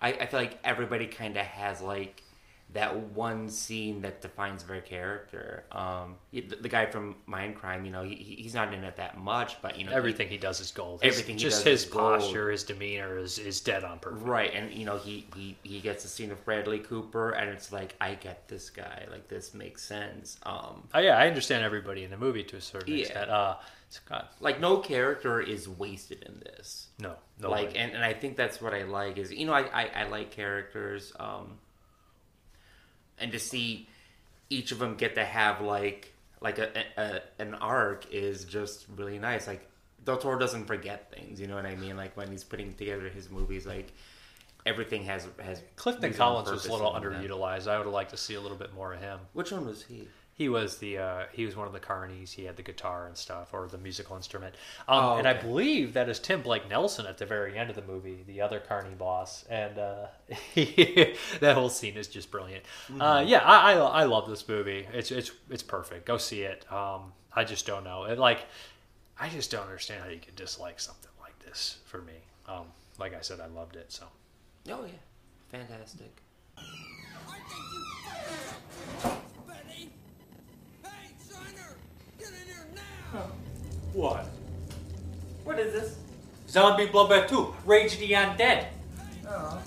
I, I feel like everybody kind of has like that one scene that defines their character. Um, the, the guy from Mindcrime, you know, he, he- he's not in it that much, but you know, Everything he does is gold. Everything he just does his is gold. posture, his demeanor is, is dead on purpose. Right, and you know he, he he gets a scene of Bradley Cooper, and it's like I get this guy, like this makes sense. Um, Oh yeah, I understand everybody in the movie to a certain Yeah. extent. Uh, it's- God, like no character is wasted in this. no, no. like, way. and, and I think that's what I like is you know I I, I like characters, um, and to see each of them get to have like like a, a an arc is just really nice. Like Del Toro doesn't forget things, you know what I mean? Like when he's putting together his movies, like everything has has Clifton Collins was a little in them. underutilized. I would have liked to see a little bit more of him. Which one was he? He was the uh, he was one of the carnies. He had the guitar and stuff, or the musical instrument. Um, Oh, And I believe that is Tim Blake Nelson at the very end of the movie, the other carny boss. And uh, that whole scene is just brilliant. Uh, Mm-hmm. yeah, I, I I love this movie. It's it's it's perfect. Go see it. Um, I just don't know. It, like I just don't understand how you could dislike something like this. For me, um, like I said, I loved it. So Oh yeah, fantastic. Now! what? What is this? Zombie Bloodbath 2, Rage of the Undead. Oh.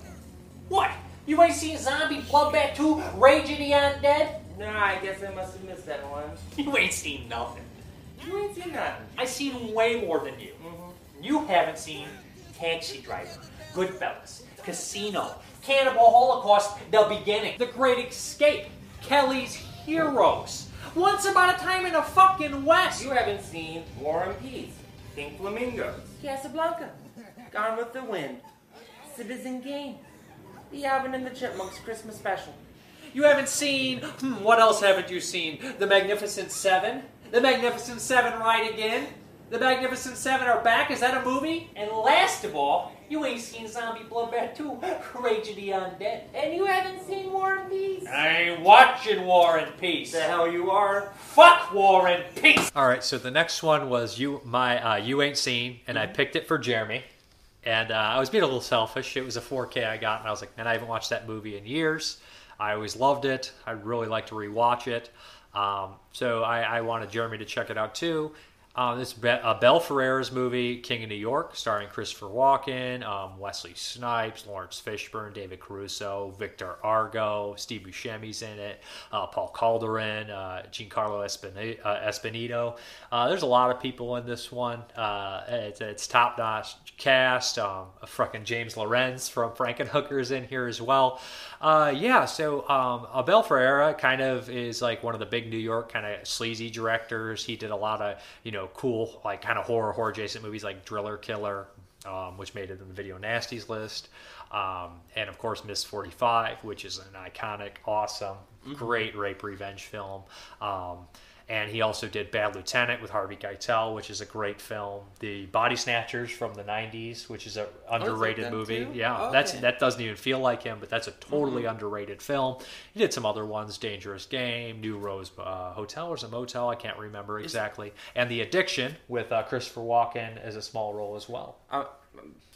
What? You ain't seen Zombie Bloodbath 2, Rage of the Undead? No, I guess I must have missed that one. You ain't seen nothing. You ain't seen nothing. I seen way more than you. Mm-hmm. You haven't seen Taxi Driver, Goodfellas, Casino, Cannibal Holocaust, The Beginning, The Great Escape, Kelly's Heroes, Once Upon a Time in the fucking West. You haven't seen War and Peace, Pink Flamingos, Casablanca, Gone with the Wind, Citizen Kane, The Alvin and the Chipmunks Christmas Special. You haven't seen. Hmm, what else haven't you seen? The Magnificent Seven? The Magnificent Seven Ride Again? The Magnificent Seven are back? Is that a movie? And last of all, you ain't seen Zombie Bloodbath 2, Rage of the Undead. And you haven't seen War and Peace. I ain't watching War and Peace. The hell you are. Fuck War and Peace. All right, so the next one was you my uh, you ain't seen, and I picked it for Jeremy. And uh, I was being a little selfish. It was a 4K I got, and I was like, man, I haven't watched that movie in years. I always loved it. I'd really like to rewatch it. Um, so I, I wanted Jeremy to check it out too. Um, this is Be- uh, Belle Ferrara's movie, King of New York, starring Christopher Walken, um, Wesley Snipes, Laurence Fishburne, David Caruso, Victor Argo, Steve Buscemi's in it, uh, Paul Calderon, uh, Giancarlo Espini- uh, Espinito. Uh, there's a lot of people in this one. Uh, it's, it's top notch cast. Um, fucking James Lorinz from Frankenhooker's in here as well. Yeah, so um, Abel Ferrara kind of is like one of the big New York kind of sleazy directors. He did a lot of you know cool like kind of horror horror adjacent movies like Driller Killer, um, which made it in the Video Nasties list, um, and of course Miss Forty Five, which is an iconic, awesome, great rape revenge film. Um, and he also did Bad Lieutenant with Harvey Keitel, which is a great film. The Body Snatchers from the '90s, which is an underrated them movie. too? Yeah, Oh, that's okay. that doesn't even feel like him, but that's a totally underrated film. He did some other ones: Dangerous Game, New Rose uh, Hotel, or is it Motel? I can't remember exactly. And The Addiction with uh, Christopher Walken as a small role as well. Uh,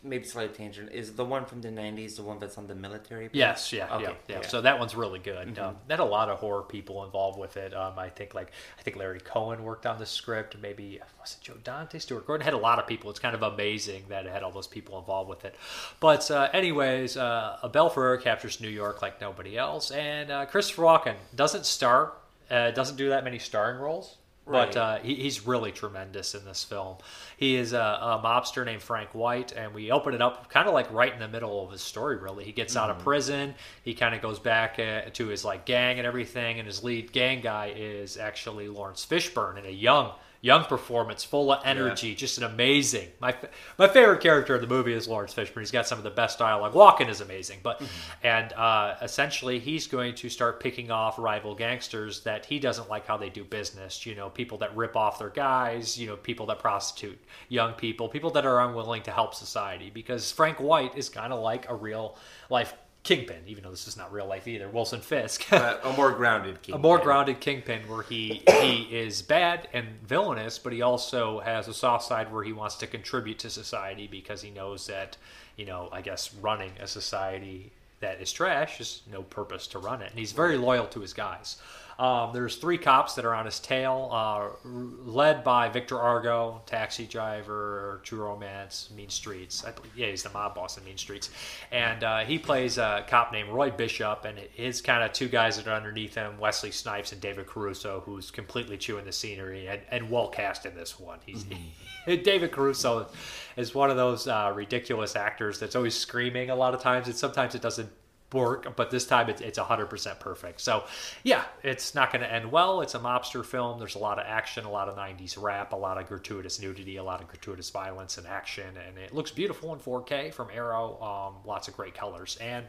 maybe slight tangent. Is the one from the '90s the one that's on the military? base? Yes, yeah, Okay, yeah, yeah, yeah. So that one's really good. Um, that had a lot of horror people involved with it. Um, I think like I think Larry Cohen worked on the script. Maybe was it Joe Dante, Stuart Gordon had a lot of people. It's kind of amazing that it had all those people involved with it. But uh, anyways, uh, a Belfer captures New York like nobody else, and uh, Christopher Walken doesn't star, uh, doesn't do that many starring roles. But uh, he, he's really tremendous in this film. He is a, a mobster named Frank White, and we open it up kind of like right in the middle of his story. Really, he gets out of prison. He kind of goes back uh, to his like gang and everything, and his lead gang guy is actually Laurence Fishburne, and a young young performance, full of energy, just an amazing. My my favorite character in the movie is Laurence Fishburne. He's got some of the best dialogue. Walken is amazing, but and uh, essentially he's going to start picking off rival gangsters that he doesn't like how they do business. You know, people that rip off their guys. You know, people that prostitute young people, people that are unwilling to help society. Because Frank White is kind of like a real life kingpin, even though this is not real life either. Wilson Fisk. A more grounded king. a more grounded kingpin where he he is bad and villainous, but he also has a soft side where he wants to contribute to society because he knows that you know I guess running a society that is trash is no purpose to run it, and he's very loyal to his guys. Um, there's three cops that are on his tail, uh, led by Victor Argo, taxi driver, True Romance, Mean Streets. I believe, yeah, he's the mob boss in Mean Streets, and uh, he plays a cop named Roy Bishop, and his kind of two guys that are underneath him, Wesley Snipes and David Caruso, who's completely chewing the scenery and, and well cast in this one. He's David Caruso is one of those uh, ridiculous actors that's always screaming a lot of times, and sometimes it doesn't work, but this time it's, it's 100% perfect. So, yeah, it's not going to end well. It's a mobster film. There's a lot of action, a lot of 90s rap, a lot of gratuitous nudity, a lot of gratuitous violence and action, and it looks beautiful in 4K from Arrow. Um, lots of great colors. And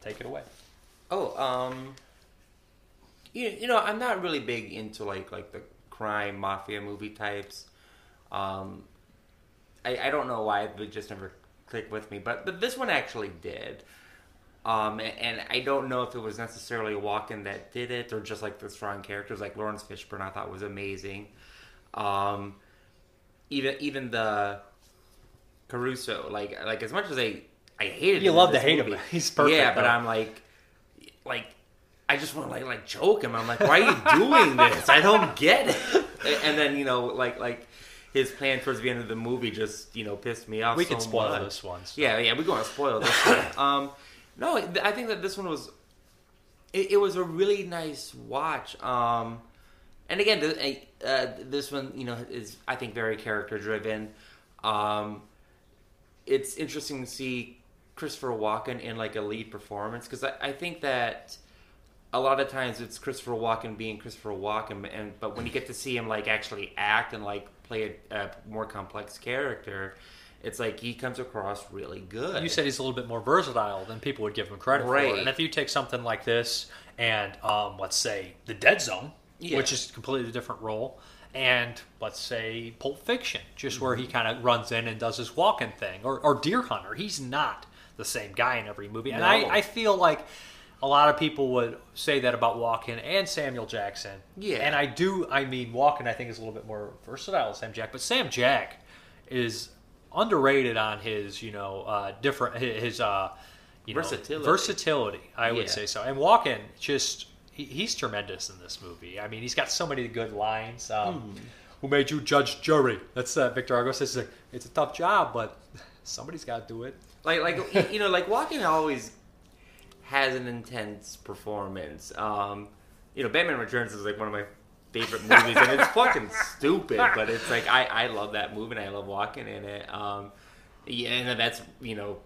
take it away. Oh, um, you, you know, I'm not really big into like like the crime mafia movie types. Um, I, I don't know why it just never click with me, but but this one actually did. Um, and, I don't know if it was necessarily Walken that did it or just like the strong characters like Laurence Fishburne I thought was amazing. Um, even even the Caruso like like as much as I I hated You him love to hate him. He's perfect, Yeah, but. I'm like like I just want to like like choke him. I'm like, why are you doing this? I don't get it. And then you know, like like his plan towards the end of the movie just you know pissed me off. We so can spoil much. this one. so- Yeah, yeah, we're going to spoil this one. Um, no, I think that this one was. It, it was a really nice watch. Um, and again, uh, this one, you know, is I think very character driven. Um, it's interesting to see Christopher Walken in like a lead performance because I, I think that a lot of times it's Christopher Walken being Christopher Walken, and but when you get to see him like actually act and like play a, a more complex character, it's like he comes across really good. You said he's a little bit more versatile than people would give him credit for. Right. And if you take something like this and um, let's say The Dead Zone, Yeah. which is a completely different role, and let's say Pulp Fiction, just where he Mm-hmm. kind of runs in and does his walking thing, or, or Deer Hunter, he's not the same guy in every movie. And No. I, I feel like a lot of people would say that about Walken and Samuel Jackson. Yeah. And I do, I mean, Walken I think is a little bit more versatile than Sam Jack, but Sam Jack is underrated on his, you know, uh, different his uh, you know, Versatility. versatility. I would Yeah. say so. And Walken just he, he's tremendous in this movie. I mean, he's got so many good lines. Um, Hmm. Who made you judge jury? That's uh, Victor Argo says like, it's a tough job, but somebody's got to do it. like like you know like Walken always has an intense performance. Um, you know, Batman Returns is like one of my favorite movies, and it's fucking stupid, but it's like I I love that movie and I love Walken in it. Um, yeah, and that's you know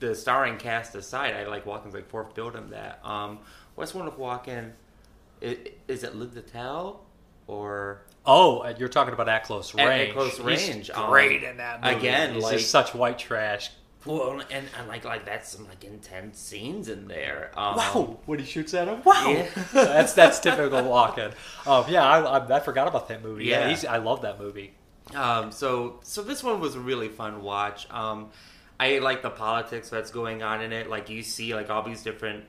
the starring cast aside, I like Walken's like fourth build him that. Um, what's one of Walken? Is, is it Live to Tell or? Oh, you're talking about at close range. At Close He's Range, um, great in that movie. again, he's like- just such white trash. Well, and, and like like that's some like intense scenes in there. Um, Wow, when he shoots at him, wow, Yeah. that's that's typical Walken. Um, yeah, I, I, I forgot about that movie. Yeah, Yeah. he's, I love that movie. Um, so so this one was a really fun watch. Um, I like the politics that's going on in it. Like you see like all these different.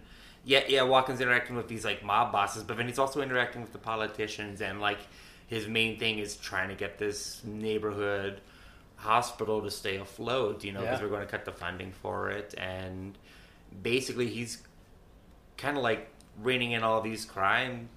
Yeah, yeah. Walken's interacting with these like mob bosses, but then he's also interacting with the politicians, and like his main thing is trying to get this neighborhood hospital to stay afloat. You know, because Yeah. we're going to cut the funding for it, and basically he's kind of like reining in all these crime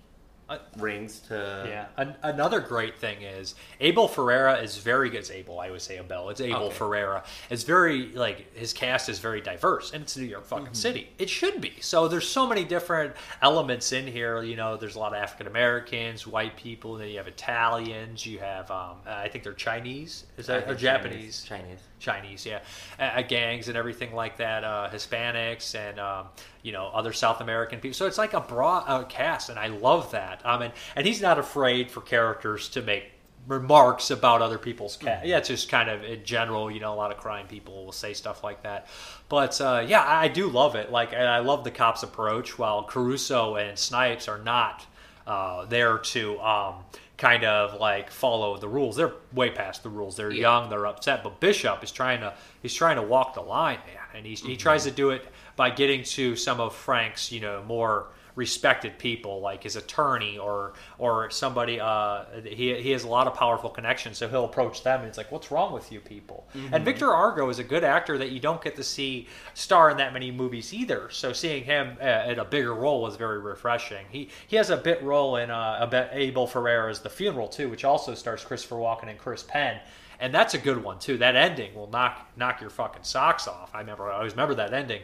Uh, rings to Yeah. An- another great thing is Abel Ferrara is very good. It's Abel. I would say Abel. It's Abel Okay. Ferrara. It's very like his cast is very diverse, and it's New York fucking City. It should be. So there's so many different elements in here. You know, there's a lot of African Americans, white people. Then you have Italians. You have um, I think they're Chinese. Is that or Japanese? Chinese. Chinese, yeah, uh, gangs and everything like that, uh, Hispanics and um, you know other South American people. So it's like a broad uh, cast, and I love that. Um, and and he's not afraid for characters to make remarks about other people's cat. Yeah, it's just kind of in general. You know, a lot of crime people will say stuff like that. But uh, yeah, I, I do love it. Like, I love the cops' approach. While Caruso and Snipes are not uh, there to um, kind of like follow the rules. They're way past the rules. They're young. They're upset. But Bishop is trying to he's trying to walk the line, man, and he's, he mm-hmm. tries to do it by getting to some of Frank's you know more respected people like his attorney or or somebody uh he, he has a lot of powerful connections so he'll approach them and it's like what's wrong with you people and victor argo is a good actor that you don't get to see star in that many movies either so seeing him uh, in a bigger role was very refreshing he he has a bit role in uh abel ferrara's the funeral too which also stars christopher walken and chris penn and that's a good one too. That ending will knock knock your fucking socks off. I remember, I always remember that ending.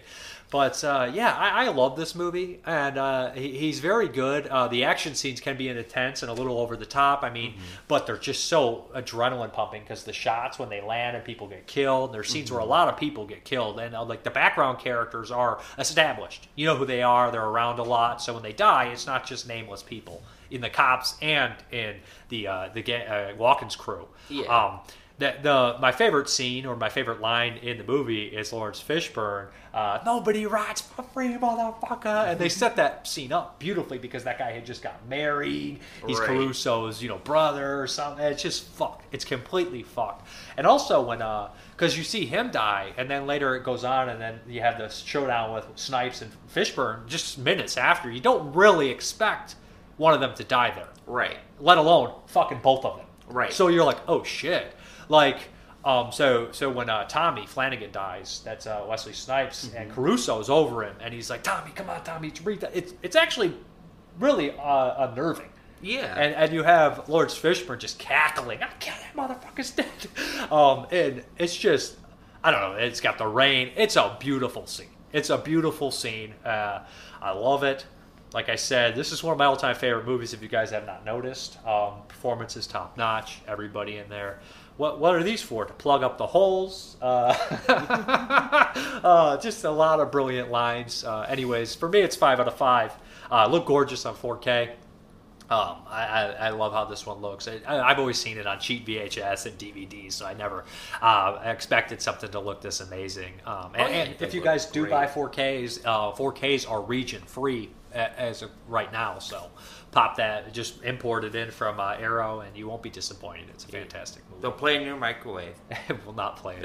But uh, yeah, I, I love this movie, and uh, he, he's very good. Uh, the action scenes can be intense and a little over the top. I mean, but they're just so adrenaline pumping because the shots when they land and people get killed. There's scenes where a lot of people get killed, and uh, like the background characters are established. You know who they are. They're around a lot, so when they die, it's not just nameless people in the cops and in the uh, the uh, crew. Yeah. Um, the, the my favorite scene or my favorite line in the movie is Laurence Fishburne. Uh, Nobody rides for free, motherfucker, and they set that scene up beautifully because that guy had just got married. He's Right. Caruso's, you know, brother or something. It's just fucked. It's completely fucked. And also when uh, because you see him die, and then later it goes on, and then you have the showdown with Snipes and Fishburne just minutes after. You don't really expect one of them to die there Right. let alone fucking both of them. Right. So you're like, oh shit. Like, um, so so when uh, Tommy Flanagan dies, that's uh, Wesley Snipes, Mm-hmm. and Caruso's over him, and he's like, Tommy, come on, Tommy, breathe. that." It's it's actually really uh, unnerving. Yeah. And and you have Laurence Fishburne just cackling, I kill that motherfucker's dead. Um, and it's just, I don't know. It's got the rain. It's a beautiful scene. It's a beautiful scene. Uh, I love it. Like I said, this is one of my all-time favorite movies. If you guys have not noticed, um, performance is top notch. Everybody in there. What what are these for? To plug up the holes. Uh, uh, just a lot of brilliant lines. Uh, anyways, for me, it's five out of five. Uh, look gorgeous on 4K. Um, I, I, I love how this one looks. I, I've always seen it on cheap VHS and DVDs, so I never uh, expected something to look this amazing. Um, and, Oh, yeah, and if you guys do buy 4Ks, uh, 4Ks are region free as of right now. So pop that, just import it in from uh, Arrow, and you won't be disappointed. It's a fantastic movie. They'll play in your microwave. will not play it.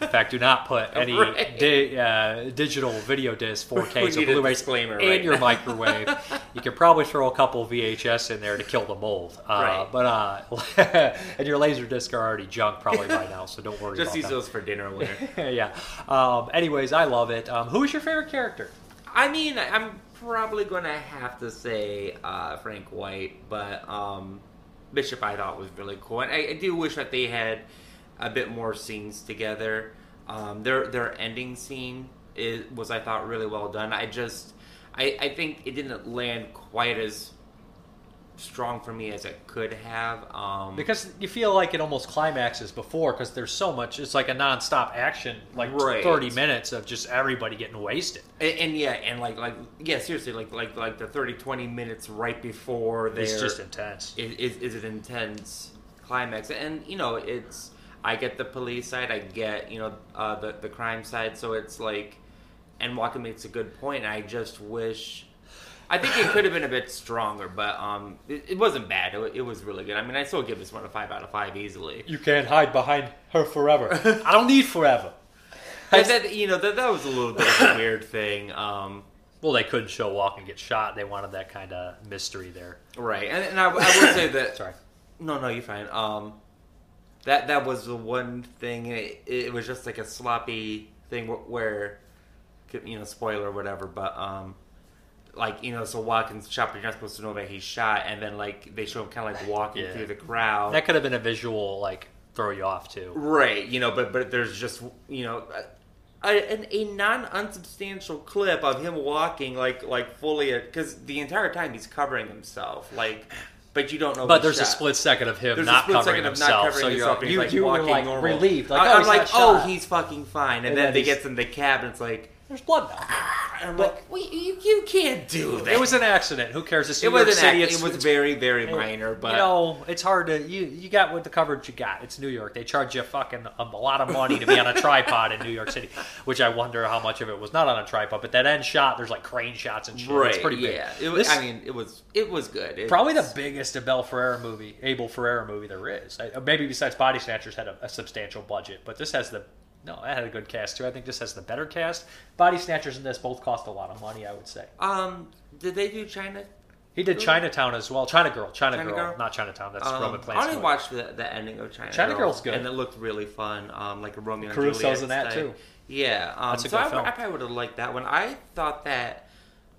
In fact, do not put any Right. di- uh, digital video disc 4Ks We or Blu-rays disclaimer in right your now. microwave. you could probably throw a couple VHS in there to kill the mold. Uh, Right. But uh, and your laser discs are already junk probably by now, so don't worry Just use that. those for dinner later. yeah. Um, anyways, I love it. Um, who is your favorite character? I mean, I'm probably going to have to say uh, Frank White, but um, Bishop I thought was really cool, and I, I do wish that they had a bit more scenes together. Um, their their ending scene is, was I thought really well done. I just I, I think it didn't land quite as strong for me as it could have. Um, Because you feel like it almost climaxes before because there's so much. It's like a nonstop action, like Right. 30 minutes of just everybody getting wasted. And, and yeah, and like like yeah, seriously, like like like the 30, 20 minutes right before It's just intense. is, is is an intense climax, and you know it's I get the police side, I get you know uh, the the crime side, so it's like, and Walker makes a good point. I just wish. I think it could have been a bit stronger, but um, it, it wasn't bad. It, it was really good. I mean, I still give this one a five out of five easily. You can't hide behind her forever. I don't need forever. I, that you know that that was a little bit of a weird thing. Um, Well, they couldn't show Walken get shot. They wanted that kind of mystery there. right, and, and I, I would say that Sorry. No, no, you're fine. Um, that that was the one thing. It, it was just like a sloppy thing wh- where, you know, spoiler or whatever. But um, like you know, so Walken's shot, but you're not supposed to know that he's shot, and then like they show him kind of like walking Yeah. through the crowd. That could have been a visual like throw you off too. Right, you know, but but there's just you know a, an, a non unsubstantial clip of him walking like like fully uh, because the entire time he's covering himself like, but you don't know. But there's a split second of him There's not a split covering second of himself. not covering so you're, himself, and he's you, like you were walking like normal. relieved. Like, I, oh, am he's like, oh, shot. he's fucking fine, and, And then, then they gets in the cab, and it's like, there's blood now. I'm like, well, you, you can't do that. It was an accident. Who cares? It's it was York an City. act, It's, it was it's- very very Hey, minor, but you know, it's hard to you. You got with the coverage you got. It's New York. They charge you fucking a, a lot of money to be on a tripod in New York City, which I wonder how much of it was not on a tripod. But that end shot, there's like crane shots and shit. right, It's pretty big. yeah. It was, This- I mean, it was it was good. It's- Probably the biggest Abel Ferrara movie, Abel Ferrara movie there is. I- Maybe besides Body Snatchers had a, a substantial budget, but this has the no, that had a good cast too. I think this has the better cast. Body Snatchers and this both cost a lot of money. I would say Um, did they do China? he did Chinatown as well. China Girl, China, China Girl, Girl? not Chinatown. That's Um, Roman I only movie. watched the, the ending of China. China Girl, Girl's good. and it looked really fun. Um, like a Romeo and Caruso's Juliet in that, too. Yeah, um, That's a so good I, film. I probably would have liked that one. I thought that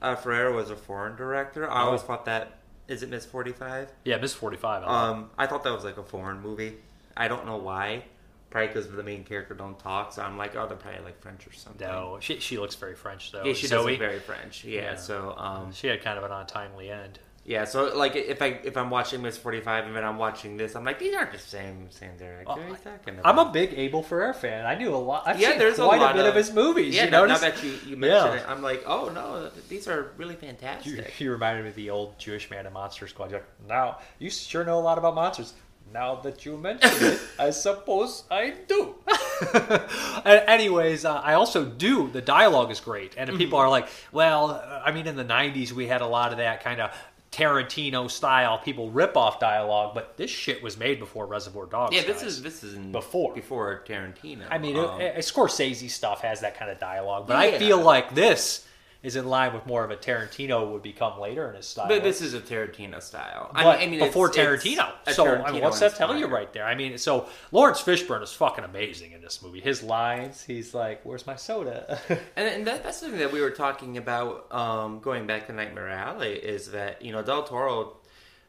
uh, Ferrara was a foreign director. I Oh. always thought that. Is it Miss Forty Five? Yeah, Miss Forty Five. Um, I thought that was like a foreign movie. I don't know why. Probably because the main character don't talk. So I'm like, oh, they're probably like French or something. no, she she looks very French though. Yeah, she does look very French. Yeah, Yeah. so um, she had kind of an untimely end. Yeah, so like if I if I'm watching Miss Forty Five and then I'm watching this, I'm like these aren't the same same director. What are you talking about? I'm a big Abel Ferrer fan. I knew a lot. I've yeah, seen there's quite a lot bit of, his movies. Yeah, you now, now that you, you mention Yeah. it, I'm like, oh no, these are really You, fantastic. you reminded me of the old Jewish man in Monster Squad. You're like, now you sure know a lot about monsters. Now that you mention it, I suppose I do. Anyways, uh, I also do. The dialogue is great, and if people Mm-hmm. are like, "Well, uh, I mean, in the '90s we had a lot of that kind of Tarantino style people rip off dialogue, but this shit was made before Reservoir Dogs." yeah, this guys. is this is in- Before. before Tarantino. I mean, Um, it, it, Scorsese stuff has that kind of dialogue, but I feel like this is in line with more of a Tarantino would become later in his style. but this is a Tarantino style. But I mean, I mean before it's- it's Tarantino. a So I mean, what's that tell you right there? I mean, so Laurence Fishburne is fucking amazing in this movie. His lines, he's like, "Where's my soda?" And, and that, that's something that we were talking about um, going back to Nightmare Alley is that you know Del Toro,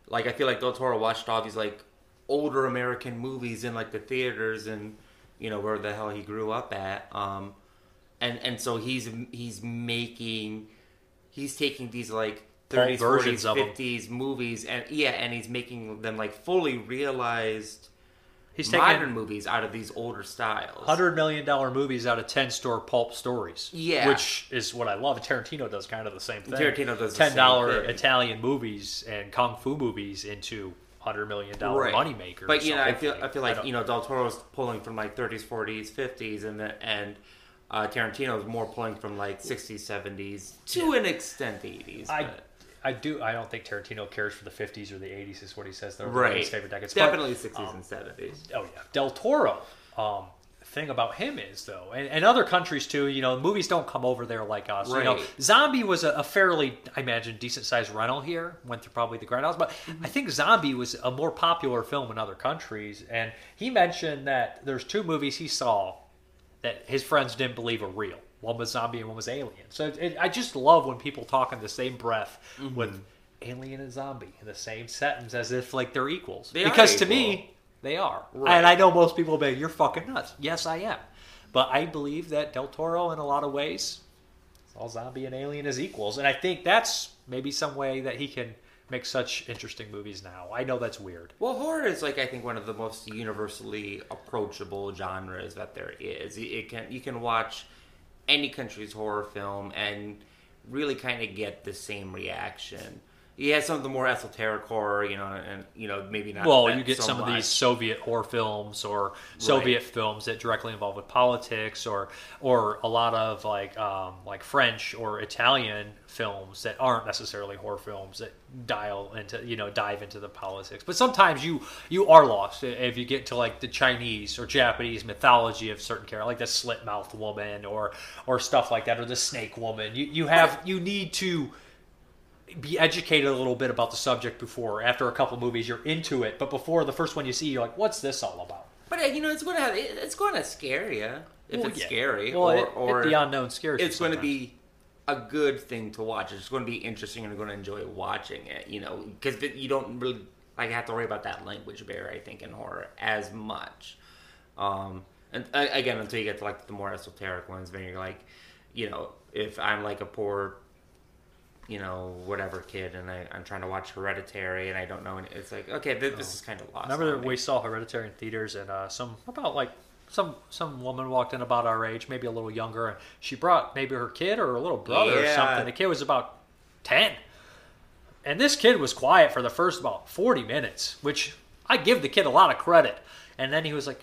like I feel like Del Toro watched all these like older American movies in like the theaters and you know where the hell he grew up at, um, and and so he's he's making he's taking these like. 30s, versions 40s, of 'em. 50s movies, and yeah, and he's making them like fully realized he's taking modern movies out of these older styles. hundred million dollar movies out of ten store pulp stories. Yeah. which is what I love. Tarantino does kind of the same thing. Tarantino does ten dollar. Italian movies and kung fu movies into hundred million dollar right. money makers. But you know, I feel I feel like don't- you know Del Toro's pulling from like 30s, 40s, 50s, and the, and uh, is more pulling from like 60s, 70s to an extent 80s. I but- I do. I don't think Tarantino cares for the '50s or the '80s. Is what he says. They're right, his favorite decades. But- definitely 60s and 70s. Oh yeah, Del Toro. Um, thing about him is though, and, and other countries too. You know, movies don't come over there like us. You know, Right. Zombie was a, a fairly, I imagine, decent sized rental here. Went through probably the grindhouse, but Mm-hmm. I think Zombie was a more popular film in other countries. And he mentioned that there's two movies he saw that his friends didn't believe were real. One was Zombie and one was Alien. So it, it, I just love when people talk in the same breath Mm-hmm. with Alien and Zombie in the same sentence as if like they're equals. They are because to equal. me, they are. Right. And I know most people will be, you're fucking nuts. Yes, I am. But I believe that Del Toro, in a lot of ways, all zombie and alien is equals. And I think that's maybe some way that he can make such interesting movies now. I know that's weird. Well, horror is like I think one of the most universally approachable genres that there is. It can you can watch any country's horror film and really kind of get the same reaction. Some of the more esoteric horror, you know, and you know maybe not. Well, you get so some of these Soviet horror films or Soviet films that directly involve with politics, or or a lot of like um, like French or Italian films that aren't necessarily horror films that dial into you know dive into the politics. But sometimes you you are lost if you get to like the Chinese or Japanese mythology of certain characters, like the slit mouthed woman or or stuff like that, or the snake woman. You you have you need to be educated a little bit about the subject before. After a couple movies, you're into it, but before the first one you see, you're like, "What's this all about?" But uh, you know, it's going to have it's going to scare you if Well, it's yeah. scary, Well, or, it- or it- the unknown scares you It's going to be a good thing to watch. It's going to be interesting, and you're going to enjoy watching it. You know, because you don't really like have to worry about that language barrier. I think in horror as much. Um, and uh, again, until you get to like the more esoteric ones, then you're like, you know, if I'm like a poor you know, whatever kid, and I, I'm trying to watch Hereditary, and I don't know, and it's like, okay, this, this is kind of lost. Remember that we saw Hereditary in theaters, and uh, some about like some some woman walked in about our age, maybe a little younger, and she brought maybe her kid or a little brother or something. The kid was about ten, and this kid was quiet for the first about forty minutes, which I give the kid a lot of credit. And then he was like,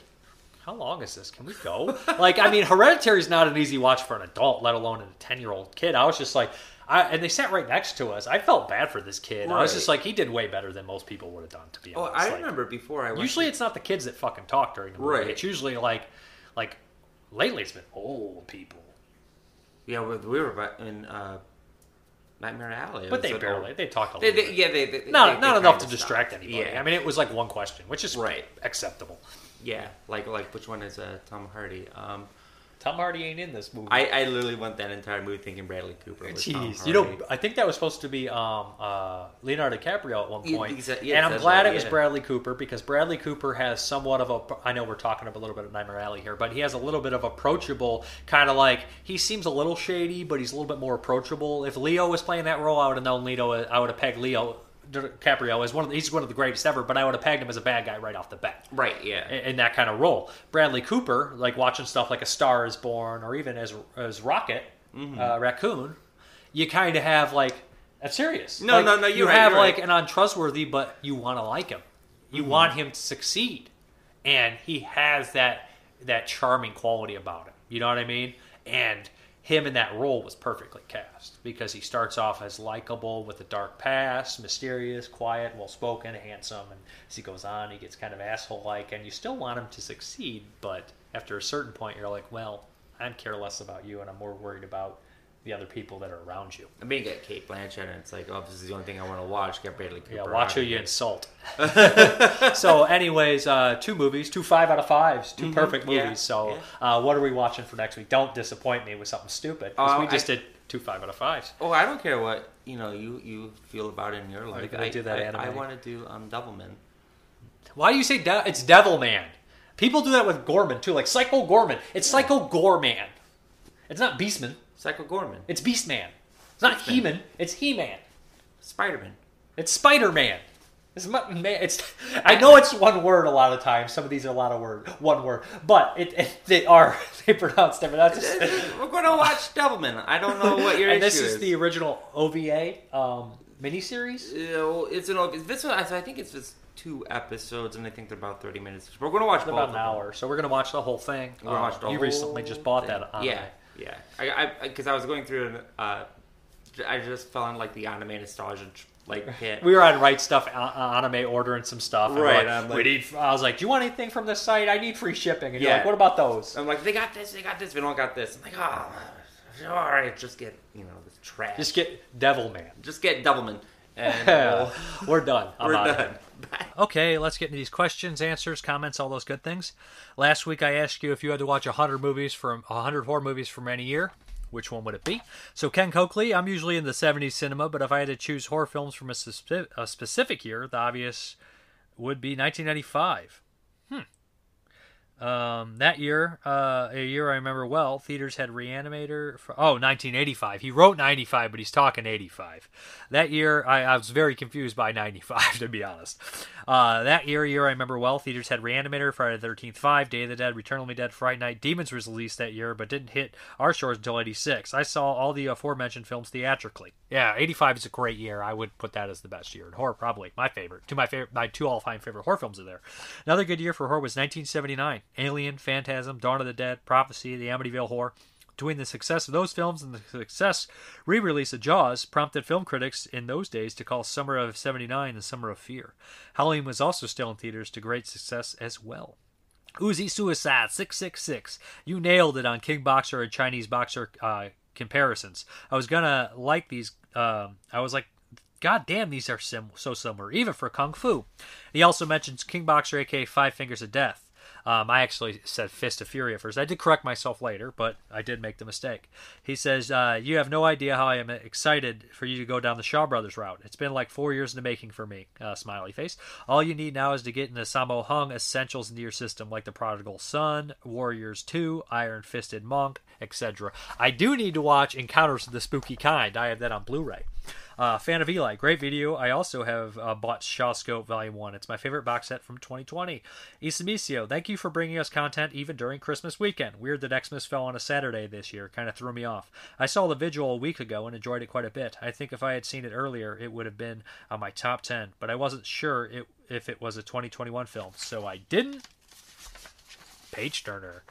"How long is this? Can we go?" like, I mean, Hereditary is not an easy watch for an adult, let alone a ten year old kid. I was just like. I, and they sat right next to us. I felt bad for this kid. I was just like, he did way better than most people would have done, to be honest, Oh, honest. I Like- remember before I Usually, to- it's not the kids that fucking talk during the movie. Right. It's usually like, like lately it's been old people, yeah, we we were in uh, Nightmare Alley. But they barely old- they talk a They, little. they, bit. yeah, they, they not they, not they enough to distract stopped. anybody. Yeah, I mean, it was like one question, which is Right. acceptable. yeah, like like which one is uh, Tom Hardy? Um, Tom Hardy ain't in this movie. I, I literally went that entire movie thinking Bradley Cooper was Tom Jeez, Hardy. you know, I think that was supposed to be um, uh, Leonardo DiCaprio at one Yeah, point, exa- yeah, and I'm that's glad right, it was yeah. Bradley Cooper because Bradley Cooper has somewhat of a. I know we're talking a little bit of Nightmare Alley here, but he has a little bit of approachable kind of like he seems a little shady, but he's a little bit more approachable. If Leo was playing that role, I would have known Leo. I would have pegged Leo DiCaprio as one of the, he's one of the greatest ever, but I would have pegged him as a bad guy right off the bat right, yeah, in in that kind of role. Bradley Cooper, like watching stuff like A Star Is Born, or even as as Rocket, Mm-hmm. uh, Raccoon, you kind of have like that's serious. No, Like, no, no, you're You right, have like right. an untrustworthy, but you want to like him. You Mm-hmm. want him to succeed, and he has that that charming quality about him. You know what I mean? And him in that role was perfectly cast because he starts off as likable with a dark past, mysterious, quiet, well spoken, handsome, and as he goes on, he gets kind of asshole like, and you still want him to succeed, but after a certain point, you're like, well, I care less about you, and I'm more worried about the other people that are around you. I mean, you get Cate Blanchett, and it's like, oh, this is the only thing I want to watch. Get Bradley Cooper. Yeah, watch who you insult. so, anyways, uh, two movies, two five out of fives, 2 perfect Mm-hmm. yeah, movies. so, uh, what are we watching for next week? Don't disappoint me with something stupid. Uh, we just I- did two five out of fives. Oh, I don't care what you know you you feel about it in your life. gonna I do that I. I want to do um Doubleman. Why do you say de- it's Devil Man? People do that with Gorman too, like Psycho Gorman. It's Psycho Gorman. It's not Beastman. Psycho Gorman, It's Beastman. It's not He-Man. It's He-Man. Spider Man. It's Spider Man. It's man. It's. I know it's one word a lot of times. Some of these are a lot of word, one word, but it, it they are they pronounce different. That's just, We're gonna watch Doubleman. I don't know what your and this is the original OVA um, miniseries. You know, it's an it's- this one. I think it's just two episodes, and I think they're about thirty minutes. We're gonna watch It's both about an hour, so we're gonna watch the whole thing. Watch the you recently just bought thing. that. On yeah, yeah. I because I, was going through and uh, I just fell in like the anime nostalgia like pit. We were on Right Stuf Anime ordering some stuff. and Right, like, I'm we need. I was like, "Do you want anything from this site? I need free shipping." And you're Yeah. like, "What about those?" I'm like, they got this, they got this, we don't got this. I'm like, oh, all right, just get you know this trash. Just get Devil Man. just get Devilman, and we're done. I'm we're done. Bye. Okay, let's get into these questions, answers, comments, all those good things. Last week I asked you if you had to watch 100 movies from 100 horror movies from any year, which one would it be? So Ken Coakley, I'm usually in the 70s cinema, but if I had to choose horror films from a, suspe- a specific year, the obvious would be 1995. Um, that year, uh, a year I remember well, theaters had Reanimator. For, oh, 1985. He wrote 95, but he's talking 85. That year, I, I was very confused by 95, to be honest. Uh, that year, year I remember well, theaters had Reanimator, Friday the 13th, 5, Day of the Dead, Return of the Dead, Fright Night. Demons was released that year, but didn't hit our shores until 86. I saw all the aforementioned films theatrically. Yeah, 85 is a great year. I would put that as the best year in horror, probably my favorite. Two my favorite, my two all-time favorite horror films are there. Another good year for horror was 1979. Alien, Phantasm, Dawn of the Dead, Prophecy, The Amityville Horror. Between the success of those films and the success re-release of Jaws prompted film critics in those days to call Summer of 79 the Summer of Fear. Halloween was also still in theaters to great success as well. Uzi Suicide 666. You nailed it on King Boxer and Chinese Boxer uh, comparisons. I was gonna like these. Um, I was like, God damn, these are sim- so similar, even for Kung Fu. He also mentions King Boxer, aka Five Fingers of Death. Um, I actually said Fist of Fury at first. I did correct myself later, but I did make the mistake. He says, uh, You have no idea how I am excited for you to go down the Shaw Brothers route. It's been like four years in the making for me. Uh, smiley face. All you need now is to get in the Sammo Hung essentials into your system, like The Prodigal Son, Warriors 2, Iron Fisted Monk, etc. I do need to watch Encounters of the Spooky Kind. I have that on Blu ray. Uh, fan of Eli, great video. I also have uh, bought Shawscope Volume 1. It's my favorite box set from 2020. Isamicio, thank you for bringing us content even during Christmas weekend. Weird that Xmas fell on a Saturday this year. Kind of threw me off. I saw the Vigil a week ago and enjoyed it quite a bit. I think if I had seen it earlier, it would have been on my top 10, but I wasn't sure it, if it was a 2021 film, so I didn't page turner.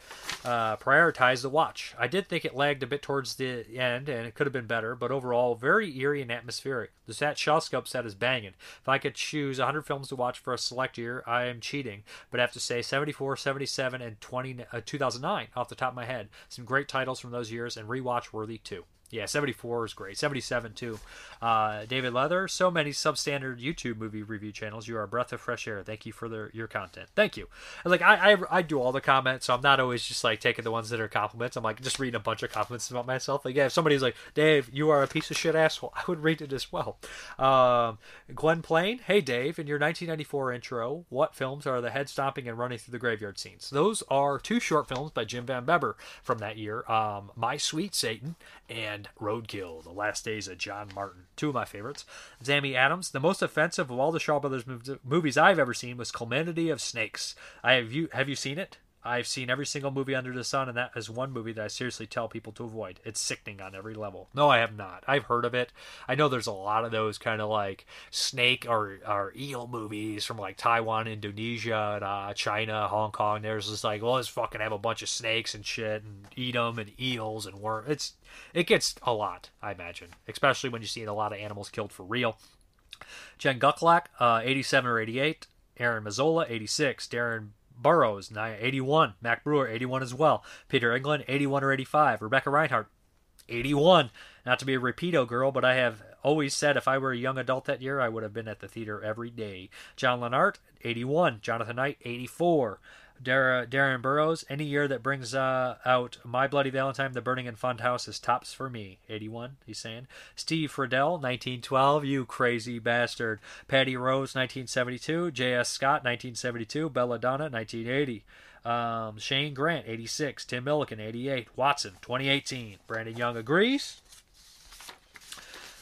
Uh, prioritize the watch. I did think it lagged a bit towards the end, and it could have been better, but overall, very eerie and atmospheric. The Sat Shawscope set is banging. If I could choose 100 films to watch for a select year, I am cheating, but I have to say 74, 77, and 20, uh, 2009 off the top of my head. Some great titles from those years, and rewatch worthy too. Yeah, 74 is great. 77 too. Uh, David Leather, so many substandard YouTube movie review channels. You are a breath of fresh air. Thank you for the, your content. Thank you. And like I, I, I do all the comments, so I'm not always just like taking the ones that are compliments. I'm like just reading a bunch of compliments about myself. Like yeah, if somebody's like Dave, you are a piece of shit asshole, I would read it as well. Um, Glenn Plain, hey Dave, in your 1994 intro, what films are the head stomping and running through the graveyard scenes? Those are two short films by Jim Van Bebber from that year. Um, My Sweet Satan and Roadkill, The Last Days of John Martin. Two of my favorites. Zammy Adams, the most offensive of all the Shaw Brothers movies I've ever seen was Calamity of Snakes. I have you have you seen it? I've seen every single movie under the sun, and that is one movie that I seriously tell people to avoid. It's sickening on every level. No, I have not. I've heard of it. I know there's a lot of those kind of like snake or, or eel movies from like Taiwan, Indonesia, and, uh, China, Hong Kong. There's just like, well, let's fucking have a bunch of snakes and shit and eat them and eels and worms. It's it gets a lot, I imagine, especially when you see a lot of animals killed for real. Jen Gucklack, uh, 87 or 88. Aaron Mazzola, 86. Darren Burrows, 81. Mac Brewer, 81 as well. Peter England, 81 or 85. Rebecca Reinhardt, 81. Not to be a repeato girl, but I have always said if I were a young adult that year, I would have been at the theater every day. John Lennart, 81. Jonathan Knight, 84. Dar- Darren Burrows, any year that brings uh, out My Bloody Valentine, The Burning and Funhouse is tops for me. 81, he's saying. Steve Friedel, 1912, you crazy bastard. Patty Rose, 1972. J.S. Scott, 1972. Belladonna, 1980. Um, Shane Grant, 86. Tim Milliken, 88. Watson, 2018. Brandon Young agrees.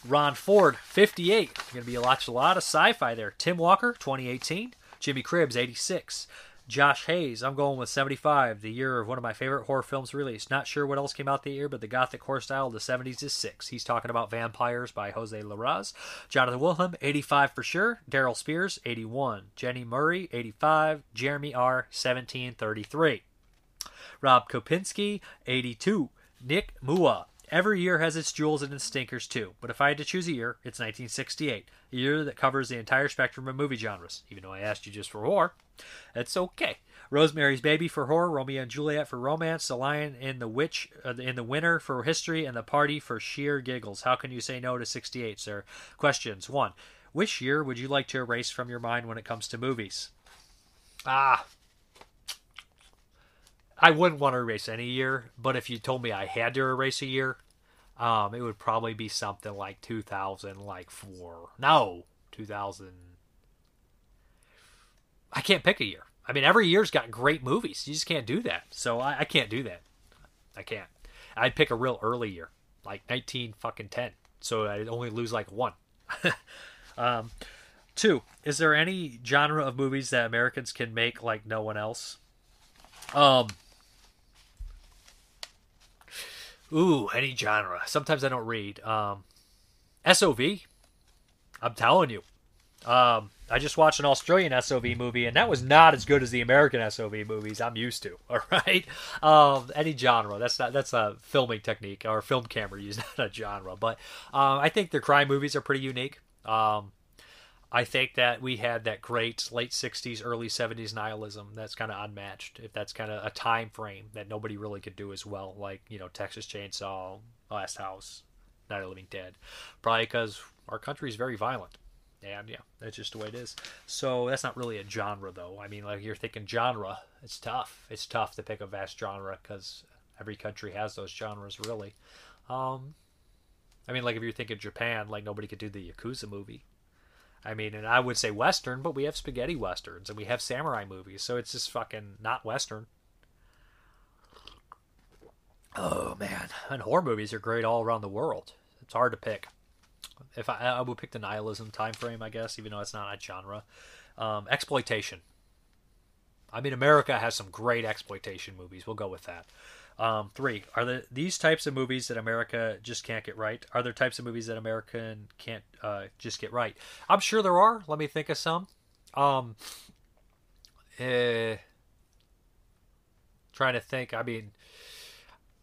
Ron Ford, 58. Going to be a lot, a lot of sci-fi there. Tim Walker, 2018. Jimmy Cribbs, 86. Josh Hayes, I'm going with 75, the year of one of my favorite horror films released. Not sure what else came out the year, but the gothic horror style of the 70s is 6. He's talking about Vampyres by Jose Larraz. Jonathan Wilhelm, 85 for sure. Daryl Spears, 81. Jenny Murray, 85. Jeremy R., 1733. Rob Kopinski, 82. Nick Mua, Every year has its jewels and its stinkers too, but if I had to choose a year, it's 1968, a year that covers the entire spectrum of movie genres. Even though I asked you just for horror, it's okay. Rosemary's Baby for horror, Romeo and Juliet for romance, The Lion in the Witch uh, in the Winter for history, and The Party for sheer giggles. How can you say no to 68, sir? Questions. 1. Which year would you like to erase from your mind when it comes to movies? Ah, I wouldn't want to erase any year, but if you told me I had to erase a year, um, it would probably be something like 2000, like four. No, 2000. I can't pick a year. I mean, every year's got great movies. You just can't do that. So I, I can't do that. I can't. I'd pick a real early year, like 19 fucking 10. So I'd only lose like one. um, two, is there any genre of movies that Americans can make like no one else? Um, Ooh, any genre. Sometimes I don't read. Um, SOV. I'm telling you. Um, I just watched an Australian SOV movie, and that was not as good as the American SOV movies I'm used to. All right, um, any genre. That's not that's a filming technique or film camera use, not a genre. But um, I think their crime movies are pretty unique. Um, I think that we had that great late 60s, early 70s nihilism that's kind of unmatched. If that's kind of a time frame that nobody really could do as well, like, you know, Texas Chainsaw, Last House, Night of the Living Dead. Probably because our country is very violent. And yeah, that's just the way it is. So that's not really a genre, though. I mean, like you're thinking genre, it's tough. It's tough to pick a vast genre because every country has those genres, really. Um, I mean, like if you're thinking Japan, like nobody could do the Yakuza movie. I mean, and I would say Western, but we have spaghetti westerns and we have samurai movies, so it's just fucking not Western. Oh man, and horror movies are great all around the world. It's hard to pick. If I, I would pick the nihilism time frame, I guess, even though it's not a genre. Um, exploitation. I mean, America has some great exploitation movies. We'll go with that. Um, three are the these types of movies that America just can't get right. Are there types of movies that American can't uh, just get right? I'm sure there are. Let me think of some. Um, eh, trying to think. I mean,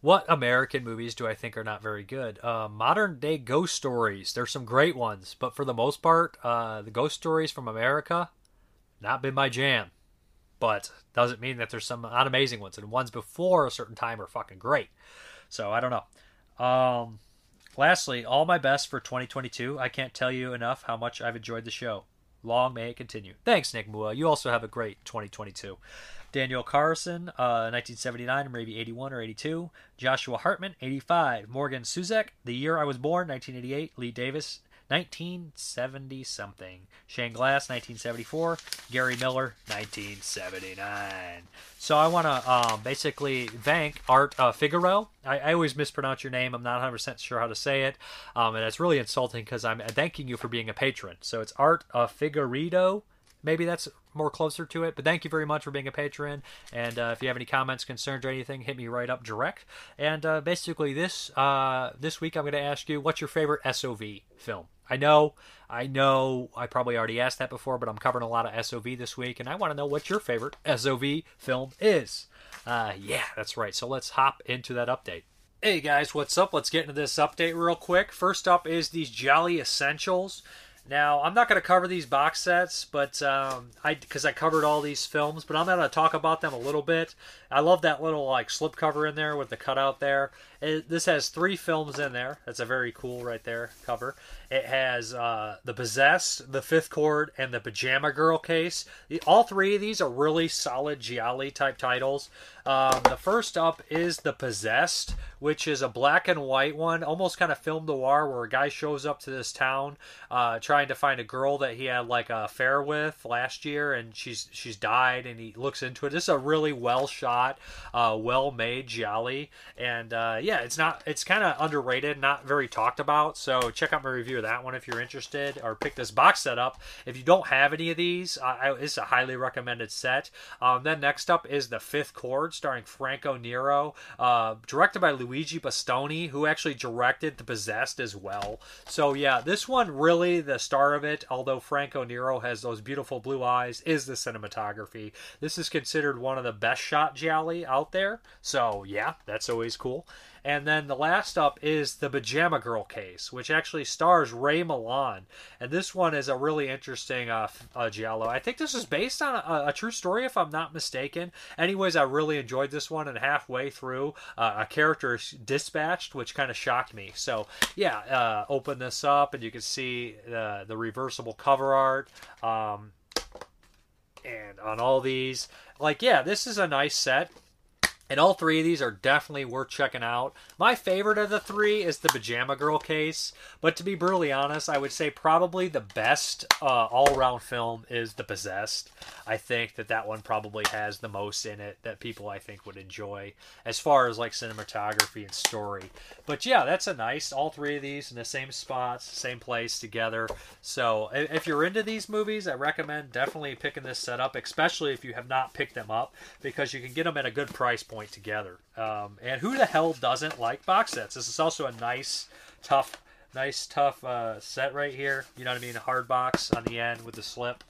what American movies do I think are not very good? Uh, modern day ghost stories. There's some great ones, but for the most part, uh, the ghost stories from America, not been my jam but doesn't mean that there's some not amazing ones. And ones before a certain time are fucking great. So I don't know. Um, lastly, all my best for 2022. I can't tell you enough how much I've enjoyed the show. Long may it continue. Thanks, Nick Mua. You also have a great 2022. Daniel Carson, uh, 1979, maybe 81 or 82. Joshua Hartman, 85. Morgan Suzek, the year I was born, 1988. Lee Davis, 1970 something. Shane Glass, 1974. Gary Miller, 1979. So I want to um, basically thank Art uh, Figaro. I, I, always mispronounce your name. I'm not 100% sure how to say it. Um, and it's really insulting because I'm thanking you for being a patron. So it's Art uh, Figarido. Maybe that's more closer to it. But thank you very much for being a patron. And uh, if you have any comments, concerns, or anything, hit me right up direct. And uh, basically, this uh, this week I'm going to ask you, what's your favorite SOV film? I know, I know, I probably already asked that before, but I'm covering a lot of SOV this week, and I want to know what your favorite SOV film is. Uh, yeah, that's right. So let's hop into that update. Hey guys, what's up? Let's get into this update real quick. First up is these Gialli Essentials. Now, I'm not going to cover these box sets, but um, I because I covered all these films, but I'm going to talk about them a little bit. I love that little like slip cover in there with the cutout there. This has three films in there. That's a very cool right there cover. It has uh, the Possessed, the Fifth Chord, and the Pajama Girl case. All three of these are really solid Gialli type titles. Um, the first up is the Possessed, which is a black and white one, almost kind of film noir, where a guy shows up to this town uh, trying to find a girl that he had like a affair with last year, and she's she's died, and he looks into it. This is a really well shot, uh, well made Gialli, and uh, yeah, it's not it's kind of underrated, not very talked about. So check out my review of that one if you're interested, or pick this box set up if you don't have any of these. Uh, it's a highly recommended set. Um, then next up is the Fifth Chord, starring Franco Nero, uh, directed by Luigi Bazzoni, who actually directed The Possessed as well. So yeah, this one really the star of it, although Franco Nero has those beautiful blue eyes, is the cinematography. This is considered one of the best shot gialli out there. So yeah, that's always cool. And then the last up is the Pajama Girl case, which actually stars Ray Milland. And this one is a really interesting uh, uh, giallo. I think this is based on a, a, true story, if I'm not mistaken. Anyways, I really enjoyed this one, and halfway through, uh, a character is dispatched, which kind of shocked me. So, yeah, uh, open this up, and you can see uh, the reversible cover art. Um, and on all these, like, yeah, this is a nice set. And all three of these are definitely worth checking out. My favorite of the three is the Pajama Girl case, but to be brutally honest, I would say probably the best uh, all-around film is The Possessed. I think that that one probably has the most in it that people I think would enjoy as far as like cinematography and story. But yeah, that's a nice all three of these in the same spots, same place together. So if you're into these movies, I recommend definitely picking this set up, especially if you have not picked them up because you can get them at a good price point together. Um, and who the hell doesn't like box sets? This is also a nice, tough, nice, tough uh, set right here. You know what I mean? A hard box on the end with the slip.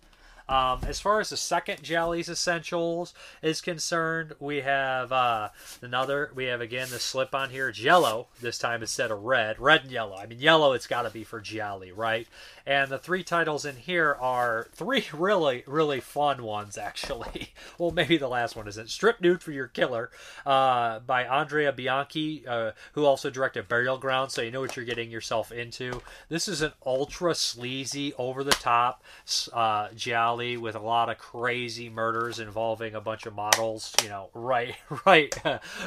Um, as far as the second Gialli's Essentials is concerned, we have uh, another. We have again the slip on here. It's yellow this time instead of red. Red and yellow. I mean, yellow. It's got to be for Gialli, right? And the three titles in here are three really, really fun ones, actually. well, maybe the last one isn't. Strip Nude for Your Killer uh, by Andrea Bianchi, uh, who also directed Burial Ground, so you know what you're getting yourself into. This is an ultra sleazy, over the top uh, giallo with a lot of crazy murders involving a bunch of models. You know, right, right,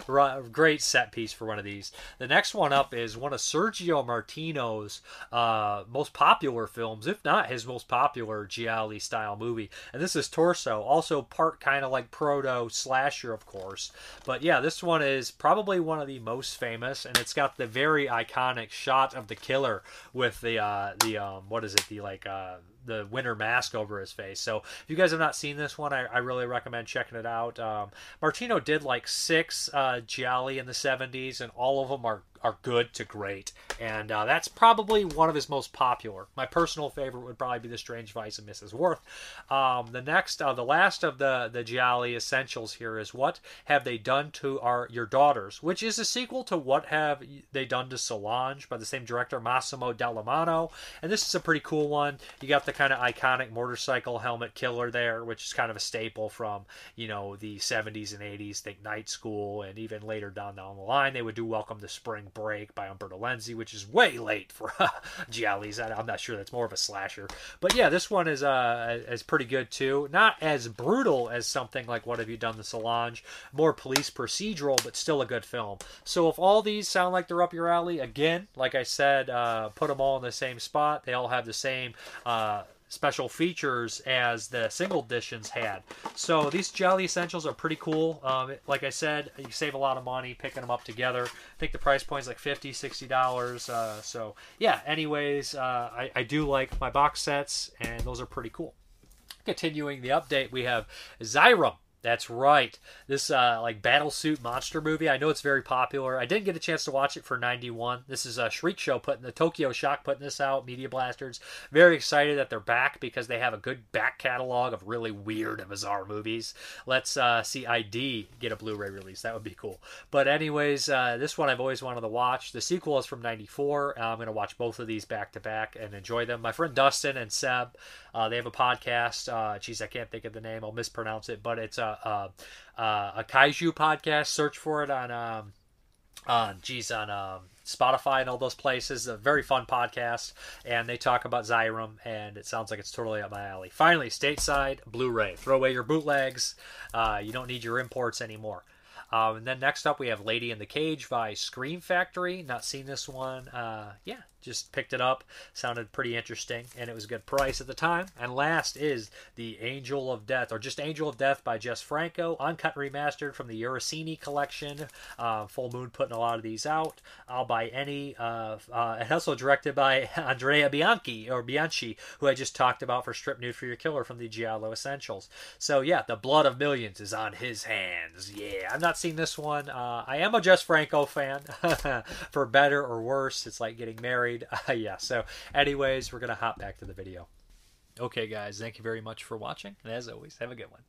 right great set piece for one of these. The next one up is one of Sergio Martino's uh, most popular films, if not his most popular Gialli style movie. And this is Torso, also part kind of like proto slasher, of course. But yeah, this one is probably one of the most famous, and it's got the very iconic shot of the killer with the uh, the um, what is it the like uh, the winter mask over his face. So if you guys have not seen this one, I, I really recommend checking it out. Um, Martino did like six uh, Gialli in the 70s, and all of them are are good to great, and uh, that's probably one of his most popular. My personal favorite would probably be The Strange Vice of Mrs. Wardh. Um, the next, uh, the last of the the Gialli essentials here is what have they done to our your daughters, which is a sequel to What Have They Done to Solange by the same director Massimo Dallamano, and this is a pretty cool one. You got the kind of iconic motorcycle helmet killer there, which is kind of a staple from you know the 70s and 80s. Think Night School, and even later down down the line, they would do Welcome to Spring Break by Umberto Lenzi, which is way late for Gialli's. I'm not sure that's more of a slasher, but yeah, this one is uh is pretty good too. Not as brutal as something like What Have You Done to Solange, more police procedural, but still a good film. So if all these sound like they're up your alley, again, like I said, uh, put them all in the same spot. They all have the same. Uh, special features as the single editions had. So these Gialli Essentials are pretty cool. Um, like I said, you save a lot of money picking them up together. I think the price point is like 50 $60. Uh, so yeah, anyways, uh, I, I do like my box sets, and those are pretty cool. Continuing the update, we have Zeiram. That's right. This uh, like battle suit monster movie. I know it's very popular. I didn't get a chance to watch it for '91. This is a Shriek Show putting the Tokyo Shock putting this out. Media Blasters. Very excited that they're back because they have a good back catalog of really weird and bizarre movies. Let's uh, see ID get a Blu-ray release. That would be cool. But anyways, uh, this one I've always wanted to watch. The sequel is from '94. I'm going to watch both of these back to back and enjoy them. My friend Dustin and Seb, uh, they have a podcast. Uh, geez, I can't think of the name. I'll mispronounce it, but it's uh, uh, a kaiju podcast. Search for it on um, on geez on um, Spotify and all those places. A very fun podcast, and they talk about Zeiram, and it sounds like it's totally up my alley. Finally, stateside Blu-ray. Throw away your bootlegs. Uh, you don't need your imports anymore. Um, and then next up, we have Lady in the Cage by Scream Factory. Not seen this one. Uh, yeah, just picked it up. Sounded pretty interesting, and it was a good price at the time. And last is The Angel of Death, or just Angel of Death by Jess Franco, uncut remastered from the Eurocine collection. Uh, Full Moon putting a lot of these out. I'll buy any. Uh, uh, and also directed by Andrea Bianchi, or Bianchi, who I just talked about for Strip Nude for Your Killer from the Giallo Essentials. So yeah, the blood of millions is on his hands. Yeah, I've not seen this one. Uh, I am a Jess Franco fan, for better or worse. It's like getting married. Uh, yeah, so anyways, we're going to hop back to the video. Okay, guys, thank you very much for watching. And as always, have a good one.